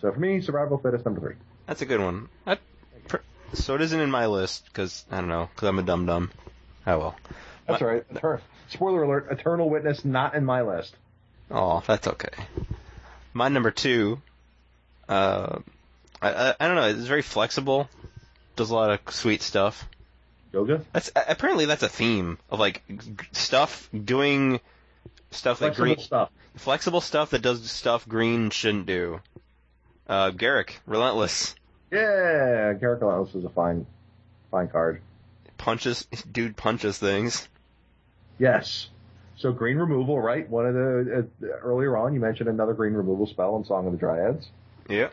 so for me, survival fittest number three. That's a good one. I, so it isn't in my list because I don't know because I'm a dum dum. Oh well. That's all right. Spoiler alert: Eternal Witness not in my list. Oh, that's okay. My number two. Uh, I, I I don't know. It's very flexible. Does a lot of sweet stuff. Yoga, That's apparently that's a theme of like g- stuff doing stuff that green stuff. flexible stuff that does stuff green shouldn't do. Uh, Garruk, relentless Yeah, Garruk Relentless is a fine, fine card. punches, dude punches things. Yes. So green removal, right? One of the uh, earlier on, you mentioned another green removal spell in Song of the Dryads. Yeah.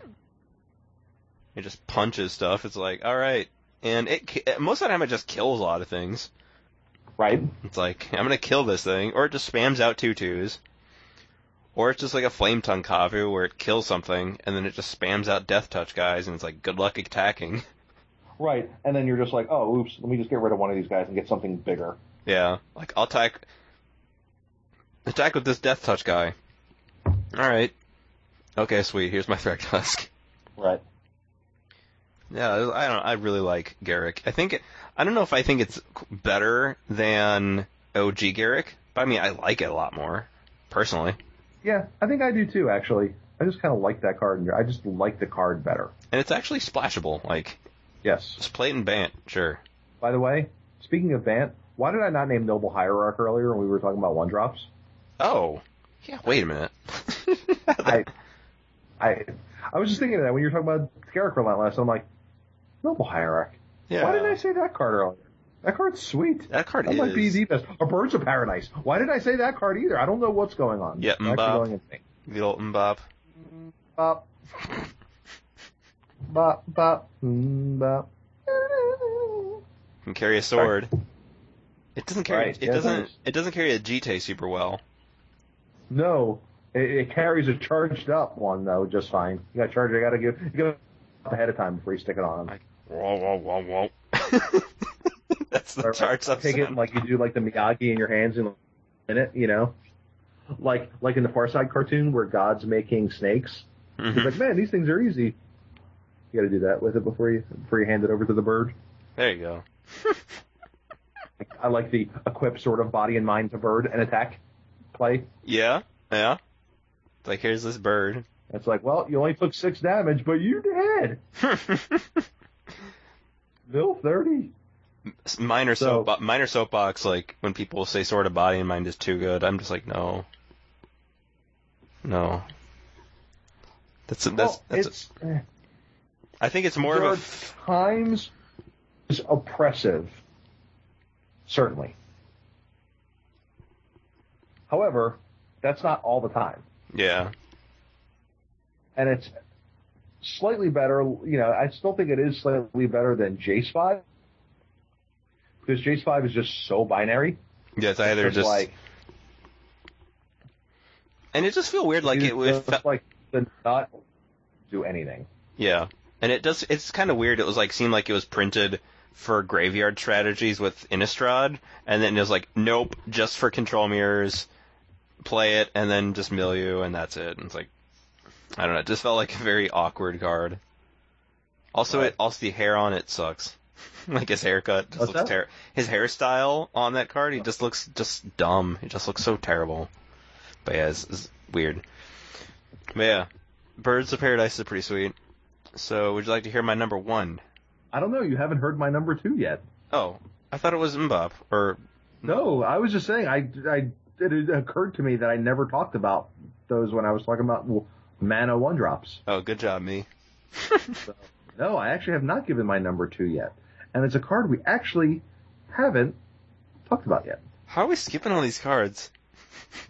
It just punches stuff. It's like, all right, and it most of the time it just kills a lot of things. Right. It's like I'm gonna kill this thing, or it just spams out two twos, or it's just like a Flametongue Kavu where it kills something and then it just spams out death touch guys, and it's like good luck attacking. Right. And then you're just like, oh, oops, let me just get rid of one of these guys and get something bigger. Yeah, like I'll attack attack with this death touch guy. All right, okay, sweet. Here's my Thragtusk. Right. Yeah, I don't. I really like Garruk. I think I don't know if I think it's better than OG Garruk, but I mean I like it a lot more personally. Yeah, I think I do too, actually. I just kind of like that card. I just like the card better. And it's actually splashable. Like Yes. just play it in Bant, sure. By the way, speaking of Bant, why did I not name Noble Hierarch earlier when we were talking about one drops? Oh, yeah. Wait a minute. I, I, I was just thinking of that when you were talking about Garruk Relentless. I'm like, Noble Hierarch. yeah. Why didn't I say that card earlier? That card's sweet. That card That is. might be the best. Or Birds of Paradise. Why didn't I say that card either? I don't know what's going on. Yeah, going the old Mbop. Bop. Bop, bop, mm, bop. Can carry a sword. It doesn't carry. Right, It yeah, it doesn't. does. It doesn't carry a GT super well. No, it, it carries a charged up one though, just fine. You got to charge. You got to give. You give it up ahead of time before you stick it on. Like, Whoa, whoa, whoa, whoa. That's the Or, charge up Take it like you do like the Miyagi in your hands in a minute, you know, like like in the Far Side cartoon where God's making snakes. He's Mhm. like, man, these things are easy. You got to do that with it before you before you hand it over to the bird. There you go. I like the equip Sword of Body and Mind to bird and attack play. Yeah, yeah. It's like here's this bird. It's like, well, you only took six damage, but you did. Bill thirty. minor So- soap, minor soapbox. Like when people say Sword of Body and Mind is too good, I'm just like no, no. That's that's well, that's. eh, I think it's more of a. times is oppressive, certainly. However, that's not all the time, yeah. and it's slightly better. You know, I still think it is slightly better than Jace five because Jace five is just so binary. Yeah, it's either It's just like and it just feel weird. Like it, it just like the not do anything. Yeah, and it does. It's kind of weird. It was like seemed like it was printed for graveyard strategies with Innistrad, and then it was like, nope, just for control mirrors. Play it, and then just mill you, and that's it. And it's like, I don't know. It just felt like a very awkward card. Also, Right. it also the hair on it sucks. like his haircut just What's looks terrible. His hairstyle on that card, he oh. just looks just dumb. He just looks so terrible. But yeah, it's, it's weird. But yeah, Birds of Paradise is pretty sweet. So, would you like to hear my number one? I don't know. You haven't heard my number two yet. Oh, I thought it was Mbop. Or No, I was just saying. I, I it occurred to me that I never talked about those when I was talking about mana one drops. oh, good job, me. No, I actually have not given my number two yet, and it's a card we actually haven't talked about yet. How are we skipping all these cards?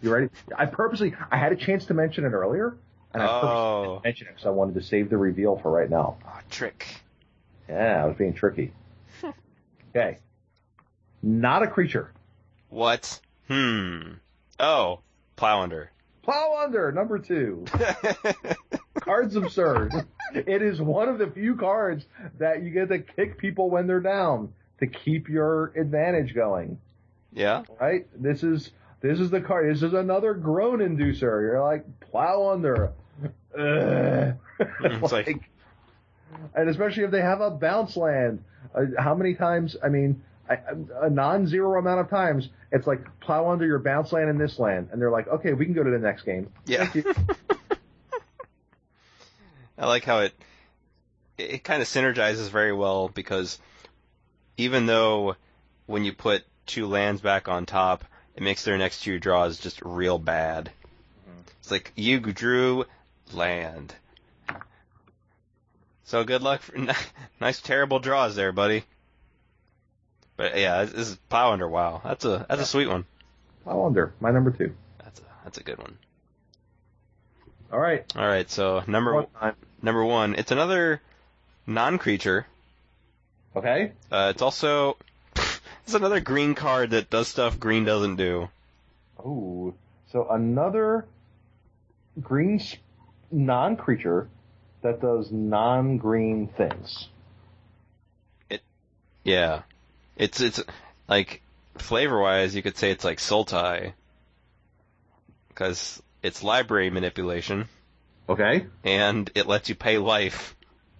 You ready? I purposely I had a chance to mention it earlier, and I purposely Oh, didn't mention it because I wanted to save the reveal for right now. oh trick. Yeah, I was being tricky. okay, not a creature. What? Hmm. Oh, Plow Under. Plow under number two. Card's absurd. It is one of the few cards that you get to kick people when they're down to keep your advantage going. yeah. Right? This is this is the card. This is another groan inducer. You're like plow under. It's like- and especially if they have a bounce land. Uh, how many times? I mean, I, a non-zero amount of times. It's like plow under your bounce land in this land, and they're like, okay, we can go to the next game. Yeah. I like how it it, kind of synergizes very well because even though when you put two lands back on top, it makes their next two draws just real bad. Mm-hmm. It's like you drew land. So good luck for nice terrible draws there, buddy. But yeah, this is Plow Under. Wow, that's a that's a sweet one. Plow Under. My number two. That's a that's a good one. All right. All right, so number One number one, it's another non-creature. Okay. Uh, it's also it's another green card that does stuff green doesn't do. Oh, so another green non-creature that does non-green things. It, yeah, it's it's like flavor wise, you could say it's like Sultai because it's library manipulation Okay. and it lets you pay life.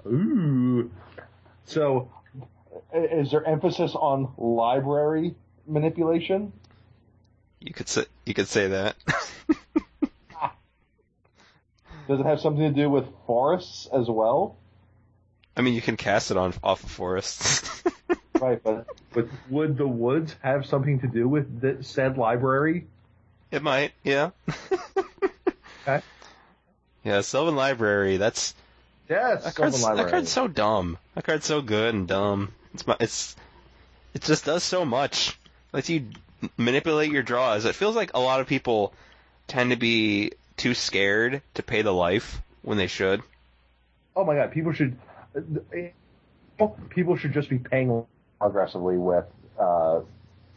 Ooh. So, is there emphasis on library manipulation? You could say you could say that. Does it have something to do with forests as well? I mean, you can cast it on off of forests. Right, but but would the woods have something to do with the said library? it might, yeah. Okay. Yeah, Sylvan Library. That's Yes, That Sylvan card's, that card's so dumb. That card's so good and dumb. It's my- it's it just does so much. Lets you manipulate your draws. It feels like a lot of people tend to be too scared to pay the life when they should. Oh my god, people should people should just be paying aggressively with uh,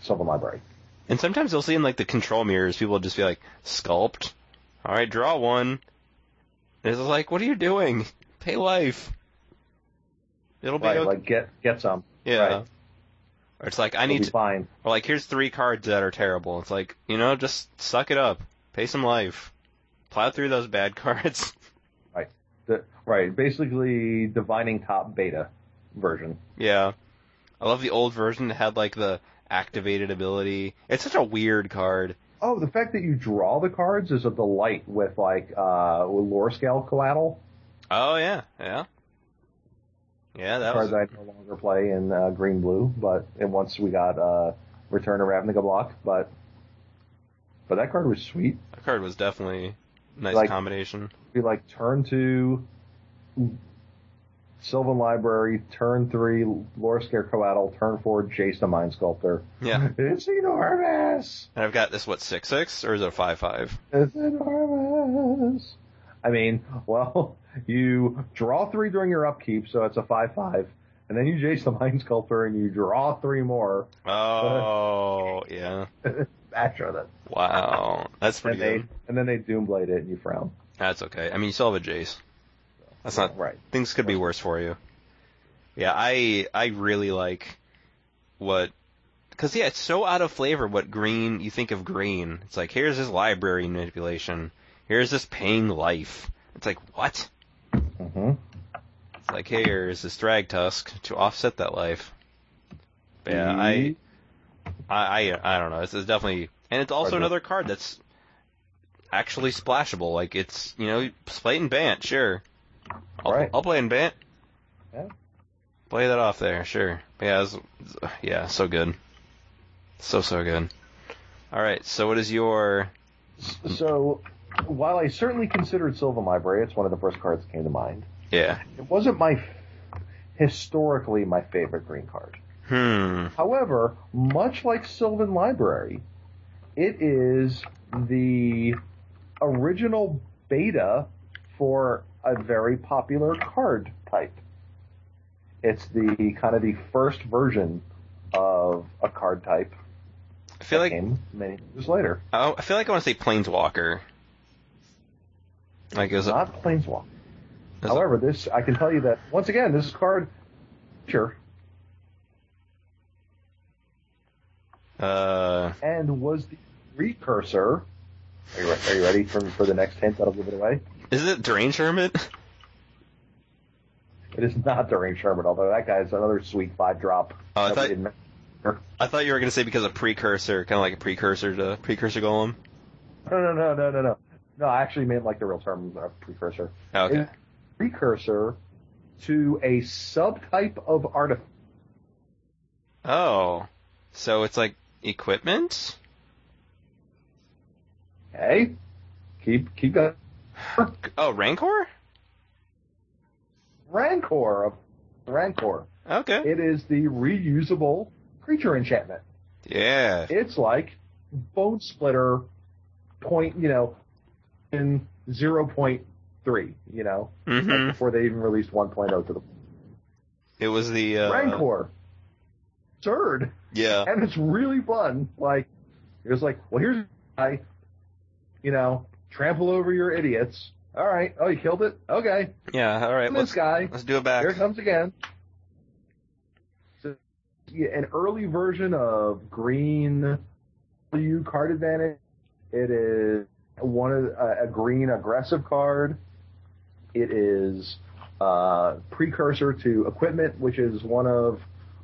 Sylvan Library. And sometimes you'll see in like the control mirrors, people will just be like, "Sculpt, all right, draw one." And it's like, "What are you doing? Pay life." It'll be Right, okay. like get get some. yeah. right. Or it's like I It'll need to fine. Or like, here's three cards that are terrible. It's like, you know, just suck it up. Pay some life. Plow through those bad cards. The, right, basically divining top beta version. yeah. I love the old version that had like the activated ability. It's such a weird card. Oh, the fact that you draw the cards is a delight with like uh with Lorescale Coatl. Oh yeah, yeah. Yeah, that was cards I no longer play in uh, green blue, but and once we got uh Return to Ravnica block, but but that card was sweet. that card was definitely a nice Like- combination. Be like turn two Sylvan Library, turn three Lorescale Coatl, turn four Jace the Mind Sculptor. Yeah. It's enormous! And I've got this what six six or is it a five five? It's enormous! I mean, well, you draw three during your upkeep, so it's a 5-5, and then you Jace the Mind Sculptor and you draw three more. Oh yeah. After that. Wow, that's And pretty they, good. and then they Doomblade it and you frown. That's okay. I mean, you still have a Jace. That's not Right. things could be worse for you. Yeah, I I really like what because yeah, it's so out of flavor. What green you think of green? It's like here's this library manipulation. Here's this paying life. It's like what? hmm It's like here's this Thragtusk to offset that life. Yeah, I, I, I, I don't know. This is definitely, and it's also another card that's actually splashable. Like it's, you know, play and Bant, sure. I'll, Right. I'll play in Bant. Yeah. Play that off there, sure. Yeah, it's, yeah, so good. So so good. All right, so what is your? So, while I certainly considered Sylvan Library, it's one of the first cards that came to mind. Yeah. It wasn't my historically my favorite green card. Hmm. However, much like Sylvan Library, it is the original beta for a very popular card type. It's the kind of the first version of a card type I feel like many years later. I I feel like I want to say Planeswalker. Like is it? Not Planeswalker. is it- However, this I can tell you that once again, this card, sure, Uh, and was the precursor. Are you, are you ready for for the next hint? That'll give it away. Is it Deranged Hermit? It is not Deranged Hermit, although that guy is another sweet five drop. Oh, I thought. I thought you were gonna say because of precursor, kind of like a precursor to precursor golem. No, no, no, no, no, no. No, I actually meant like the real term uh, precursor. Oh, Okay. It's precursor to a subtype of artifact. Oh, so it's like equipment? Okay, keep keep going. Oh, Rancor? Rancor of Rancor. Okay. It is the reusable creature enchantment. Yeah. It's like Bonesplitter point, you know, in 0.3, you know, like hmm before they even released 1.0 to the It was the uh, Rancor. Absurd. Yeah. And it's really fun. Like, it was like, well, here's a guy, you know, trample over your idiots. All right. Oh, you killed it? Okay. Yeah. All right. Let's guy, let's do it back. here it comes again. So, yeah, an early version of green U card advantage. It is one of uh, a green aggressive card. It is uh, precursor to equipment, which is one of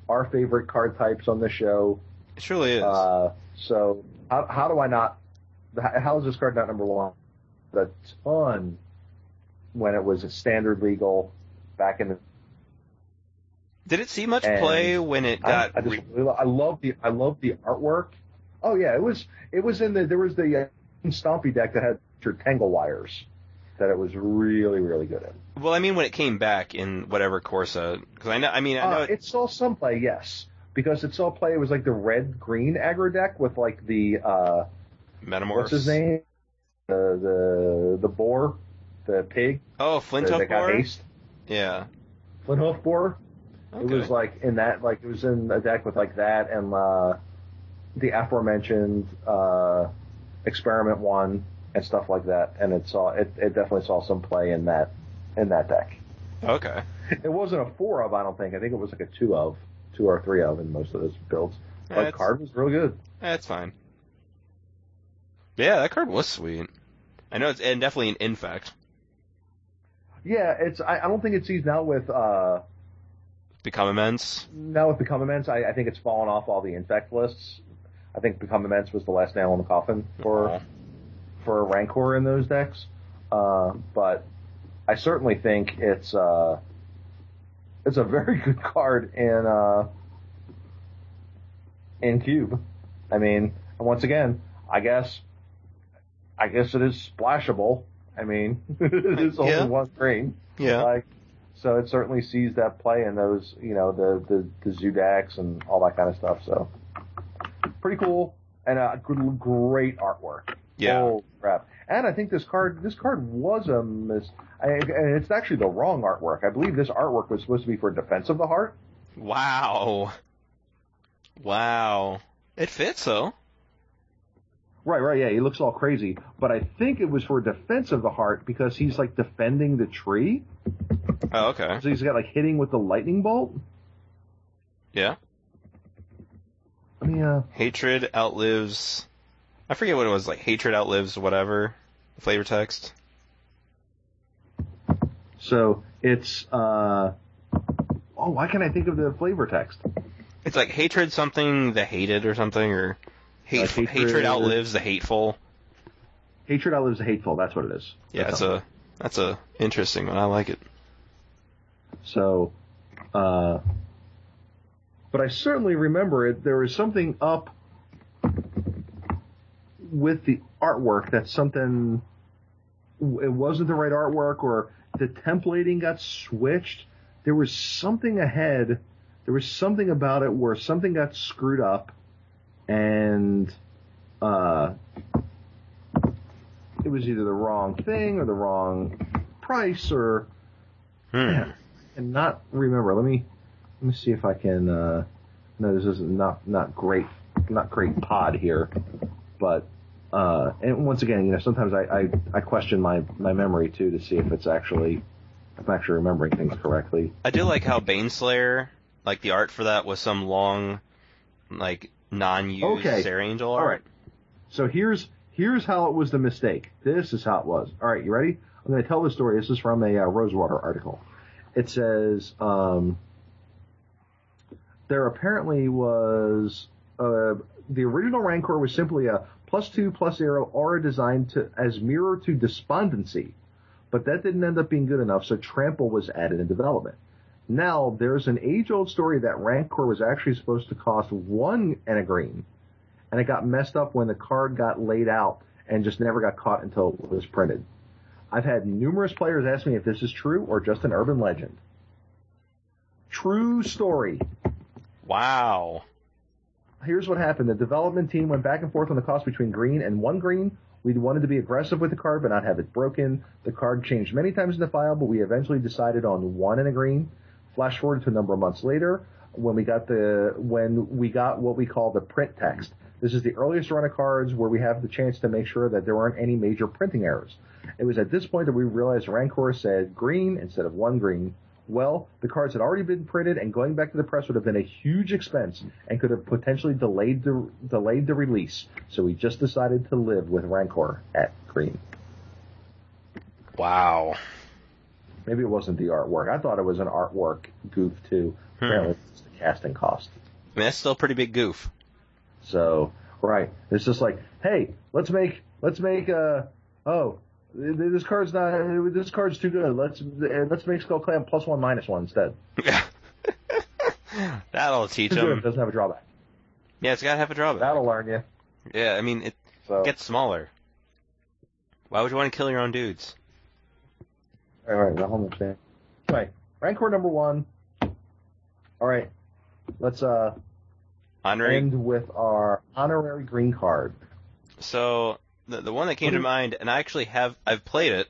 our favorite card types on the show. It truly is. Uh, so how, how do I not? How is this card not number one? A ton when it was a standard legal back in the. Did it see much and play when it got? I, I just I love the I love the artwork. Oh yeah, it was it was in the there was the uh, Stompy deck that had your Tangle wires that it was really really good in. well, I mean, when it came back in whatever Corsa, because I know. I mean, I know. Uh, it, it saw some play, yes, because it saw play. It was like the red green aggro deck with like the uh, Metamorphs. what's his name, the the the boar, the pig Oh, Flinthoof Boar? haste, Yeah. Flinthoof boar. Okay. It was like in that, like it was in a deck with like that and uh, the aforementioned uh, experiment one and stuff like that. And it saw it, it definitely saw some play in that in that deck. okay. It wasn't a four of, I don't think. I think it was like a two of, two or three of in most of those builds. But card was real good. That's fine. Yeah, that card was sweet. I know it's and definitely an infect. Yeah, it's. I, I don't think it's sees now with uh Become immense. now with Become Immense. I, I think it's fallen off all the infect lists. I think Become Immense was the last nail in the coffin for Aw. for Rancor in those decks. Uh, but I certainly think it's uh, it's a very good card in uh, in Cube. I mean, once again, I guess I guess it is splashable. I mean, it is only Yeah. one screen. Yeah. Like, so it certainly sees that play in those, you know, the the, the Zoo decks and all that kind of stuff. So pretty cool and uh, great artwork. Yeah. Oh crap! And I think this card this card was a mis. I, and it's actually the wrong artwork. I believe this artwork was supposed to be for Defense of the Heart. Wow. Wow. It fits though. Right, right, yeah. He looks all crazy, but I think it was for Defense of the Heart because he's like defending the tree. Oh, okay. So he's got like hitting with the lightning bolt. Yeah. I mean, uh. Hatred outlives. I forget what it was like. Hatred outlives whatever flavor text. So it's uh oh, why can't I think of the flavor text? It's like hatred something the hated or something or hate, hatred- hatred outlives the hateful. Hatred outlives the hateful. That's what it is. Yeah, That's that's a that's a interesting one. I like it. So, uh, but I certainly remember it. There was something up with the artwork that's something. It wasn't the right artwork, or the templating got switched. There was something ahead. There was something about it where something got screwed up, and uh, it was either the wrong thing or the wrong price or Hmm. and not remember. Let me let me see if I can. Uh, no, this is not not great, not great pod here, but uh, and once again, you know, sometimes I, I, I question my my memory too to see if it's actually if I'm actually remembering things correctly. I do like how Baneslayer, like the art for that was some long, like non-used Okay. Angel art. right. So here's here's how it was the mistake. This is how it was. All right, you ready? I'm going to tell the story. This is from a uh, Rosewater article. It says um, there apparently was uh, the original Rancor was simply a plus two plus arrow aura designed to as mirror to despondency, but that didn't end up being good enough. So trample was added in development. Now there's an age-old story that Rancor was actually supposed to cost one and a green and it got messed up when the card got laid out and just never got caught until it was printed. I've had numerous players ask me if this is true or just an urban legend. True story. Wow. Here's what happened. The development team went back and forth on the cost between green and one green. We wanted to be aggressive with the card but not have it broken. The card changed many times in the file, but we eventually decided on one and a green. Flash forward to a number of months later when we got the when we got what we call the print text. This is the earliest run of cards where we have the chance to make sure that there aren't any major printing errors. It was at this point that we realized Rancor said green instead of one green. Well, the cards had already been printed, and going back to the press would have been a huge expense and could have potentially delayed the delayed the release. So we just decided to live with Rancor at green. Wow. Maybe it wasn't the artwork. I thought it was an artwork goof too. Hmm. Apparently, it's the casting cost. I mean, that's still a pretty big goof. So right, it's just like, hey, let's make let's make uh oh this card's not this card's too good. Let's let's make Skullclamp plus one minus one instead. That'll teach good. It doesn't have a drawback. Yeah, it's gotta have a drawback. That'll learn you. Yeah, I mean, it So gets smaller. Why would you want to kill your own dudes? All right, the homeless man. Anyway, Rancor number one. All right, let's uh Honorary. end with our honorary green card. So the the one that came to mind, and I actually have I've played it,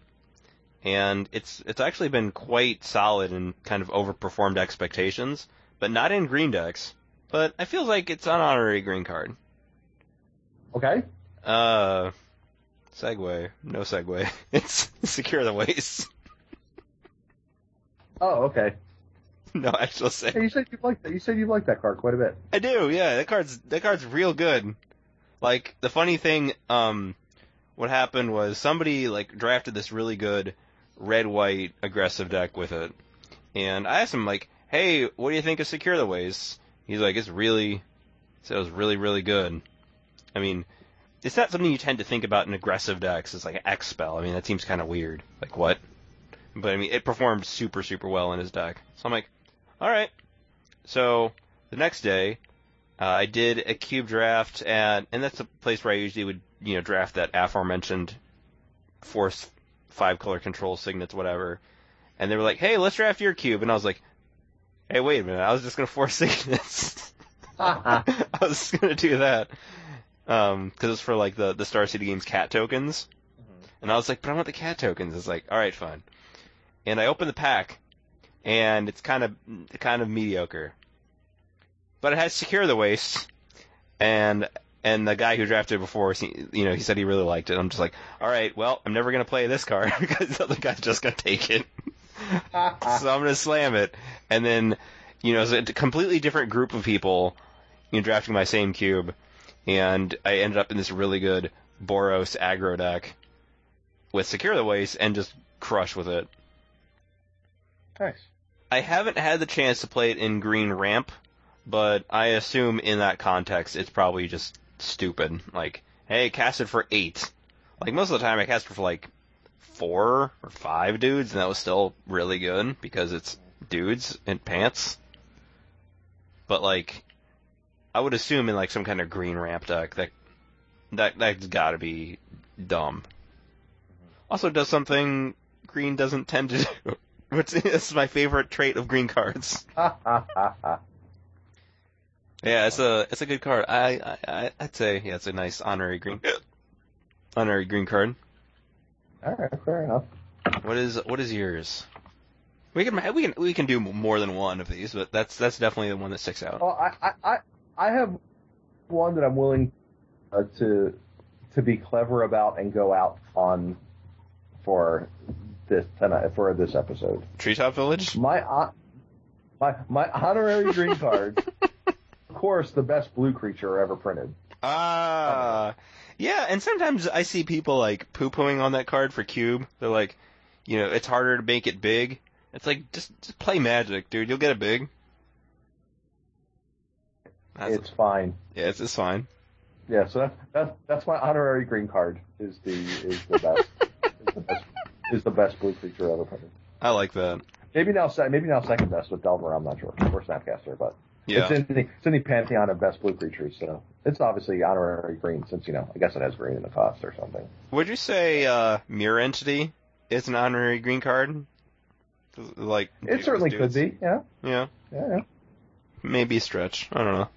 and it's it's actually been quite solid and kind of overperformed expectations, but not in green decks. But I feel like it's an honorary green card. Okay. Uh, segue, no segue. It's secure the waste. Oh, okay. no actual Hey, segue. you said you liked that. You said you liked that card quite a bit. I do, yeah. That card's that card's real good. Like the funny thing, um, what happened was somebody like drafted this really good red white aggressive deck with it, and I asked him like, "Hey, what do you think of Secure the Waste?" He's like, "It's really," said it was really really good. I mean, it's not something you tend to think about in aggressive decks. It's like an X spell. I mean, that seems kind of weird. Like what? But I mean, it performed super super well in his deck. So I'm like, all right. So the next day, uh, I did a cube draft at, and that's a place where I usually would, you know, draft that aforementioned force five color control signets, whatever. And they were like, "Hey, let's draft your cube," and I was like, "Hey, wait a minute! I was just gonna force signets. I was gonna do that." Um, cause it's for like the, the Star City Games cat tokens. And I was like, but I want the cat tokens. It's like, alright, fine. And I open the pack, and it's kind of, kind of mediocre. But it has Secure the Waste, and, and the guy who drafted it before, you know, he said he really liked it. I'm just like, alright, well, I'm never gonna play this card, because the other guy's just gonna take it. so I'm gonna slam it, and then, you know, it's a completely different group of people, you know, drafting my same cube, and I ended up in this really good Boros aggro deck with Secure the Waste and just crush with it. Nice. I haven't had the chance to play it in Green Ramp, but I assume in that context it's probably just stupid. Like, hey, cast it for eight. Like most of the time I cast it for like four or five dudes, and that was still really good because it's dudes in pants. But like, I would assume in like some kind of green ramp deck that that that's got to be dumb. Also, does something green doesn't tend to do. Which is my favorite trait of green cards. Yeah, it's a it's a good card. I I I'd say yeah, it's a nice honorary green honorary green card. All right, fair enough. What is what is yours? We can we can we can do more than one of these, but that's that's definitely the one that sticks out. Well, I I I, I have one that I'm willing uh, to to be clever about and go out on for this tonight for this episode. Treetop Village. My hon- my my honorary green card. of course, the best blue creature ever printed. Ah, yeah. And sometimes I see people like poo pooing on that card for cube. They're like, you know, it's harder to make it big. It's like just just play Magic, dude. You'll get it big. That's it's fine. yeah, it's, it's fine. Yeah, so that, that's that's my honorary green card. Is the is the best is the best is the best blue creature ever printed. I like that. Maybe now maybe now second best with Delver. I'm not sure. Or Snapcaster, but Yeah. it's in the it's in the pantheon of best blue creatures. So it's obviously honorary green since you know I guess it has green in the cost or something. Would you say uh, Mirror Entity is an honorary green card? Like It certainly could be. Yeah, Yeah, yeah. yeah. maybe a stretch. I don't know.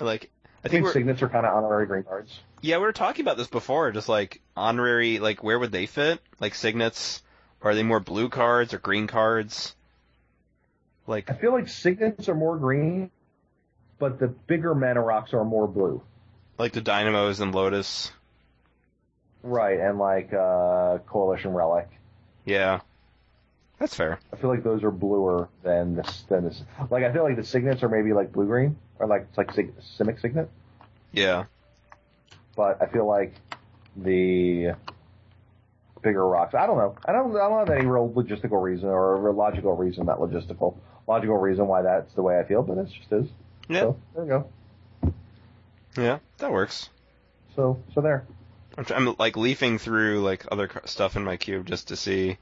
Like, I I think think signets are kind of honorary green cards. yeah, we were talking about this before. Just like honorary, like where would they fit? Like signets? Are they more blue cards or green cards? Like, I feel like signets are more green, but the bigger mana rocks are more blue. like the Dynamos and Lotus. Right, and like uh Coalition Relic. Yeah, that's fair. I feel like those are bluer than this than this. Like I feel like the signets are maybe like blue green or like it's like sig- Simic Signet, Yeah, but I feel like the bigger rocks. I don't know. I don't. I don't have any real logistical reason or a logical reason, not logistical, logical reason why that's the way I feel, but it just is. yeah, So there you go. yeah. That works. So so there. I'm, I'm like leafing through like other stuff in my cube just to see,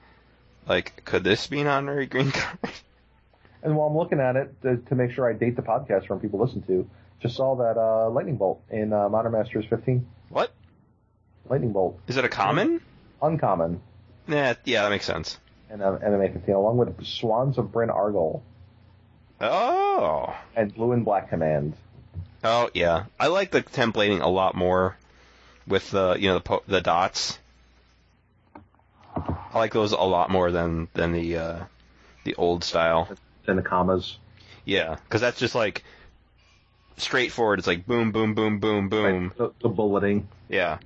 like, could this be an honorary green card? And while I'm looking at it to, to make sure I date the podcast from people listen to, just saw that uh, lightning bolt in uh, Modern Masters 15. what Lightning bolt, is it a common? uncommon, Yeah, yeah, that makes sense. in uh, MMA 15, along with Swans of Bryn Argoll Oh, and Blue and Black Command. oh yeah. I like the templating a lot more with the you know the po- the dots. I like those a lot more than than the uh, the old style. and the commas. Yeah, because that's just like straightforward. It's like boom, boom, boom, boom, boom. Right, the, the bulleting. Yeah.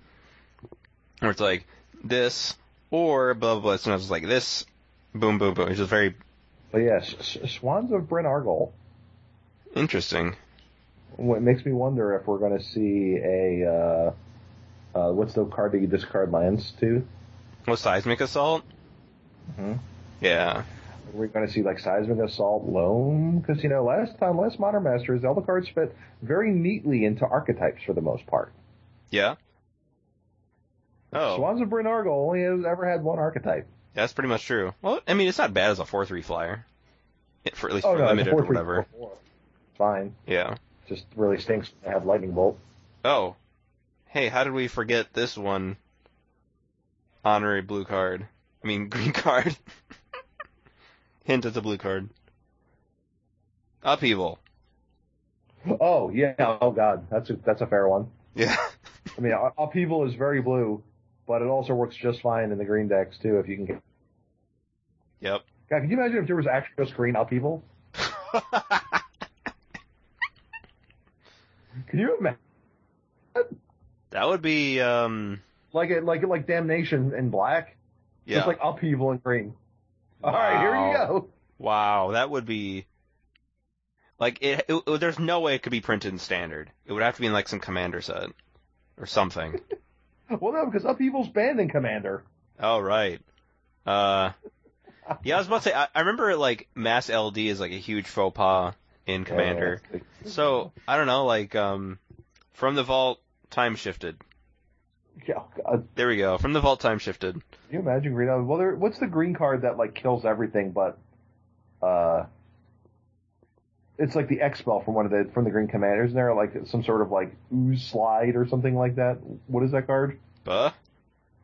Or it's like this or blah blah. blah. Sometimes it's like this, boom, boom, boom. It's just very But yes, S- Swans of Bryn Argoll. interesting. What makes me wonder if we're going to see a uh, uh, what's the card that you discard lands to? Oh, seismic assault. Mhm. Yeah. We're going to see like Seismic Assault Loam because you know last time, last Modern Masters, all the cards fit very neatly into archetypes for the most part. Yeah. Oh, Swans of Bryn only has ever had one archetype. that's pretty much true. Well, I mean, it's not bad as a four three flyer, It- for at least Oh for no, limited or whatever. four, four. Fine. Yeah. Just really stinks to have Lightning Bolt. Oh, hey, how did we forget this one? Honorary blue card. I mean, green card. Hint at the blue card. Upheaval. Oh yeah. Oh god, that's a that's a fair one. Yeah. I mean, Up- Upheaval is very blue, but it also works just fine in the green decks too. If you can get. Yep. God, can you imagine if there was actually just green Upheaval? Can you imagine? that would be, um, Like it, like like Damnation in black, yeah. just like Upheaval in green. All right, here you go. Wow, that would be like it, it- There's no way it could be printed in standard. It would have to be in like some commander set or something. Well, no, because Upheaval's banned in Commander. oh right. Uh, yeah, I was about to say. I, I remember like mass LD is like a huge faux pas in Commander. Yeah, So I don't know, like um, from the vault, time shifted. yeah, God, There we go. From the vault, time shifted. Can you imagine green? Well, there, what's the green card that like kills everything but, uh, it's like the expel from one of the from the green commanders. Isn't there like some sort of like ooze slide or something like that? What is that card? Buh.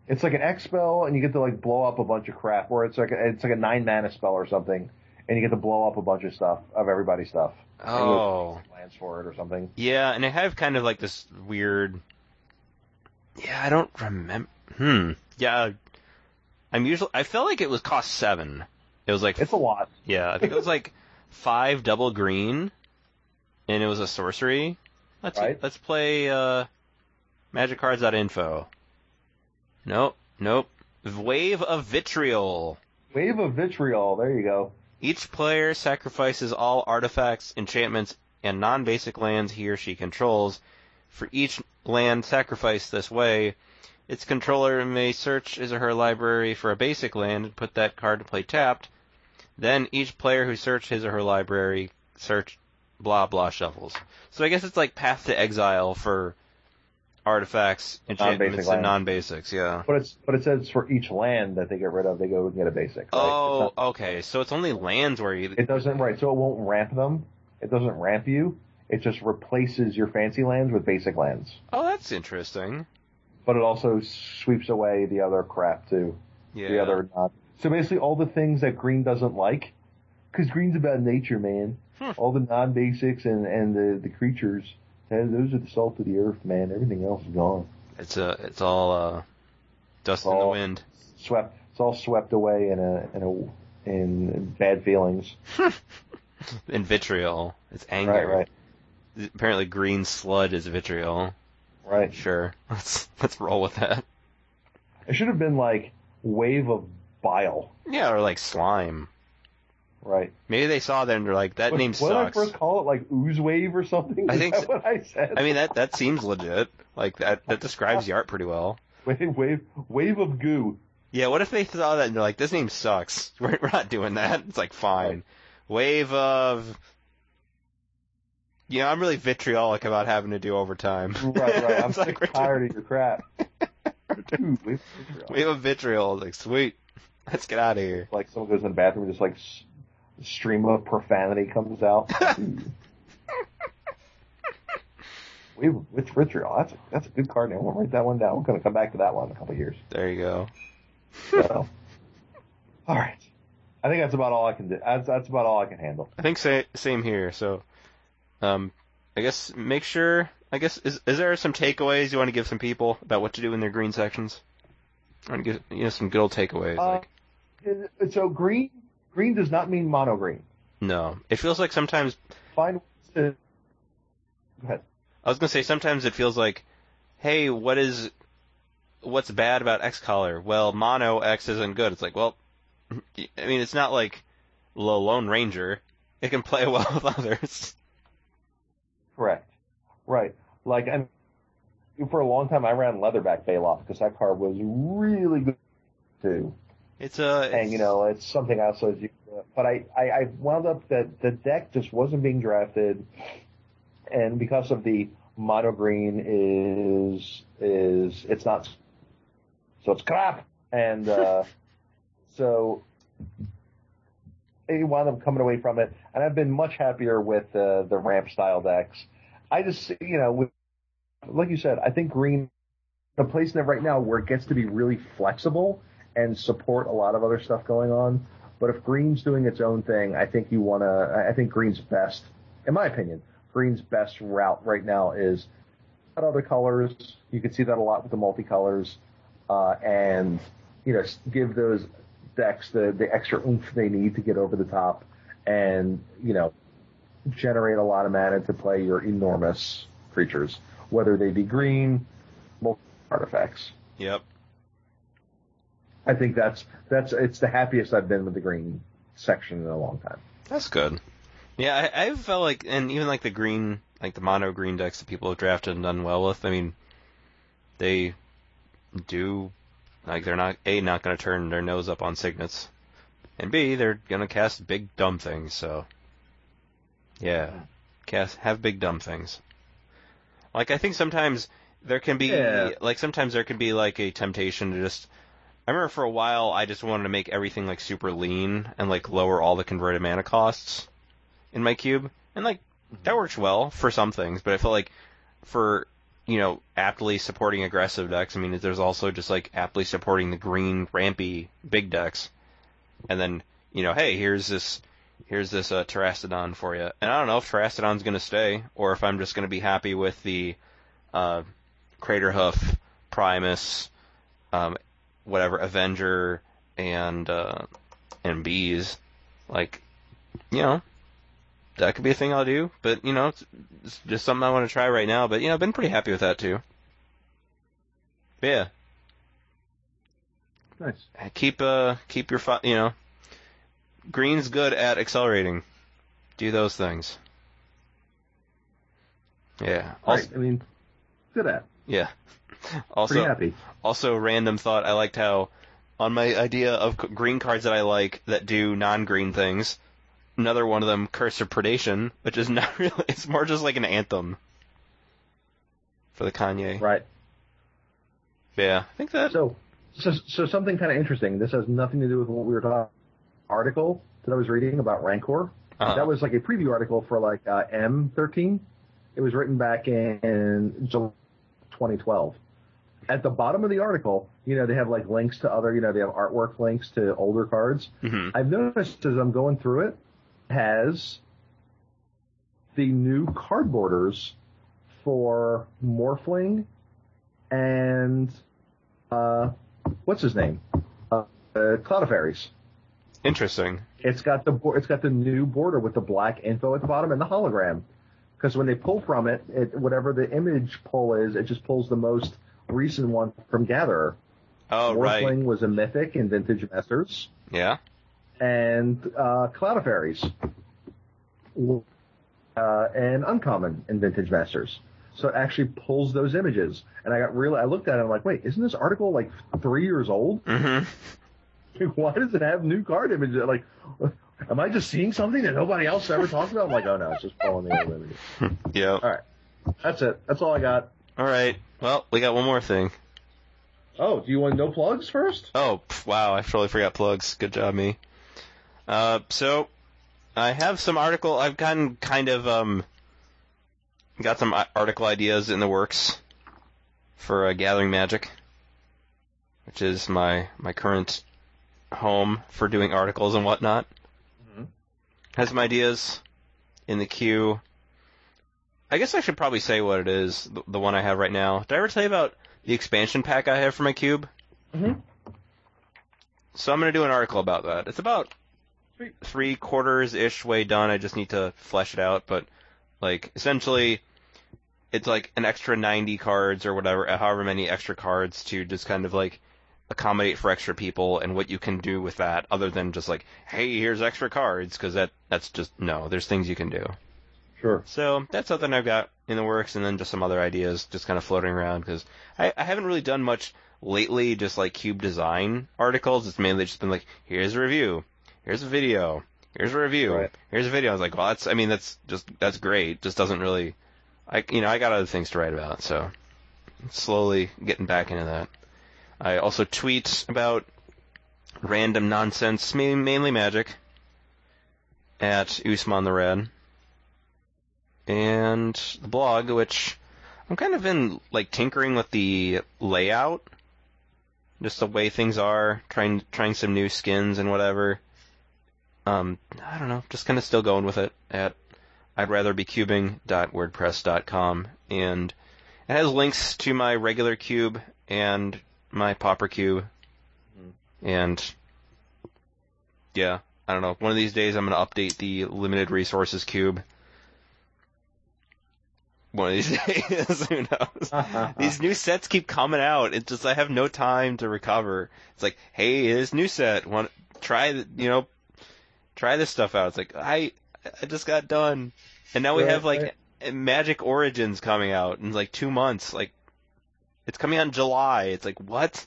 It's like an expel, and you get to like blow up a bunch of crap. Or it's like a, it's like a nine mana spell or something, and you get to blow up a bunch of stuff of everybody's stuff. And Oh. lands for it or something. Yeah, and I have kind of like this weird. Yeah, I don't remember. Hmm. Yeah, I'm usually. I felt like it was cost seven. It was like It's a lot. yeah, I think it was like five double green, and it was a sorcery. Let's Right. let's play uh, MagicCards.info. Nope, nope. Wave of Vitriol. Wave of vitriol. There you go. Each player sacrifices all artifacts, enchantments, and non-basic lands he or she controls. For each land sacrificed this way, its controller may search his or her library for a basic land and put that card to play tapped. Then each player who searched his or her library search blah blah shuffles. So I guess it's like Path to Exile for artifacts, enchantments, and non-basics. Yeah. But it's but it says for each land that they get rid of, they go and get a basic. right? Oh, not- okay. So it's only lands where you. It doesn't right, so it won't ramp them. It doesn't ramp you. It just replaces your fancy lands with basic lands. Oh, that's interesting. But it also sweeps away the other crap too. Yeah. The other non. So basically, all the things that green doesn't like, because green's about nature, man. Hmm. All the non-basics and and the the creatures, those are the salt of the earth, man. Everything else is gone. It's a, it's all uh, dust in the All- wind. Swept. It's all swept away in a in a in bad feelings. in vitriol. It's anger. Right, right, Apparently, green sludge is vitriol. right. Sure, let's let's roll with that. It should have been like wave of bile. Yeah, or like slime. Right. Maybe they saw that and they're like, that what, name sucks. what did I first call it? Like ooze wave or something? I Is think so. what I said. I mean, that that seems legit. Like that that describes the art pretty well. wave, wave, wave of goo. Yeah, what if they saw that and they're like, this name sucks. We're, we're not doing that. It's like, fine. Wave of. Yeah, I'm really vitriolic about having to do overtime. Right, right. I'm like tired of your crap. Ooh, wave of vitriol. Wave of vitriol. Like, sweet. Let's get out of here. Like someone goes in the bathroom, and just like stream of profanity comes out. Ooh. wave of vit- That's a, that's a good card name. Gonna write that one down. We're gonna come back to that one in a couple of years. There you go. So, all right. I think that's about all I can do. That's, that's about all I can handle. I think sa- same here. So, um, I guess make sure. I guess is is there some takeaways you want to give some people about what to do in their green sections? I want to give you know some good old takeaways. Uh, like So green, green does not mean mono green. no, it feels like sometimes Find to. Uh, go ahead. I was gonna say sometimes it feels like, hey, what is what's bad about X color? Well, mono X isn't good. It's like, well, I mean, it's not like the Lone Ranger. It can play well with others. Correct. Right. Like, and for a long time I ran Leatherback Baloth because that card was really good too. It's a it's, And you know, it's something else. As you, but I, I, I wound up that the deck just wasn't being drafted, and because of the mono green is is it's not so it's crap, and uh, so I wound up coming away from it, and I've been much happier with uh, the ramp style decks. I just you know, with, like you said, I think green the place in it right now where it gets to be really flexible and support a lot of other stuff going on. But if Green's doing its own thing, I think you want to. I think Green's best, in my opinion, Green's best route right now is other colors. You can see that a lot with the multicolors, uh, and you know give those decks the the extra oomph they need to get over the top, and you know generate a lot of mana to play your enormous creatures, whether they be green, multi artifacts. Yep. I think that's that's it's the happiest I've been with the green section in a long time. That's good. Yeah, I, I felt like, and even like the green, like the mono green decks that people have drafted and done well with. I mean, they do like they're not a not going to turn their nose up on signets, and b they're going to cast big dumb things. So Yeah. Cast have big dumb things. Like I think sometimes there can be Yeah. like sometimes there can be like a temptation to just I remember for a while I just wanted to make everything like super lean and like lower all the converted mana costs in my cube. And like that works well for some things, but I felt like for you know, aptly supporting aggressive decks, I mean there's also just like aptly supporting the green rampy big decks. And then, you know, hey, here's this here's this uh, Terrastodon for you. And I don't know if Terrastodon's to stay, or if I'm just to be happy with the uh, Craterhoof, Primus, um, whatever, Avenger, and uh, and Bees. Like, you know, that could be a thing I'll do. But you know, it's, it's just something I want to try right now. But you know, I've been pretty happy with that too. But yeah, Nice. keep uh keep your you know green's good at accelerating do those things yeah also, I mean, good at. yeah also also random thought i liked how on my idea of green cards that i like that do non-green things another one of them curse of predation which is not really it's more just like an anthem for the kanye Right. yeah i think that So, so, so something kind of interesting. This has nothing to do with what we were talking. Article that I was reading about Rancor. uh, That was like a preview article for like uh, M13. It was written back in July 2012. At the bottom of the article, you know, they have like links to other, you know, they have artwork links to older cards. mhm. I've noticed as I'm going through it, has the new card borders for Morphling and uh, what's his name? Uh, uh, Cloud of Faeries. interesting It's got the it's got the new border with the black info at the bottom and the hologram. Because when they pull from it, it, whatever the image pull is, it just pulls the most recent one from Gatherer. oh right Morphling was a mythic in Vintage Masters, yeah and uh, Cloud of Faeries, uh, and Uncommon in Vintage Masters. So it actually pulls those images, and I got really I looked at it. And I'm like, wait, isn't this article like three years old? mm-hmm Like, why does it have new card images? Like, am I just seeing something that nobody else ever talked about? I'm like, oh no, it's just pulling the old images. yeah All right, that's it. That's all I got. All right. Well, we got one more thing. Oh, do you want no plugs first? Oh, wow! I totally forgot plugs. Good job, me. Uh, so I have some article. I've gotten kind of um, got some article ideas in the works for uh, Gathering Magic, which is my my current home for doing articles and whatnot. Mhm. Has some ideas in the queue. I guess I should probably say what it is. The, the one I have right now. Did I ever tell you about the expansion pack I have for my cube? Mhm. So I'm going to do an article about that. It's about three quarters ish way done. I just need to flesh it out, but like essentially, it's like an extra 90 cards or whatever, however many extra cards to just kind of like accommodate for extra people and what you can do with that other than just like, hey, here's extra cards, because that that's just no. There's things you can do. Sure. So that's something I've got in the works, and then just some other ideas just kind of floating around because I, I haven't really done much lately, just like cube design articles. It's mainly just been like, here's a review, here's a video, here's a review, Right. here's a video. I was like, well, that's, I mean, that's just, that's great. Just doesn't really, I, you know, I got other things to write about, so slowly getting back into that. I also tweet about random nonsense, mainly magic, at Usman the Red and the blog, which I'm kind of in like tinkering with the layout, just the way things are, trying trying some new skins and whatever. Um, I don't know, just kind of still going with it at I'd rather be cubing.wordpress.com, and it has links to my regular cube and my pauper cube, and yeah, I don't know. One of these days, I'm going to update the limited resources cube. One of these days, who knows? These new sets keep coming out. It's just I have no time to recover. It's like, hey, this new set, want try, you know, try this stuff out. It's like I, I just got done, and now we Right, have like right. Eh, Magic Origins coming out in like two months. Like, it's coming out in July. It's like what?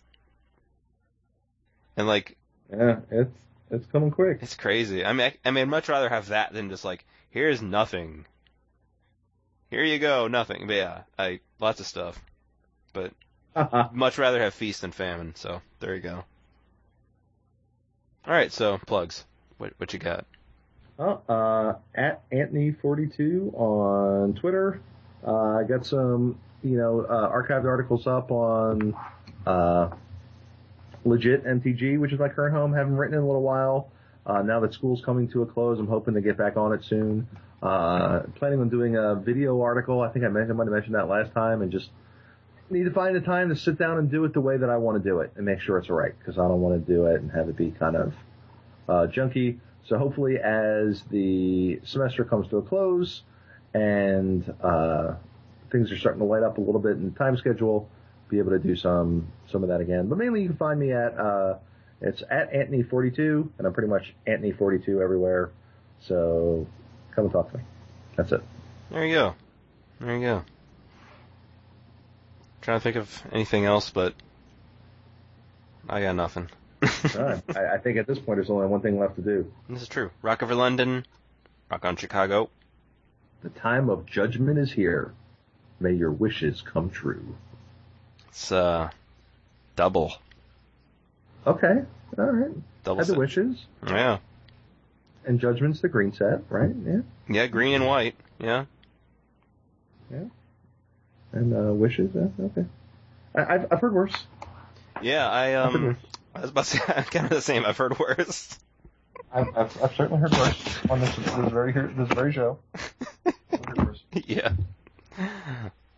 And like, Yeah, it's It's coming quick. It's crazy. I mean, I, I mean, I'd much rather have that than just like, here's nothing. Here you go, nothing. But yeah, I lots of stuff. But much rather have feast than famine. So there you go. All right, so plugs. What what you got? Oh, uh, at Anthony42 on Twitter. Uh, I got some, you know, uh, archived articles up on uh, legit MTG, which is my current home. Haven't written in a little while. Uh, now that school's coming to a close, I'm hoping to get back on it soon. Uh, planning on doing a video article. I think I, might have mentioned that last time, and just need to find the time to sit down and do it the way that I want to do it and make sure it's right because I don't want to do it and have it be kind of uh, junky. So hopefully, as the semester comes to a close and uh, things are starting to light up a little bit in time schedule, be able to do some some of that again. But mainly, you can find me at uh, it's at Anthony42, and I'm pretty much Anthony42 everywhere. So come and talk to me. That's it. There you go. There you go. trying to think of anything else, but I got nothing. All right. I, I think at this point there's only one thing left to do. This is true. Rock over London. Rock on Chicago. The time of judgment is here. May your wishes come true. It's uh double. Okay. All right. Double Had the set. wishes Yeah. And judgment's the green set, right? Yeah. Yeah, green and white. Yeah. Yeah. And uh, wishes. Yeah, okay. I, I've I've heard worse. Yeah, I um. I was about to say I'm kind of the same. I've heard worse. I've, I've, I've certainly heard worse on this this very this very show. Yeah.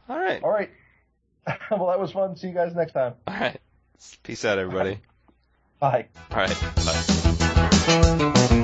All right. All right. well, that was fun. See you guys next time. All right. Peace out, everybody. Bye. All right. Bye.